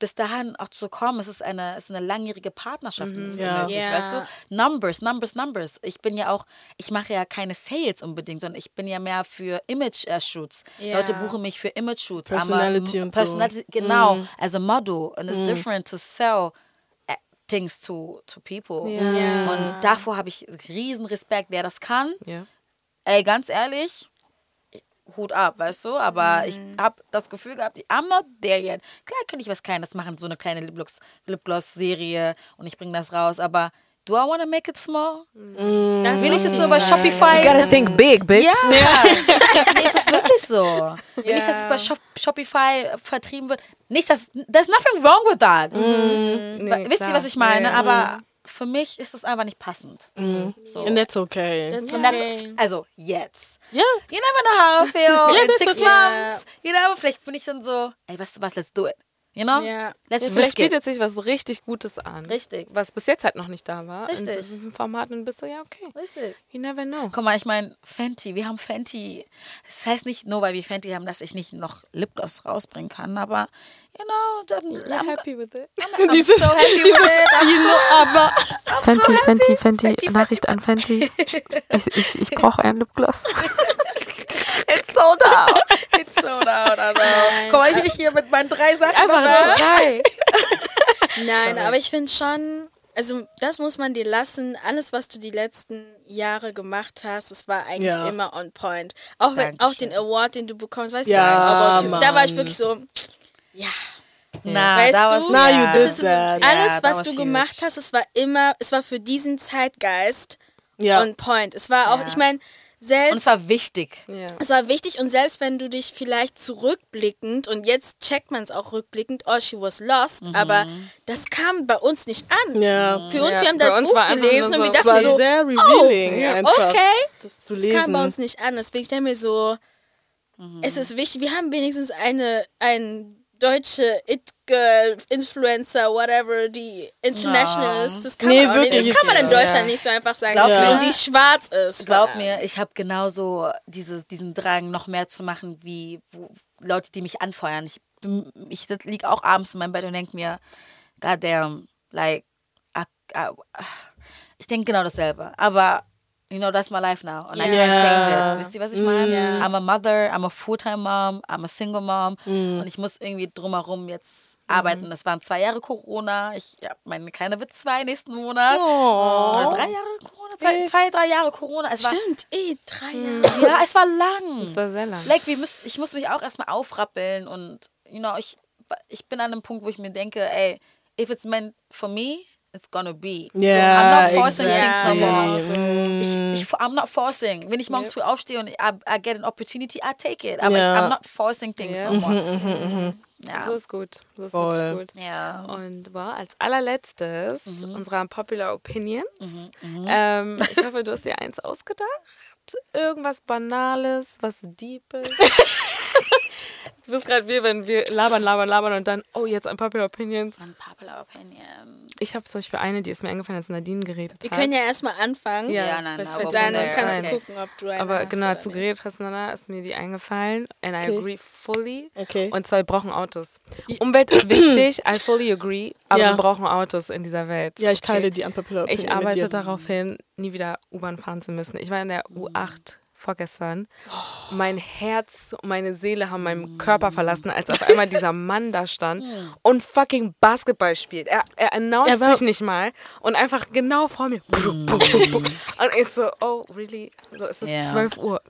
bis dahin auch zu kommen, es ist eine, es ist eine langjährige Partnerschaft. Ja. nötig, Ja. Weißt du? Numbers, Numbers, Numbers. Ich bin ja auch, ich mache ja keine Sales unbedingt, sondern ich bin ja mehr für Image-Shoots. Ja. Leute buchen mich für Image-Shoots. Personality Aber, und so. Personality, Genau, as a model. And it's different to sell uh, things to, to people. Ja. Und davor habe ich riesen Respekt, wer das kann. Ey, ganz ehrlich, Hut ab, weißt du? Aber ich habe das Gefühl gehabt, I'm not there yet. Klar könnte ich was Kleines machen, so eine kleine Lipgloss- Lipgloss-Serie und ich bringe das raus, aber do I want to make it small? Das Will ich es so bei. Shopify? You gotta das- think big, bitch. ja, nee, es ist wirklich so. Will ich, dass es Ja. bei Shop Shopify vertrieben wird? Nicht, dass, there's nothing wrong with that. Nee, Wisst ihr, was ich meine? Ja, ja. Aber für mich ist es einfach nicht passend. So. And that's okay. That's Und that's, okay. also jetzt. Ja. You never know how I feel Yeah, in six okay. months. You know, vielleicht bin ich dann so, ey, weißt du was, let's do it. You know? Ja. Let's Ja, vielleicht risk it. bietet sich was richtig Gutes an. Richtig. Was bis jetzt halt noch nicht da war. Richtig. In diesem Format und bist du, ja, okay. Richtig. You never know. Guck mal, ich meine, Fenty, wir haben Fenty. Das heißt nicht nur, weil wir Fenty haben, dass ich nicht noch Lipgloss rausbringen kann, aber, you know, dann, You're I'm, happy with it. I'm Dieses, so happy with it. I'm so, aber Fenty, Fenty, Fenty, Fenty, Nachricht an Fenty. Ich, ich, ich brauche ein Lipgloss. It's sold out. I know. Guck mal, ich hier mit meinen drei Sachen. Einfach so. drei. Nein, aber ich finde schon, also das muss man dir lassen. Alles, was du die letzten Jahre gemacht hast, es war eigentlich Ja. immer on point. Auch, wenn, auch den Award, den du bekommst, weißt Ja, du, da war ich wirklich so, ja, Na, weißt du, was, Now you did ist so, that. alles, Yeah, was du huge. gemacht hast, es war immer, es war für diesen Zeitgeist ja. on point. Es war auch, ich meine, selbst Und es war wichtig. Ja. Es war wichtig und selbst wenn du dich vielleicht zurückblickend und jetzt checkt man es auch rückblickend, oh, she was lost, aber das kam bei uns nicht an. ja. Für uns, Ja, wir haben das Buch gelesen nur und wir dachten so, sehr revealing, ja. einfach okay, das zu das kam bei lesen. uns nicht an. Deswegen stellen wir so, es ist wichtig, wir haben wenigstens eine, ein deutsche It-Girl, Influencer, whatever, die international ist. Das kann, Nee, man, wirklich, das kann man in ja. Deutschland nicht so einfach sagen. Glaub mir. Und die schwarz ist. Glaub mir, ich habe genauso dieses, diesen Drang, noch mehr zu machen, wie wo, Leute, die mich anfeuern. Ich, ich liege auch abends in meinem Bett und denke mir, God damn, like, I, I, ich denke genau dasselbe. Aber, you know, that's my life now. And I can't Ja. change it. Wisst ihr, was ich meine? Ja. I'm a mother, I'm a full-time mom, I'm a single mom. Und ich muss irgendwie drumherum jetzt arbeiten. Das waren zwei Jahre Corona. Ich habe meine kleine wird zwei nächsten Monat. Oder drei Jahre Corona? Zwei, zwei drei Jahre Corona. Es war, Stimmt, eh, drei Jahre. ja, es war lang. Das war sehr lang. Like, wir müssen, ich muss mich auch erstmal aufrappeln und, you know, ich, ich bin an einem Punkt, wo ich mir denke, ey, if it's meant for me, it's gonna be. Ja, so, I'm not forcing exactly. things no more. Mm. Ich, ich, I'm not forcing. Wenn ich morgens früh aufstehe und I, I get an opportunity, I take it. Aber ich, I'm not forcing things Ja. no more. Ja. So ist gut. So ist Voll. gut. ja. Und war als allerletztes Mhm. unserer Popular Opinions. Ähm, ich hoffe, du hast dir eins ausgedacht. Irgendwas Banales, was Deepes. du bist gerade wie, wenn wir labern, labern, labern und dann, oh, jetzt ein Popular Opinions. Unpopular opinion. Ich habe zum Beispiel eine, die ist mir eingefallen, als Nadine geredet Wir hat. können ja erstmal anfangen. Ja, Ja, nein, aber Dann Okay. kannst du Okay. gucken, ob du eine Aber hast genau, als du geredet hast, Nana, ist mir die eingefallen. And I Okay. agree fully. Okay. Und zwar, wir brauchen Autos. Umwelt ist wichtig, I fully agree. Aber Ja. wir brauchen Autos in dieser Welt. Ja, ich okay? teile die unpopular Opinion Ich mit arbeite dir. darauf hin, nie wieder U-Bahn fahren zu müssen. Ich war in der U8 vorgestern. Mein Herz und meine Seele haben meinen Körper verlassen, als auf einmal dieser Mann da stand und fucking Basketball spielt. Er, er announced sich nicht mal und einfach genau vor mir. Und ich so, oh, really? So, es ist Ja. 12 Uhr.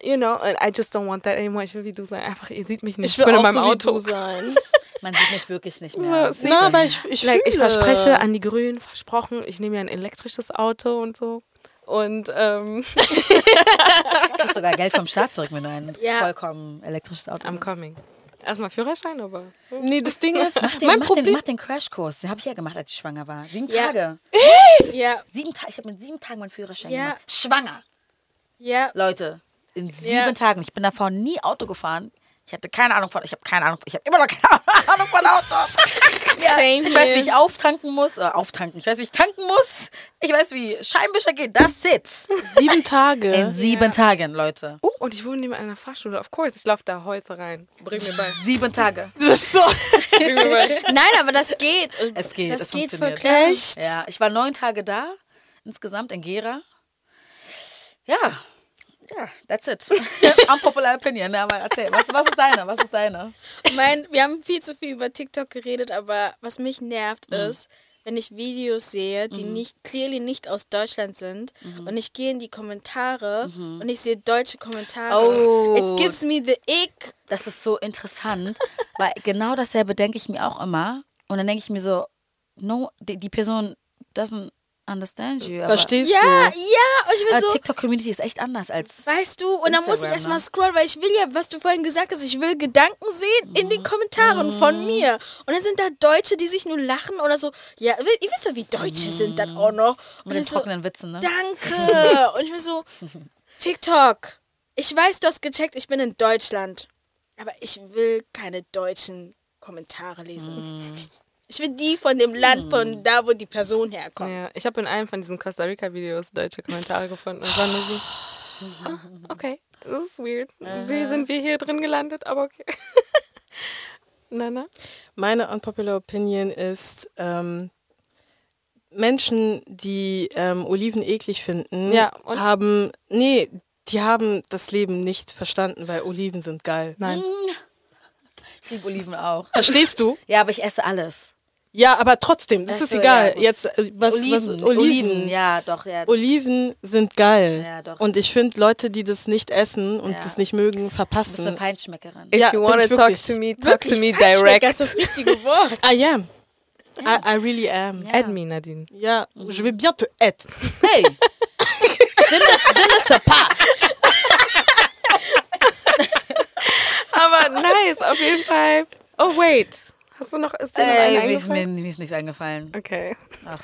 You know, and I just don't want that anymore. Ich will wie du sein. Einfach, ihr seht mich nicht. Ich will bin auch in meinem so Auto. wie du sein. Man sieht mich wirklich nicht mehr. So, Na, aber ich, ich Like, ich verspreche an die Grünen, versprochen, ich nehme ja ein elektrisches Auto und so. Und ähm, Du kriegst sogar Geld vom Staat zurück, wenn du ein Ja. vollkommen elektrisches Auto I'm hast. coming. Erstmal Führerschein, aber. Nee, das Ding ist, Den, mein mach, den, Problem. mach den Crashkurs. Den habe ich ja gemacht, als ich schwanger war. Sieben Ja. Tage. Ja, Sieben Tage. Ich habe mit sieben Tagen meinen Führerschein Ja. gemacht. Schwanger. ja. Leute, in sieben Ja. Tagen. Ich bin davor nie Auto gefahren. Ich hatte keine Ahnung von, ich habe keine Ahnung, ich habe immer noch keine Ahnung von Auto. ja, Same ich weiß, wie ich auftanken muss, äh, auftanken, ich weiß, wie ich tanken muss. Ich weiß, wie Scheibenwischer geht, das sitzt. Sieben Tage. In sieben Tagen, Leute. Oh, und ich wohne neben einer Fahrschule. Of course, ich laufe da heute rein. Bring mir bei. Sieben Tage. Du bist so. Nein, aber das geht. Es geht, Das es geht funktioniert. Echt? Ja, ich war neun Tage da, insgesamt in Gera. Ja, ja, that's it. Unpopular Opinion, aber erzähl, was, was ist deine, was ist deine? Mein, wir haben viel zu viel über TikTok geredet, aber was mich nervt Mhm. ist, wenn ich Videos sehe, die nicht clearly nicht aus Deutschland sind Mhm. und ich gehe in die Kommentare und ich sehe deutsche Kommentare. Oh. It gives me the ick. Das ist so interessant, weil genau dasselbe denke ich mir auch immer. Und dann denke ich mir so, no, die, die Person doesn't understand you. Verstehst Ja, du? ja, und ich bin Aber so, TikTok-Community ist echt anders als. weißt du, und dann muss ich erstmal ne? scrollen, weil ich will ja, was du vorhin gesagt hast, ich will Gedanken sehen in den Kommentaren von mir. Und dann sind da Deutsche, die sich nur lachen oder so, ja, ihr wisst ja, wie Deutsche sind dann auch noch. Und Mit den ich so, trockenen Witzen, ne? Danke. Und ich bin so, TikTok. Ich weiß, du hast gecheckt, ich bin in Deutschland. Aber ich will keine deutschen Kommentare lesen. Ich will die von dem Land, von da, wo die Person herkommt. Ja, ich habe in einem von diesen Costa Rica-Videos deutsche Kommentare gefunden. Und war nur so, ah, okay, das ist weird. Wie sind wir hier drin gelandet? Aber okay. Nana? Meine unpopular Opinion ist, ähm, Menschen, die ähm, Oliven eklig finden, Ja, und? haben, nee, die haben das Leben nicht verstanden, weil Oliven sind geil. Nein. Ich liebe Oliven auch. Verstehst du? Ja, aber ich esse alles. Ja, aber trotzdem, das Ach ist so, egal. ja. Jetzt, was, Oliven, was, Oliven. ja, doch, ja. Oliven sind geil. Ja, doch. Und ich finde, Leute, die das nicht essen und Ja. das nicht mögen, Du bist verpassen. eine Feinschmeckerin. If Ja, you wanna ich talk wirklich. to me, talk to me direct. ist das richtige Wort. I am. I, I really am. Add me, Nadine. Ja, je vais bien te être. Hey! je, ne, je ne sais pas. Aber nice, auf jeden Fall. Oh, wait. Hast du noch, ist dir noch Ey, eine mir, ist, mir, ist nichts eingefallen. Okay. Ach,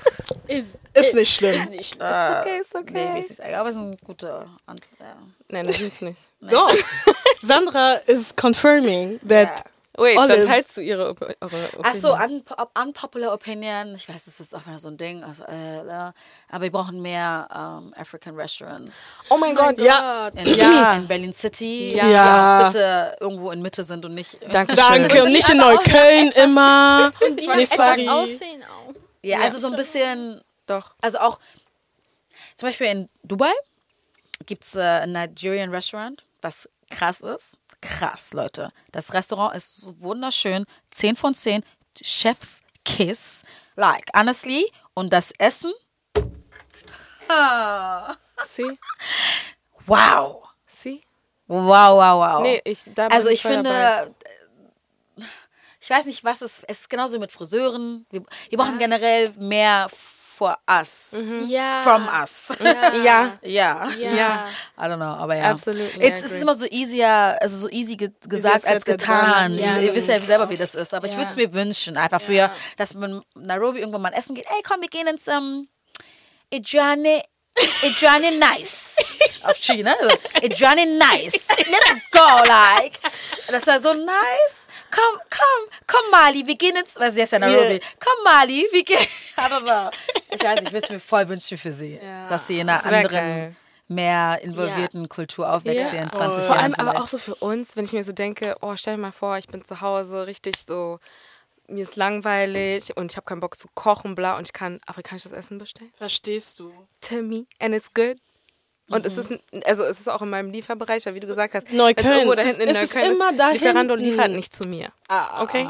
Ist, Ist nicht schlimm. ist nicht schlimm. äh, okay, ist okay. Nee, mir ist nichts eingefallen. Aber es ist ein guter Antwort. Ja. Nein, das sind's nicht. Doch. Sandra is confirming that Wait, Olive. dann teilst du ihre, Op eure Opinion. Ach so, unpo unpopular opinion. Ich weiß, das ist auch wieder so ein Ding. Also, äh, äh, aber wir brauchen mehr ähm, African Restaurants. Oh mein Gott. Ja. In, Ja. in Berlin City. Ja. Die Ja. bitte irgendwo in Mitte sind und nicht. Dankeschön. Danke. Und nicht in Neukölln etwas- immer. Und die Nicht etwas sorry. aussehen auch. Ja, also so ein bisschen. Doch. Also auch zum Beispiel in Dubai gibt es äh, ein Nigerian Restaurant, was krass ist. Krass, Leute. Das Restaurant ist so wunderschön. 10 von 10. Chef's Kiss. Like, honestly. Und das Essen. Ah. See? Wow. See? Wow, wow, wow. Nee, ich, also ich voll finde, dabei. ich weiß nicht, was es es ist genauso mit Friseuren. Wir, wir brauchen generell mehr for us. Ja. From us. Ja. Ja. Ja. Ja. I don't know, aber ja. Absolutely, es ist immer so easier, also so easy ge gesagt als getan. Ja, Ihr wisst ja ist selber, wie das ist. Aber ich würde es mir wünschen, einfach für, dass man in Nairobi irgendwann mal essen geht. Ey, komm, wir gehen ins um, Ijane, Ijane Nice. Auf Chi, ne? Also, Ijane Nice. Let's go, like. Das war so nice. Komm, komm, komm, Mali, wir gehen ins, weil sie ist ja Nairobi. Yeah. Komm, Mali, wir gehen. I don't know. Ich weiß, ich würde es mir voll wünschen für sie, dass sie in einer anderen, geil. mehr involvierten Kultur aufwächst hier in 20 Vor Jahren. allem aber vielleicht. auch so für uns, wenn ich mir so denke, oh, stell dir mal vor, ich bin zu Hause richtig so, mir ist langweilig und ich habe keinen Bock zu kochen, bla, und ich kann afrikanisches Essen bestellen. Verstehst du? Tell me, and it's good. Und Mhm. es ist, also es ist auch in meinem Lieferbereich, weil wie du gesagt hast, Neukölln, da hinten ist- in es ist Neukölln immer da Lieferando hinten. liefert nicht zu mir. Ah, Okay?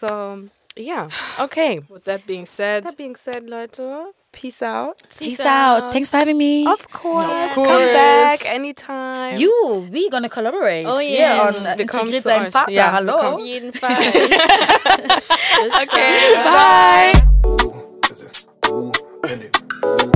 So, ja, okay. With that being said, That being said, Leute, peace out. Peace out. Thanks for having me. Of course. Of Come course. back anytime. You, we gonna collaborate. Oh, yes. on Wir kommen zu seinen euch. Vater. Ja, Hallo. Auf jeden Fall. Okay, dann. bye.